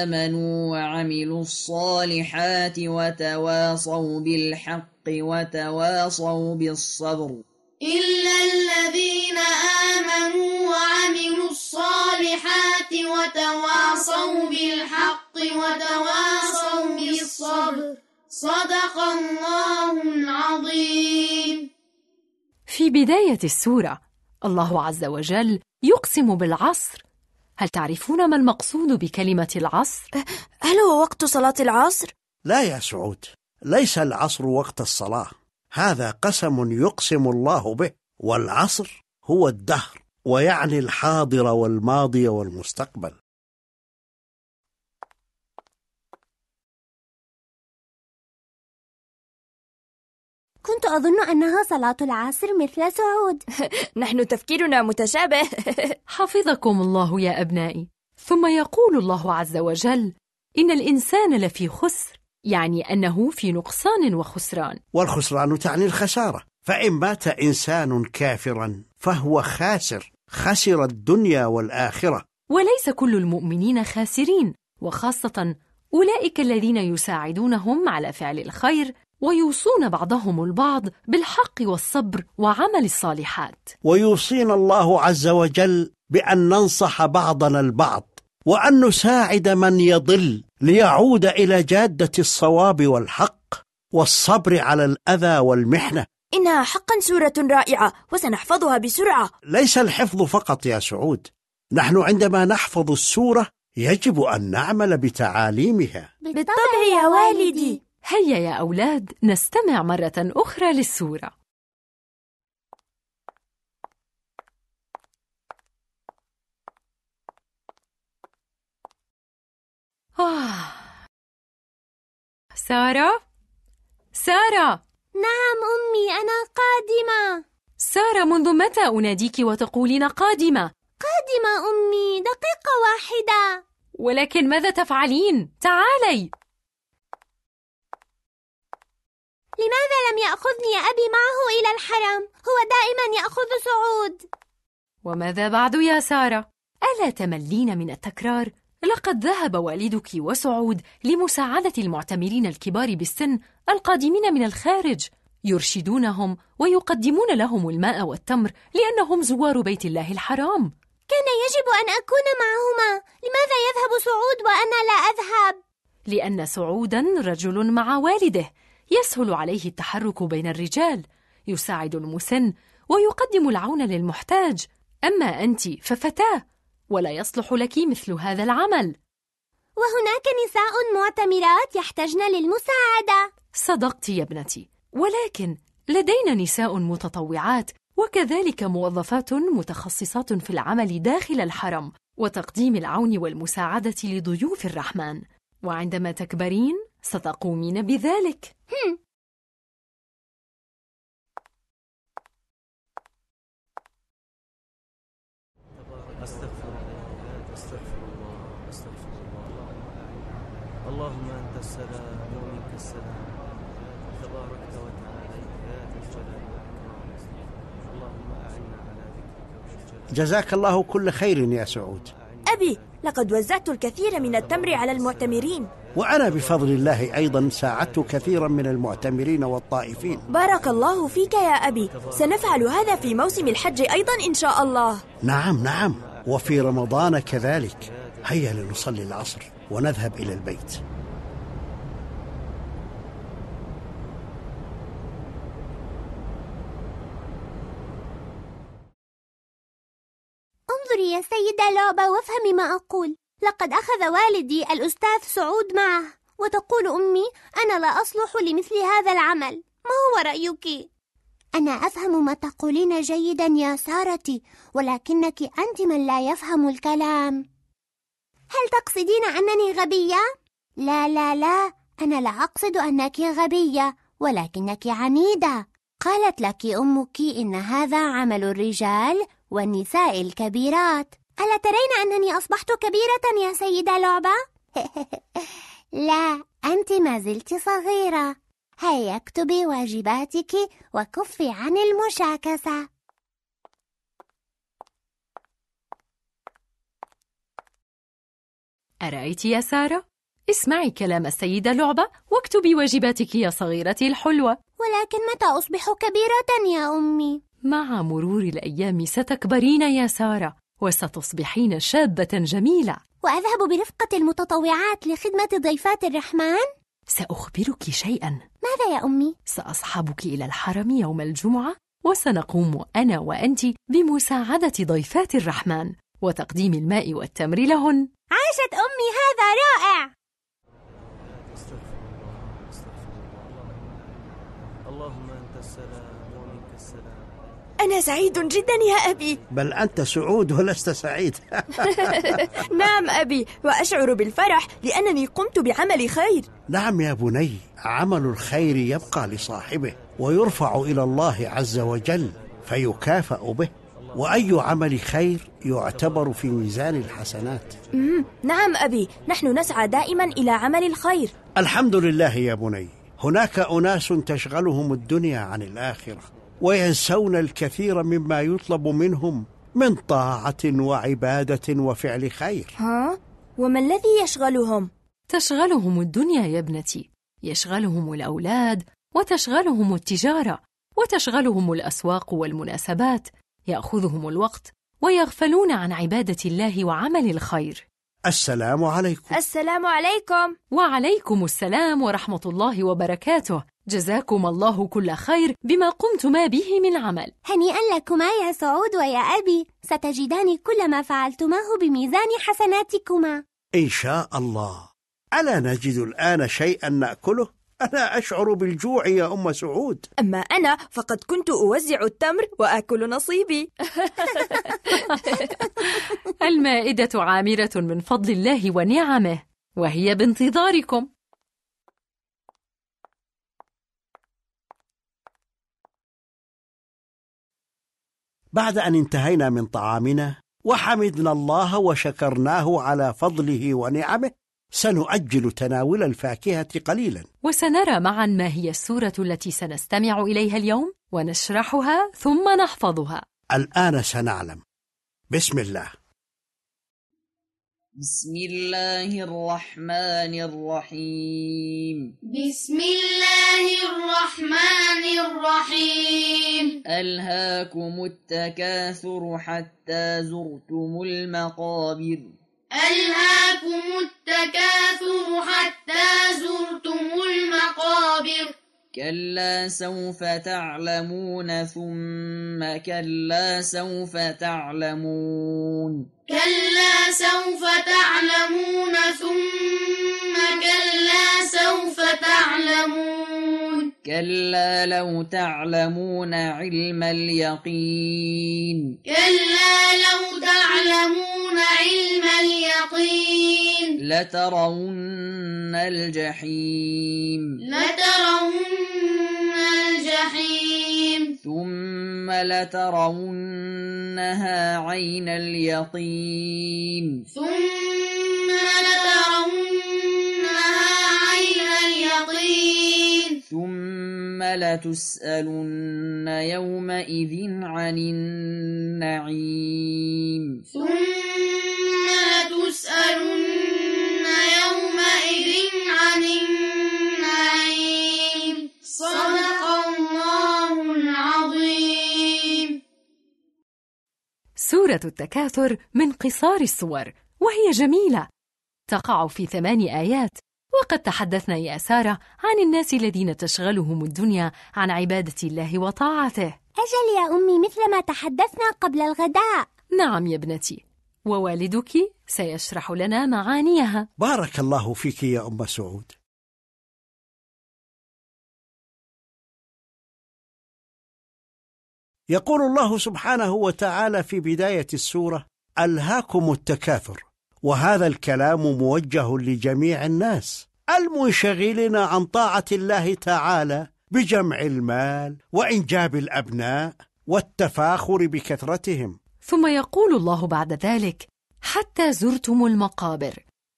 آمنوا وعملوا الصالحات وتواصوا بالحق وتواصوا بالصبر. إلا الذين آمنوا وعملوا الصالحات وتواصوا بالحق وتواصوا بالصبر. صدق الله العظيم. في بداية السورة الله عز وجل يقسم بالعصر هل تعرفون ما المقصود بكلمة العصر؟ هل هو وقت صلاة العصر؟ لا يا سعود ليس العصر وقت الصلاة هذا قسم يقسم الله به والعصر هو الدهر ويعني الحاضر والماضي والمستقبل كنت أظن أنها صلاة العصر مثل سعود. نحن تفكيرنا متشابه. حفظكم الله يا أبنائي. ثم يقول الله عز وجل إن الإنسان لفي خسر يعني أنه في نقصان وخسران. والخسران تعني الخسارة. فإن مات إنسان كافرا فهو خاسر خسر الدنيا والآخرة. وليس كل المؤمنين خاسرين وخاصة أولئك الذين يساعدونهم على فعل الخير ويوصون بعضهم البعض بالحق والصبر وعمل الصالحات. ويوصينا الله عز وجل بأن ننصح بعضنا البعض وأن نساعد من يضل ليعود إلى جادة الصواب والحق والصبر على الأذى والمحنة. إنها حقا سورة رائعة وسنحفظها بسرعة. ليس الحفظ فقط يا سعود نحن عندما نحفظ السورة يجب أن نعمل بتعاليمها. بالطبع يا والدي. هيا يا أولاد نستمع مرة أخرى للسورة آه. سارة؟ سارة! نعم أمي أنا قادمة سارة منذ متى أناديك وتقولين قادمة؟ قادمة أمي دقيقة واحدة ولكن ماذا تفعلين؟ تعالي! لماذا لم يأخذني أبي معه إلى الحرم؟ هو دائما يأخذ سعود وماذا بعد يا سارة؟ ألا تملين من التكرار؟ لقد ذهب والدك وسعود لمساعدة المعتمرين الكبار بالسن القادمين من الخارج يرشدونهم ويقدمون لهم الماء والتمر لأنهم زوار بيت الله الحرام كان يجب أن أكون معهما لماذا يذهب سعود وأنا لا أذهب؟ لأن سعودا رجل مع والده يسهل عليه التحرك بين الرجال. يساعد المسن ويقدم العون للمحتاج. أما أنت ففتاة ولا يصلح لك مثل هذا العمل. وهناك نساء معتمرات يحتجن للمساعدة. صدقت يا ابنتي ولكن لدينا نساء متطوعات وكذلك موظفات متخصصات في العمل داخل الحرم وتقديم العون والمساعدة لضيوف الرحمن. وعندما تكبرين ستقومين بذلك. هم. أستغفر الله أستغفر الله أستغفر الله اللهم أنت السلام ومنك السلام. تباركت وتعاليت يا ذا الجلال والإكرام اللهم أعنا على ذكرك وشجرك جزاك الله كل خير يا سعود. أبي لقد وزعت الكثير من التمر على المعتمرين. وأنا بفضل الله أيضا ساعدت كثيرا من المعتمرين والطائفين. بارك الله فيك يا أبي. سنفعل هذا في موسم الحج أيضا إن شاء الله. نعم نعم. وفي رمضان كذلك. هيا لنصلي العصر ونذهب إلى البيت. انظري يا سيدة لعبة وافهمي ما أقول. لقد أخذ والدي الأستاذ سعود معه وتقول أمي أنا لا أصلح لمثل هذا العمل ما هو رأيك؟ أنا أفهم ما تقولين جيدا يا سارتي ولكنك أنت من لا يفهم الكلام هل تقصدين أنني غبية؟ لا لا لا أنا لا أقصد أنك غبية ولكنك عنيدة قالت لك أمك إن هذا عمل الرجال والنساء الكبيرات ألا ترين أنني أصبحت كبيرة يا سيدة لعبة؟ لا أنت ما زلت صغيرة هيا اكتبي واجباتك وكفي عن المشاكسة أرأيت يا سارة؟ اسمعي كلام السيدة لعبة واكتبي واجباتك يا صغيرتي الحلوة ولكن متى أصبح كبيرة يا أمي؟ مع مرور الأيام ستكبرين يا سارة وستصبحين شابة جميلة. وأذهب برفقة المتطوعات لخدمة ضيفات الرحمن؟ سأخبرك شيئا. ماذا يا أمي؟ سأصحبك إلى الحرم يوم الجمعة وسنقوم أنا وأنت بمساعدة ضيفات الرحمن وتقديم الماء والتمر لهن. عاشت أمي هذا رائع! اللهم أنت السلام. أنا سعيد جدا يا أبي. بل أنت سعود ولست سعيد. نعم أبي وأشعر بالفرح لأنني قمت بعمل خير. نعم يا بني عمل الخير يبقى لصاحبه ويرفع إلى الله عز وجل فيكافأ به وأي عمل خير يعتبر في ميزان الحسنات. مم. نعم أبي نحن نسعى دائما إلى عمل الخير. الحمد لله يا بني هناك أناس تشغلهم الدنيا عن الآخرة. وينسون الكثير مما يطلب منهم من طاعة وعبادة وفعل خير. ها؟ وما الذي يشغلهم؟ تشغلهم الدنيا يا ابنتي. يشغلهم الأولاد وتشغلهم التجارة وتشغلهم الأسواق والمناسبات. يأخذهم الوقت ويغفلون عن عبادة الله وعمل الخير. السلام عليكم. السلام عليكم. وعليكم السلام ورحمة الله وبركاته. جزاكم الله كل خير بما قمتما به من عمل. هنيئا لكما يا سعود ويا أبي. ستجدان كل ما فعلتماه بميزان حسناتكما. إن شاء الله. ألا نجد الآن شيئا نأكله؟ أنا أشعر بالجوع يا أم سعود. أما أنا فقد كنت أوزع التمر وآكل نصيبي. المائدة عامرة من فضل الله ونعمه وهي بانتظاركم. بعد أن انتهينا من طعامنا وحمدنا الله وشكرناه على فضله ونعمه سنؤجل تناول الفاكهة قليلا. وسنرى معا ما هي السورة التي سنستمع إليها اليوم ونشرحها ثم نحفظها. الآن سنعلم. بسم الله. بسم الله الرحمن الرحيم. بسم الله الرحمن الرحيم. ألهاكم التكاثر حتى زرتم المقابر. ألهاكم التكاثر حتى زرتم المقابر. كلا سوف تعلمون ثم كلا سوف تعلمون. كلا سوف تعلمون ثم كلا سوف تعلمون كلا لو تعلمون علم اليقين كلا لو تعلمون علم اليقين لترون الجحيم لترون الجحيم. ثم لترونها عين اليقين. ثم لترونها عين اليقين. ثم لتسألن يومئذ عن النعيم. ثم لتسألن يومئذ عن النعيم صدق الله العظيم. سورة التكاثر من قصار السور وهي جميلة. تقع في ثمان آيات وقد تحدثنا يا سارة عن الناس الذين تشغلهم الدنيا عن عبادة الله وطاعته. أجل يا أمي مثل ما تحدثنا قبل الغداء. نعم يا ابنتي ووالدك سيشرح لنا معانيها. بارك الله فيك يا أم سعود. يقول الله سبحانه وتعالى في بداية السورة ألهاكم التكاثر. وهذا الكلام موجه لجميع الناس المنشغلين عن طاعة الله تعالى بجمع المال وإنجاب الأبناء والتفاخر بكثرتهم. ثم يقول الله بعد ذلك حتى زرتم المقابر.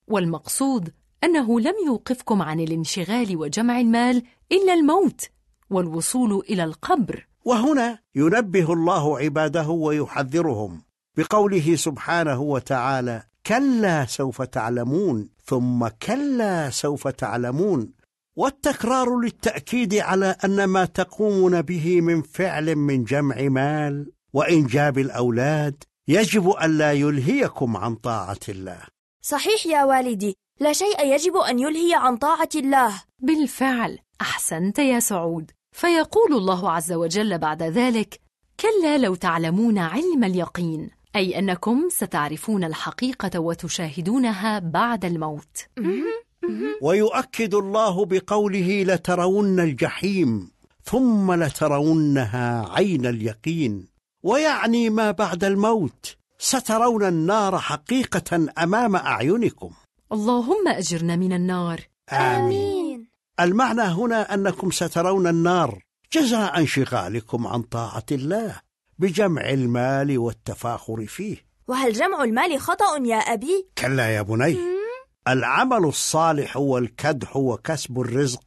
والمقصود أنه لم يوقفكم عن الانشغال وجمع المال إلا الموت والوصول إلى القبر. وهنا ينبه الله عباده ويحذرهم بقوله سبحانه وتعالى كلا سوف تعلمون ثم كلا سوف تعلمون. والتكرار للتأكيد على أن ما تقومون به من فعل من جمع مال وإنجاب الأولاد يجب ألا يلهيكم عن طاعة الله. صحيح يا والدي لا شيء يجب أن يلهي عن طاعة الله. بالفعل أحسنت يا سعود. فيقول الله عز وجل بعد ذلك كلا لو تعلمون علم اليقين أي أنكم ستعرفون الحقيقة وتشاهدونها بعد الموت. ويؤكد الله بقوله لترون الجحيم ثم لترونها عين اليقين. ويعني ما بعد الموت سترون النار حقيقة أمام أعينكم. اللهم أجرنا من النار. آمين. المعنى هنا أنكم سترون النار جزاء انشغالكم عن طاعة الله بجمع المال والتفاخر فيه. وهل جمع المال خطأ يا أبي؟ كلا يا بني. العمل الصالح والكدح وكسب الرزق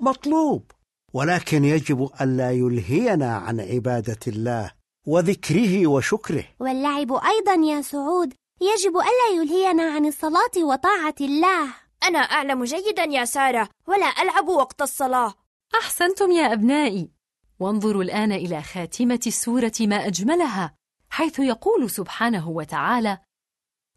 مطلوب ولكن يجب ألا يلهينا عن عبادة الله وذكره وشكره. واللعب أيضا يا سعود يجب ألا يلهينا عن الصلاة وطاعة الله. أنا أعلم جيدا يا سارة ولا ألعب وقت الصلاة. أحسنتم يا أبنائي. وانظروا الآن إلى خاتمة السورة ما أجملها حيث يقول سبحانه وتعالى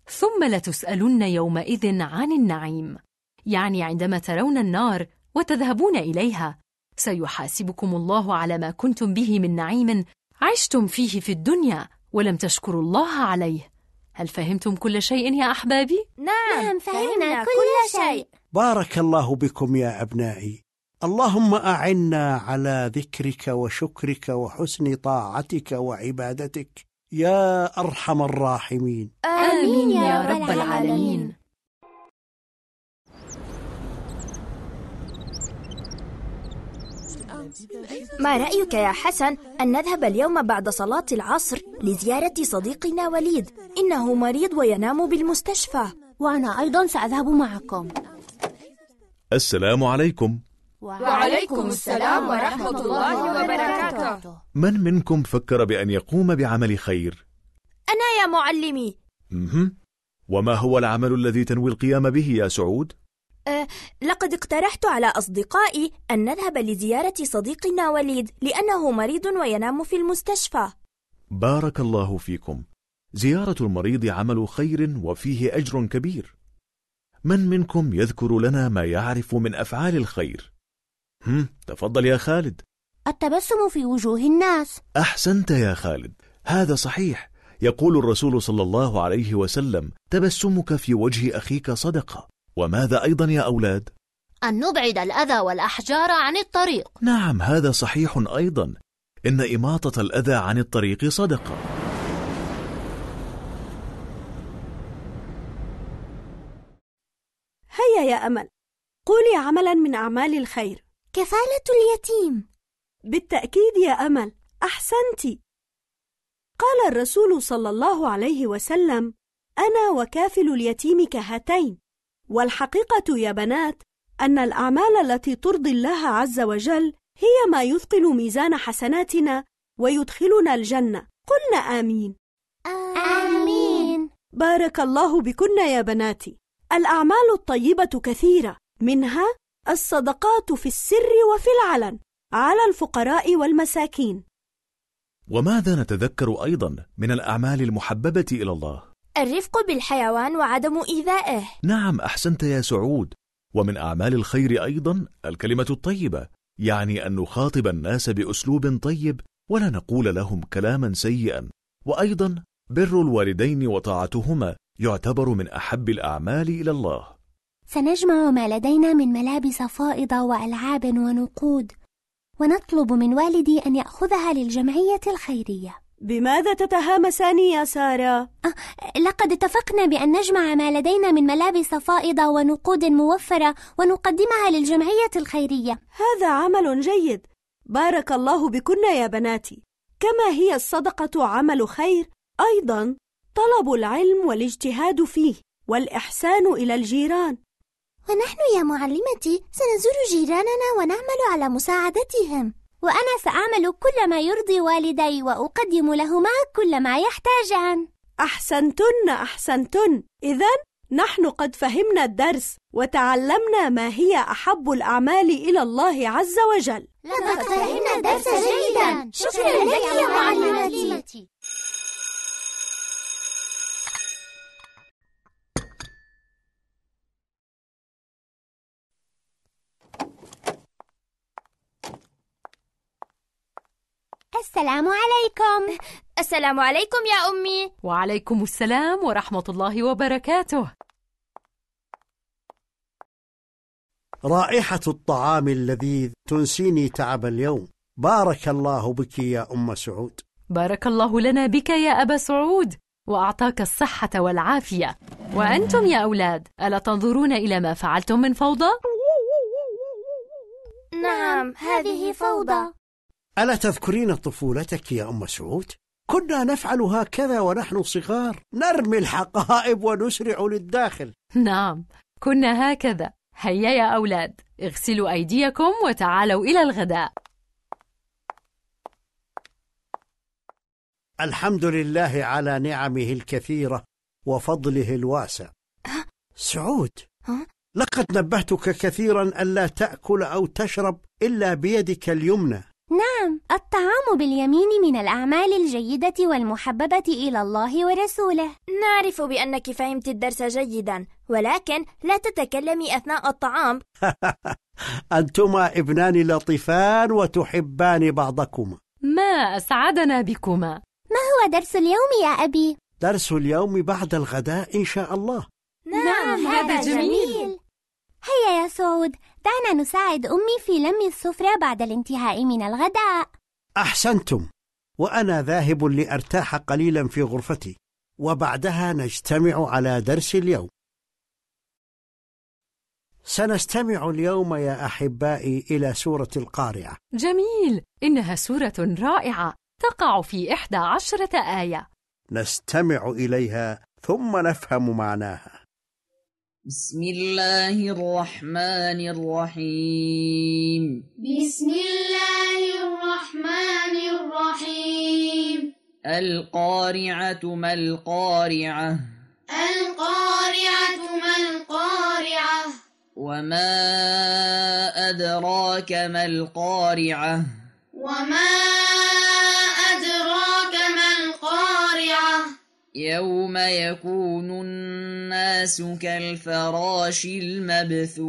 ثم لتسألن يومئذ عن النعيم. يعني عندما ترون النار وتذهبون إليها سيحاسبكم الله على ما كنتم به من نعيم عشتم فيه في الدنيا ولم تشكروا الله عليه. هل فهمتم كل شيء يا أحبابي؟ نعم فهمنا كل شيء. بارك الله بكم يا أبنائي. اللهم أعنا على ذكرك وشكرك وحسن طاعتك وعبادتك. يا أرحم الراحمين. آمين يا رب العالمين. ما رأيك يا حسن أن نذهب اليوم بعد صلاة العصر لزيارة صديقنا وليد إنه مريض وينام بالمستشفى وأنا أيضا سأذهب معكم السلام عليكم وعليكم السلام ورحمة الله وبركاته من منكم فكر بأن يقوم بعمل خير؟ أنا يا معلمي. وما هو العمل الذي تنوي القيام به يا سعود؟ أه لقد اقترحت على أصدقائي أن نذهب لزيارة صديقنا وليد لأنه مريض وينام في المستشفى. بارك الله فيكم. زيارة المريض عمل خير وفيه أجر كبير. من منكم يذكر لنا ما يعرف من أفعال الخير؟ هم تفضل يا خالد. التبسم في وجوه الناس. أحسنت يا خالد. هذا صحيح. يقول الرسول صلى الله عليه وسلم تبسمك في وجه أخيك صدقة. وماذا أيضا يا أولاد؟ أن نبعد الأذى والأحجار عن الطريق. نعم هذا صحيح أيضا. إن إماطة الأذى عن الطريق صدقة هيا يا أمل. قولي عملا من أعمال الخير. كفالة اليتيم. بالتأكيد يا أمل أحسنت. قال الرسول صلى الله عليه وسلم أنا وكافل اليتيم كهاتين. والحقيقة يا بنات أن الأعمال التي ترضي الله عز وجل هي ما يثقل ميزان حسناتنا ويدخلنا الجنة. قلنا آمين. آمين. بارك الله بكن يا بناتي الأعمال الطيبة كثيرة منها الصدقات في السر وفي العلن على الفقراء والمساكين. وماذا نتذكر أيضا من الأعمال المحببة إلى الله؟ الرفق بالحيوان وعدم إيذائه. نعم أحسنت يا سعود. ومن أعمال الخير أيضا الكلمة الطيبة يعني أن نخاطب الناس بأسلوب طيب ولا نقول لهم كلاما سيئا. وأيضا بر الوالدين وطاعتهما يعتبر من أحب الأعمال إلى الله. سنجمع ما لدينا من ملابس فائضة وألعاب ونقود ونطلب من والدي أن يأخذها للجمعية الخيرية. بماذا تتهامسان يا سارة؟ لقد اتفقنا بأن نجمع ما لدينا من ملابس فائضة ونقود موفرة ونقدمها للجمعية الخيرية. هذا عمل جيد. بارك الله بكن يا بناتي. كما هي الصدقة عمل خير أيضا طلب العلم والاجتهاد فيه والإحسان إلى الجيران. ونحن يا معلمتي سنزور جيراننا ونعمل على مساعدتهم. وأنا سأعمل كل ما يرضي والدي وأقدم لهما كل ما يحتاجان. أحسنتن أحسنتن. إذا نحن قد فهمنا الدرس وتعلمنا ما هي أحب الأعمال إلى الله عز وجل. لقد فهمنا الدرس جيدا. شكرا لك يا معلمتي. السلام عليكم. السلام عليكم يا أمي. وعليكم السلام ورحمة الله وبركاته. رائحة الطعام اللذيذ تنسيني تعب اليوم. بارك الله بك يا أم سعود. بارك الله لنا بك يا أبا سعود وأعطاك الصحة والعافية. وأنتم يا أولاد ألا تنظرون إلى ما فعلتم من فوضى؟ نعم هذه فوضى. ألا تذكرين طفولتك يا أم سعود؟ كنا نفعل هكذا ونحن صغار نرمي الحقائب ونسرع للداخل. نعم كنا هكذا. هيا يا أولاد اغسلوا أيديكم وتعالوا إلى الغداء. الحمد لله على نعمه الكثيرة وفضله الواسع. سعود لقد نبهتك كثيرا ألا تأكل أو تشرب إلا بيدك اليمنى. نعم الطعام باليمين من الأعمال الجيدة والمحببة إلى الله ورسوله. نعرف بأنك فهمت الدرس جيدا ولكن لا تتكلمي أثناء الطعام. أنتما ابنان لطيفان وتحبان بعضكما. ما أسعدنا بكما. ما هو درس اليوم يا أبي؟ درس اليوم بعد الغداء إن شاء الله. نعم هذا جميل. هيا يا سعود دعنا نساعد أمي في لم السفرة بعد الانتهاء من الغداء. أحسنتم. وأنا ذاهب لأرتاح قليلا في غرفتي. وبعدها نجتمع على درس اليوم. سنستمع اليوم يا أحبائي إلى سورة القارعة. جميل. إنها سورة رائعة. تقع في إحدى عشرة آية. نستمع إليها ثم نفهم معناها. بسم الله الرحمن الرحيم. بسم الله الرحمن الرحيم. القارعة ما القارعة؟ القارعة ما القارعة؟ وما أدراك ما القارعة؟ وما أدراك يوم يكون الناس كالفراش المبثوث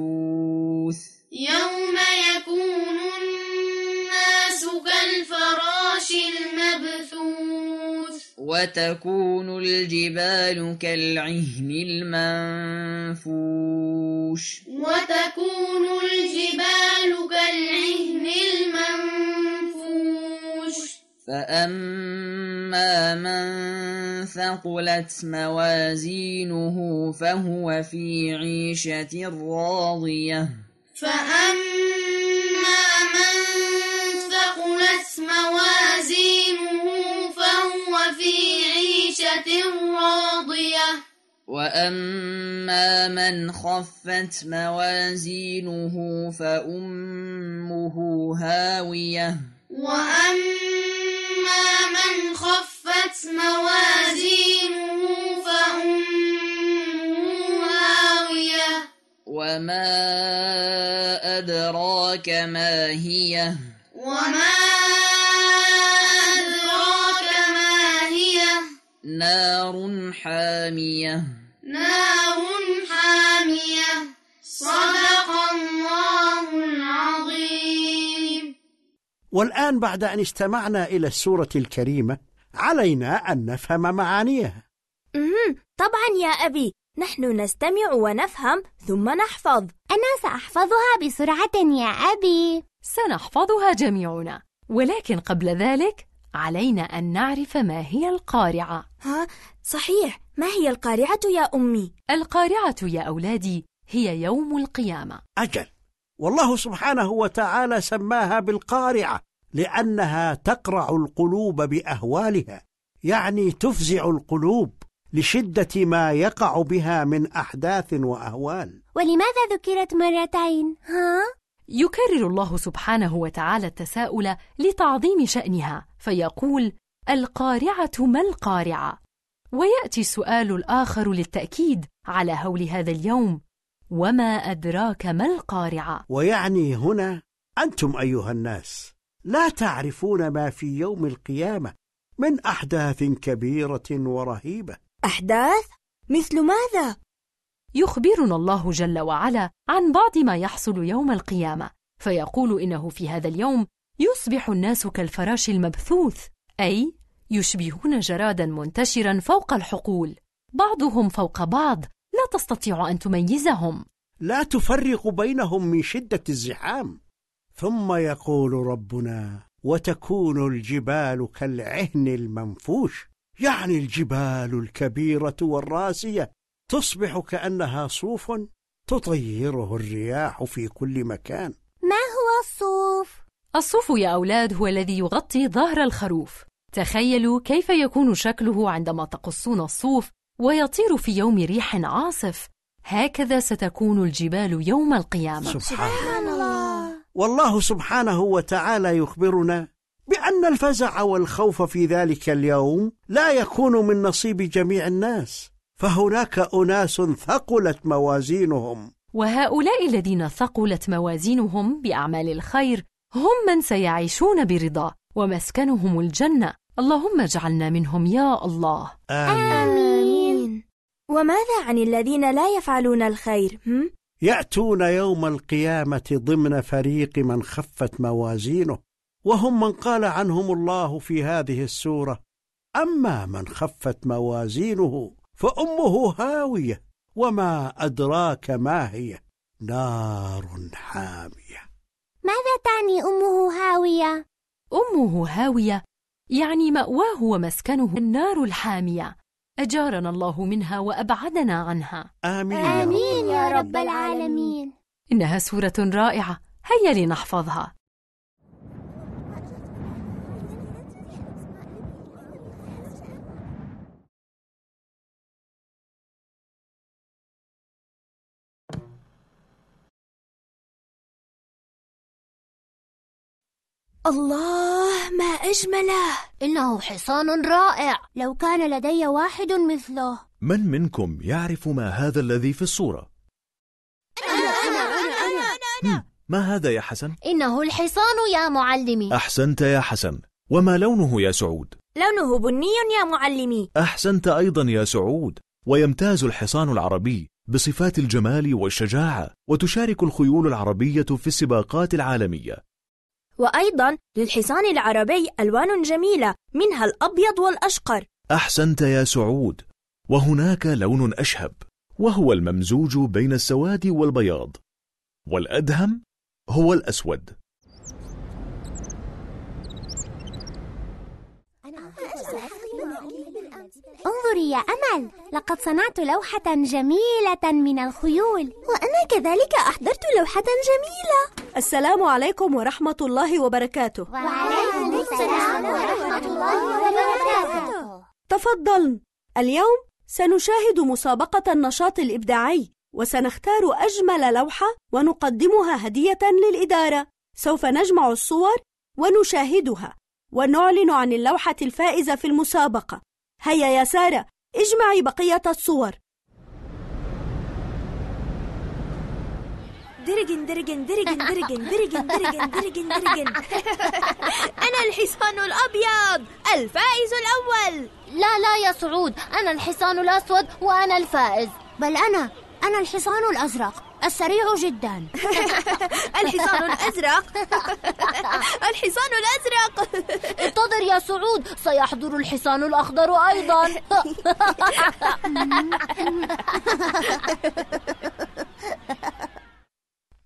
يوم يكون الناس كالفراش المبثوث وتكون الجبال كالعهن المنفوش وتكون الجبال كالعهن المنفوش فأما من ثقلت موازينه فهو في عيشة راضية فأما من ثقلت موازينه فهو في عيشة راضية وأما من خفت موازينه فأمه هاوية وأما من خفت موازينه فأمه هاوية وما أدراك ما هي وما أدراك ما هي نار حامية نار حامية صدق الله العظيم والآن بعد أن استمعنا إلى السورة الكريمة علينا أن نفهم معانيها. طبعا يا أبي نحن نستمع ونفهم ثم نحفظ. أنا سأحفظها بسرعة يا أبي. سنحفظها جميعنا. ولكن قبل ذلك علينا أن نعرف ما هي القارعة. ها صحيح. ما هي القارعة يا أمي؟ القارعة يا أولادي هي يوم القيامة. أجل. والله سبحانه وتعالى سماها بالقارعة لأنها تقرع القلوب بأهوالها يعني تفزع القلوب لشدة ما يقع بها من أحداث وأهوال ولماذا ذكرت مرتين؟ ها؟ يكرر الله سبحانه وتعالى التساؤل لتعظيم شأنها فيقول القارعة ما القارعة ويأتي السؤال الآخر للتأكيد على هول هذا اليوم وما أدراك ما القارعة ويعني هنا أنتم أيها الناس لا تعرفون ما في يوم القيامة من أحداث كبيرة ورهيبة أحداث؟ مثل ماذا؟ يخبرنا الله جل وعلا عن بعض ما يحصل يوم القيامة فيقول إنه في هذا اليوم يصبح الناس كالفراش المبثوث أي يشبهون جرادا منتشرا فوق الحقول بعضهم فوق بعض لا تستطيع أن تميزهم. لا تفرق بينهم من شدة الزحام. ثم يقول ربنا وتكون الجبال كالعهن المنفوش. يعني الجبال الكبيرة والراسية تصبح كأنها صوف تطيره الرياح في كل مكان. ما هو الصوف؟ الصوف يا أولاد هو الذي يغطي ظهر الخروف. تخيلوا كيف يكون شكله عندما تقصون الصوف ويطير في يوم ريح عاصف. هكذا ستكون الجبال يوم القيامة. سبحان الله. والله سبحانه وتعالى يخبرنا بأن الفزع والخوف في ذلك اليوم لا يكون من نصيب جميع الناس فهناك أناس ثقلت موازينهم. وهؤلاء الذين ثقلت موازينهم بأعمال الخير هم من سيعيشون برضا ومسكنهم الجنة. اللهم اجعلنا منهم يا الله. آمين. وماذا عن الذين لا يفعلون الخير؟ هم؟ يأتون يوم القيامة ضمن فريق من خفت موازينه وهم من قال عنهم الله في هذه السورة أما من خفت موازينه فأمه هاوية وما أدراك ما هي نار حامية ماذا تعني أمه هاوية؟ أمه هاوية يعني مأواه ومسكنه النار الحامية أجارنا الله منها وأبعدنا عنها. آمين, آمين يا رب العالمين. إنها سورة رائعة. هيا لنحفظها. الله ما أجمله. إنه حصان رائع. لو كان لدي واحد مثله. من منكم يعرف ما هذا الذي في الصورة؟ أنا أنا أنا أنا هم، ما هذا يا حسن؟ إنه الحصان يا معلمي. أحسنت يا حسن. وما لونه يا سعود؟ لونه بني يا معلمي. أحسنت أيضا يا سعود. ويمتاز الحصان العربي بصفات الجمال والشجاعة وتشارك الخيول العربية في السباقات العالمية. وأيضا للحصان العربي ألوان جميلة منها الأبيض والأشقر. أحسنت يا سعود. وهناك لون أشهب وهو الممزوج بين السواد والبياض. والأدهم هو الأسود. انظري يا أمل لقد صنعت لوحة جميلة من الخيول وأنا كذلك أحضرت لوحة جميلة. السلام عليكم ورحمة الله وبركاته. وعليكم السلام ورحمة الله وبركاته. تفضلن اليوم سنشاهد مسابقة النشاط الإبداعي وسنختار أجمل لوحة ونقدمها هدية للإدارة. سوف نجمع الصور ونشاهدها ونعلن عن اللوحة الفائزة في المسابقة. هيا يا سارة اجمعي بقية الصور. درجن درجن درجن درجن درجن درجن درجن درجن. أنا الحصان الأبيض الفائز الأول. لا لا يا سعود أنا الحصان الأسود وأنا الفائز. بل أنا أنا الحصان الأزرق. السريع جدا. الحصان الأزرق. الحصان الأزرق. انتظر يا سعود سيحضر الحصان الأخضر أيضا.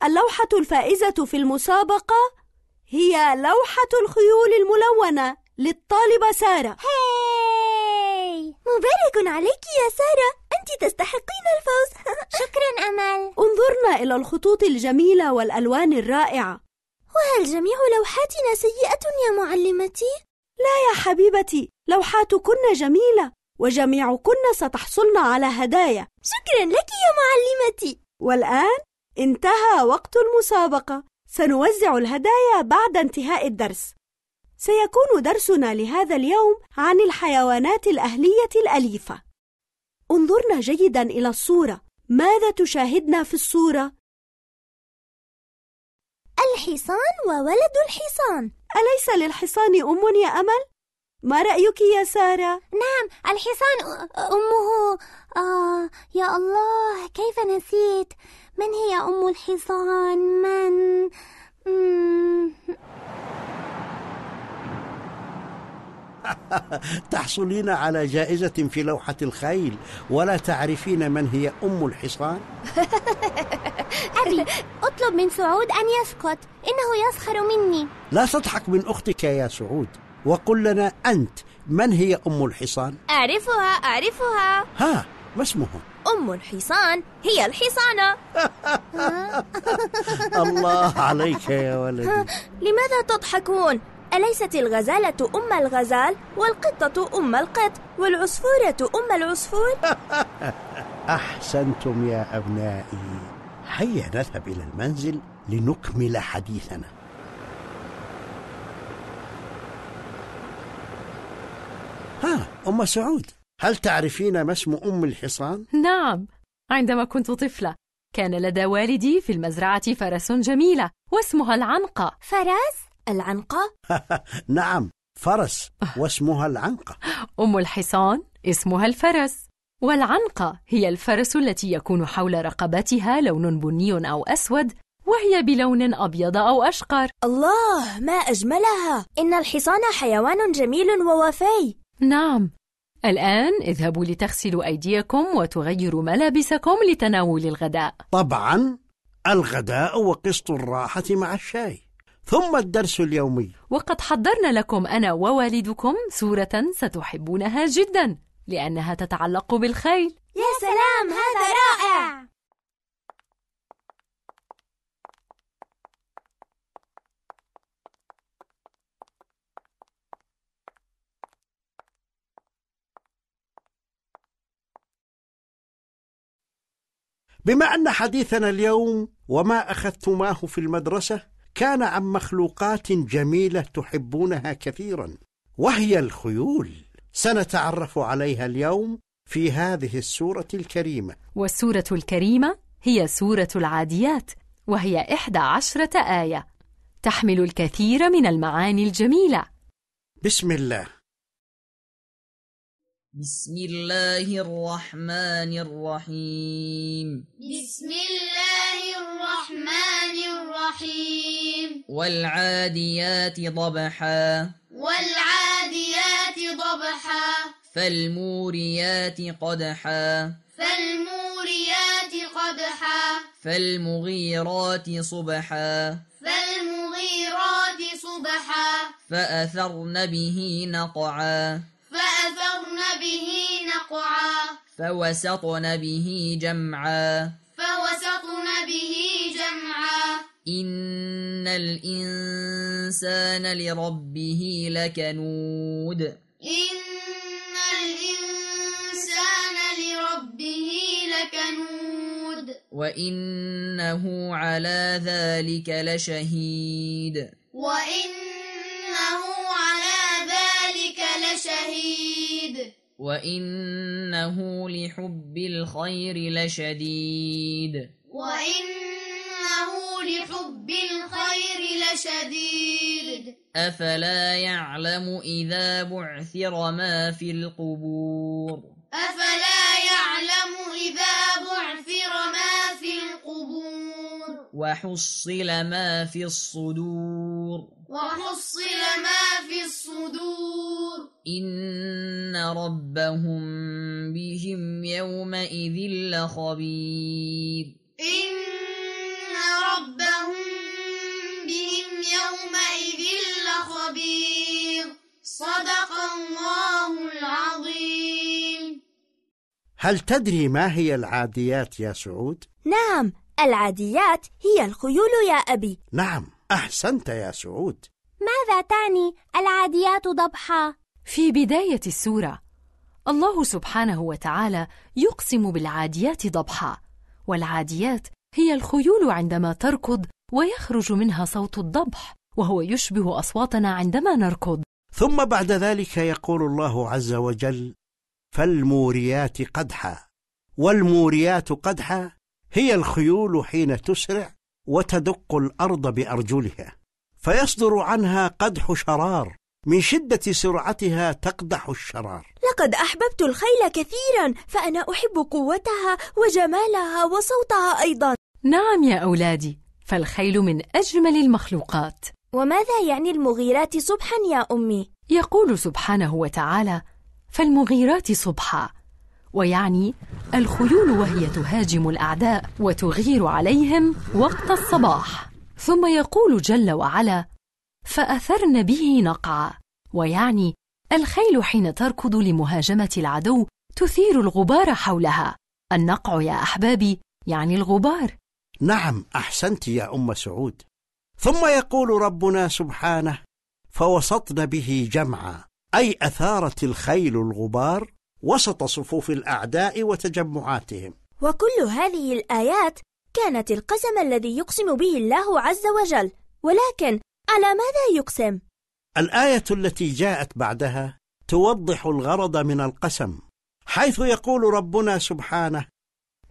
اللوحة الفائزة في المسابقة هي لوحة الخيول الملونة للطالبة سارة. مبارك عليك يا سارة. أنت تستحقين الفوز. شكرا أمل. انظرنا إلى الخطوط الجميلة والألوان الرائعة. وهل جميع لوحاتنا سيئة يا معلمتي؟ لا يا حبيبتي لوحاتكن جميلة وجميعكن ستحصلن على هدايا. شكرا لك يا معلمتي. والآن انتهى وقت المسابقة. سنوزع الهدايا بعد انتهاء الدرس. سيكون درسنا لهذا اليوم عن الحيوانات الأهلية الأليفة انظرنا جيدا إلى الصورة ماذا تشاهدنا في الصورة؟ الحصان وولد الحصان أليس للحصان أم يا أمل؟ ما رأيك يا سارة؟ نعم الحصان أمه آه يا الله كيف نسيت من هي أم الحصان من مم. تحصلين على جائزة في لوحة الخيل ولا تعرفين من هي أم الحصان؟ أبي أطلب من سعود أن يسكت إنه يسخر مني لا تضحك من أختك يا سعود وقل لنا أنت من هي أم الحصان؟ أعرفها أعرفها ها ما اسمها؟ أم الحصان هي الحصانة الله عليك يا ولدي لماذا تضحكون؟ أليست الغزالة أم الغزال والقطة أم القط والعصفورة أم العصفور؟ أحسنتم يا أبنائي هيا نذهب إلى المنزل لنكمل حديثنا ها أم سعود هل تعرفين ما اسم أم الحصان؟ نعم عندما كنت طفلة كان لدى والدي في المزرعة فرس جميلة واسمها العنقة فرس؟ العنقة؟ نعم فرس واسمها العنقة. أم الحصان اسمها الفرس. والعنقة هي الفرس التي يكون حول رقبتها لون بني أو أسود وهي بلون أبيض أو أشقر. الله ما أجملها. إن الحصان حيوان جميل ووفي. نعم. الآن اذهبوا لتغسلوا أيديكم وتغيروا ملابسكم لتناول الغداء. طبعا الغداء وقسط الراحة مع الشاي. ثم الدرس اليومي. وقد حضرنا لكم أنا ووالدكم سورة ستحبونها جدا لأنها تتعلق بالخيل. يا سلام هذا رائع! بما أن حديثنا اليوم وما أخذتماه في المدرسة كان عن مخلوقات جميلة تحبونها كثيرا وهي الخيول. سنتعرف عليها اليوم في هذه السورة الكريمة. والسورة الكريمة هي سورة العاديات وهي إحدى عشرة آية. تحمل الكثير من المعاني الجميلة. بسم الله. بسم الله الرحمن الرحيم بسم الله الرحمن الرحيم والعاديات ضبحا والعاديات ضبحا فالموريات قدحا فالموريات قدحا فالمغيرات صبحا فالمغيرات صبحا فأثرن به نقعا فأثرن به نقعا. فوسطن به جمعا. فوسطن به جمعا. إن الإنسان لربه لكنود. إن الإنسان لربه لكنود. وإنه على ذلك لشهيد. وإنه لشهيد. وإنه لحب الخير لشديد. وإنه لحب الخير لشديد. أفلا يعلم إذا بعثر ما في القبور؟ أفلا يعلم إذا بعثر ما في القبور؟ وحصل ما في الصدور. وحصل ما في الصدور. إن ربهم بهم يومئذ لخبير. إن ربهم بهم يومئذ لخبير. صدق الله العظيم. هل تدري ما هي العاديات يا سعود؟ نعم العاديات هي الخيول يا أبي. نعم أحسنت يا سعود. ماذا تعني العاديات ضبحا؟ في بداية السورة الله سبحانه وتعالى يقسم بالعاديات ضبحا والعاديات هي الخيول عندما تركض ويخرج منها صوت الضبح وهو يشبه أصواتنا عندما نركض. ثم بعد ذلك يقول الله عز وجل فالموريات قدحا والموريات قدحا هي الخيول حين تسرع وتدق الأرض بأرجلها فيصدر عنها قدح شرار من شدة سرعتها تقدح الشرار. لقد أحببت الخيل كثيرا فأنا أحب قوتها وجمالها وصوتها أيضا. نعم يا أولادي فالخيل من أجمل المخلوقات. وماذا يعني المغيرات صبحا يا أمي؟ يقول سبحانه وتعالى فالمغيرات صبحا. ويعني الخيول وهي تهاجم الأعداء وتغير عليهم وقت الصباح. ثم يقول جل وعلا فأثرن به نقعا. ويعني الخيل حين تركض لمهاجمة العدو تثير الغبار حولها. النقع يا أحبابي يعني الغبار. نعم أحسنت يا أم سعود. ثم يقول ربنا سبحانه فوسطن به جمعا. أي أثارت الخيل الغبار وسط صفوف الأعداء وتجمعاتهم. وكل هذه الآيات كانت القسم الذي يقسم به الله عز وجل ولكن على ماذا يقسم؟ الآية التي جاءت بعدها توضح الغرض من القسم حيث يقول ربنا سبحانه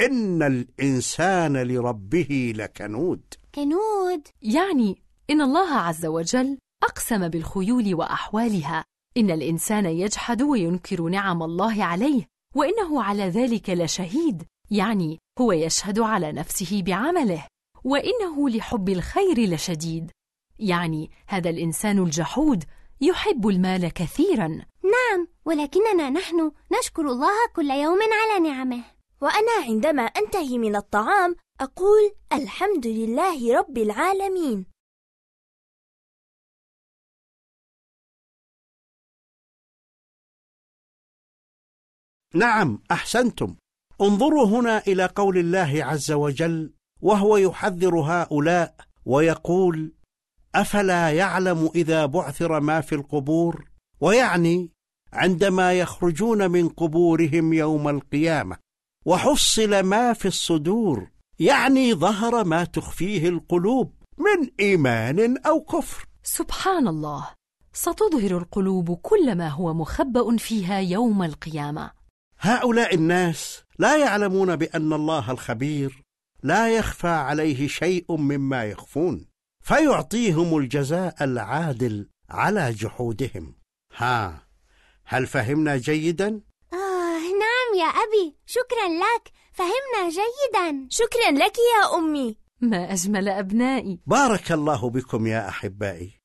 إن الإنسان لربه لكنود. كنود. يعني إن الله عز وجل أقسم بالخيول وأحوالها. إن الإنسان يجحد وينكر نعم الله عليه وإنه على ذلك لشهيد يعني هو يشهد على نفسه بعمله وإنه لحب الخير لشديد. يعني هذا الإنسان الجحود يحب المال كثيرا. نعم ولكننا نحن نشكر الله كل يوم على نعمه. وأنا عندما أنتهي من الطعام أقول الحمد لله رب العالمين. نعم أحسنتم. انظروا هنا إلى قول الله عز وجل وهو يحذر هؤلاء ويقول أفلا يعلم إذا بعثر ما في القبور؟ ويعني عندما يخرجون من قبورهم يوم القيامة وحصل ما في الصدور يعني ظهر ما تخفيه القلوب من إيمان أو كفر. سبحان الله. ستظهر القلوب كل ما هو مخبأ فيها يوم القيامة. هؤلاء الناس لا يعلمون بأن الله الخبير لا يخفى عليه شيء مما يخفون فيعطيهم الجزاء العادل على جحودهم. ها هل فهمنا جيدا؟ آه نعم يا أبي. شكرا لك. فهمنا جيدا. شكرا لك يا أمي. ما أجمل أبنائي. بارك الله بكم يا أحبائي.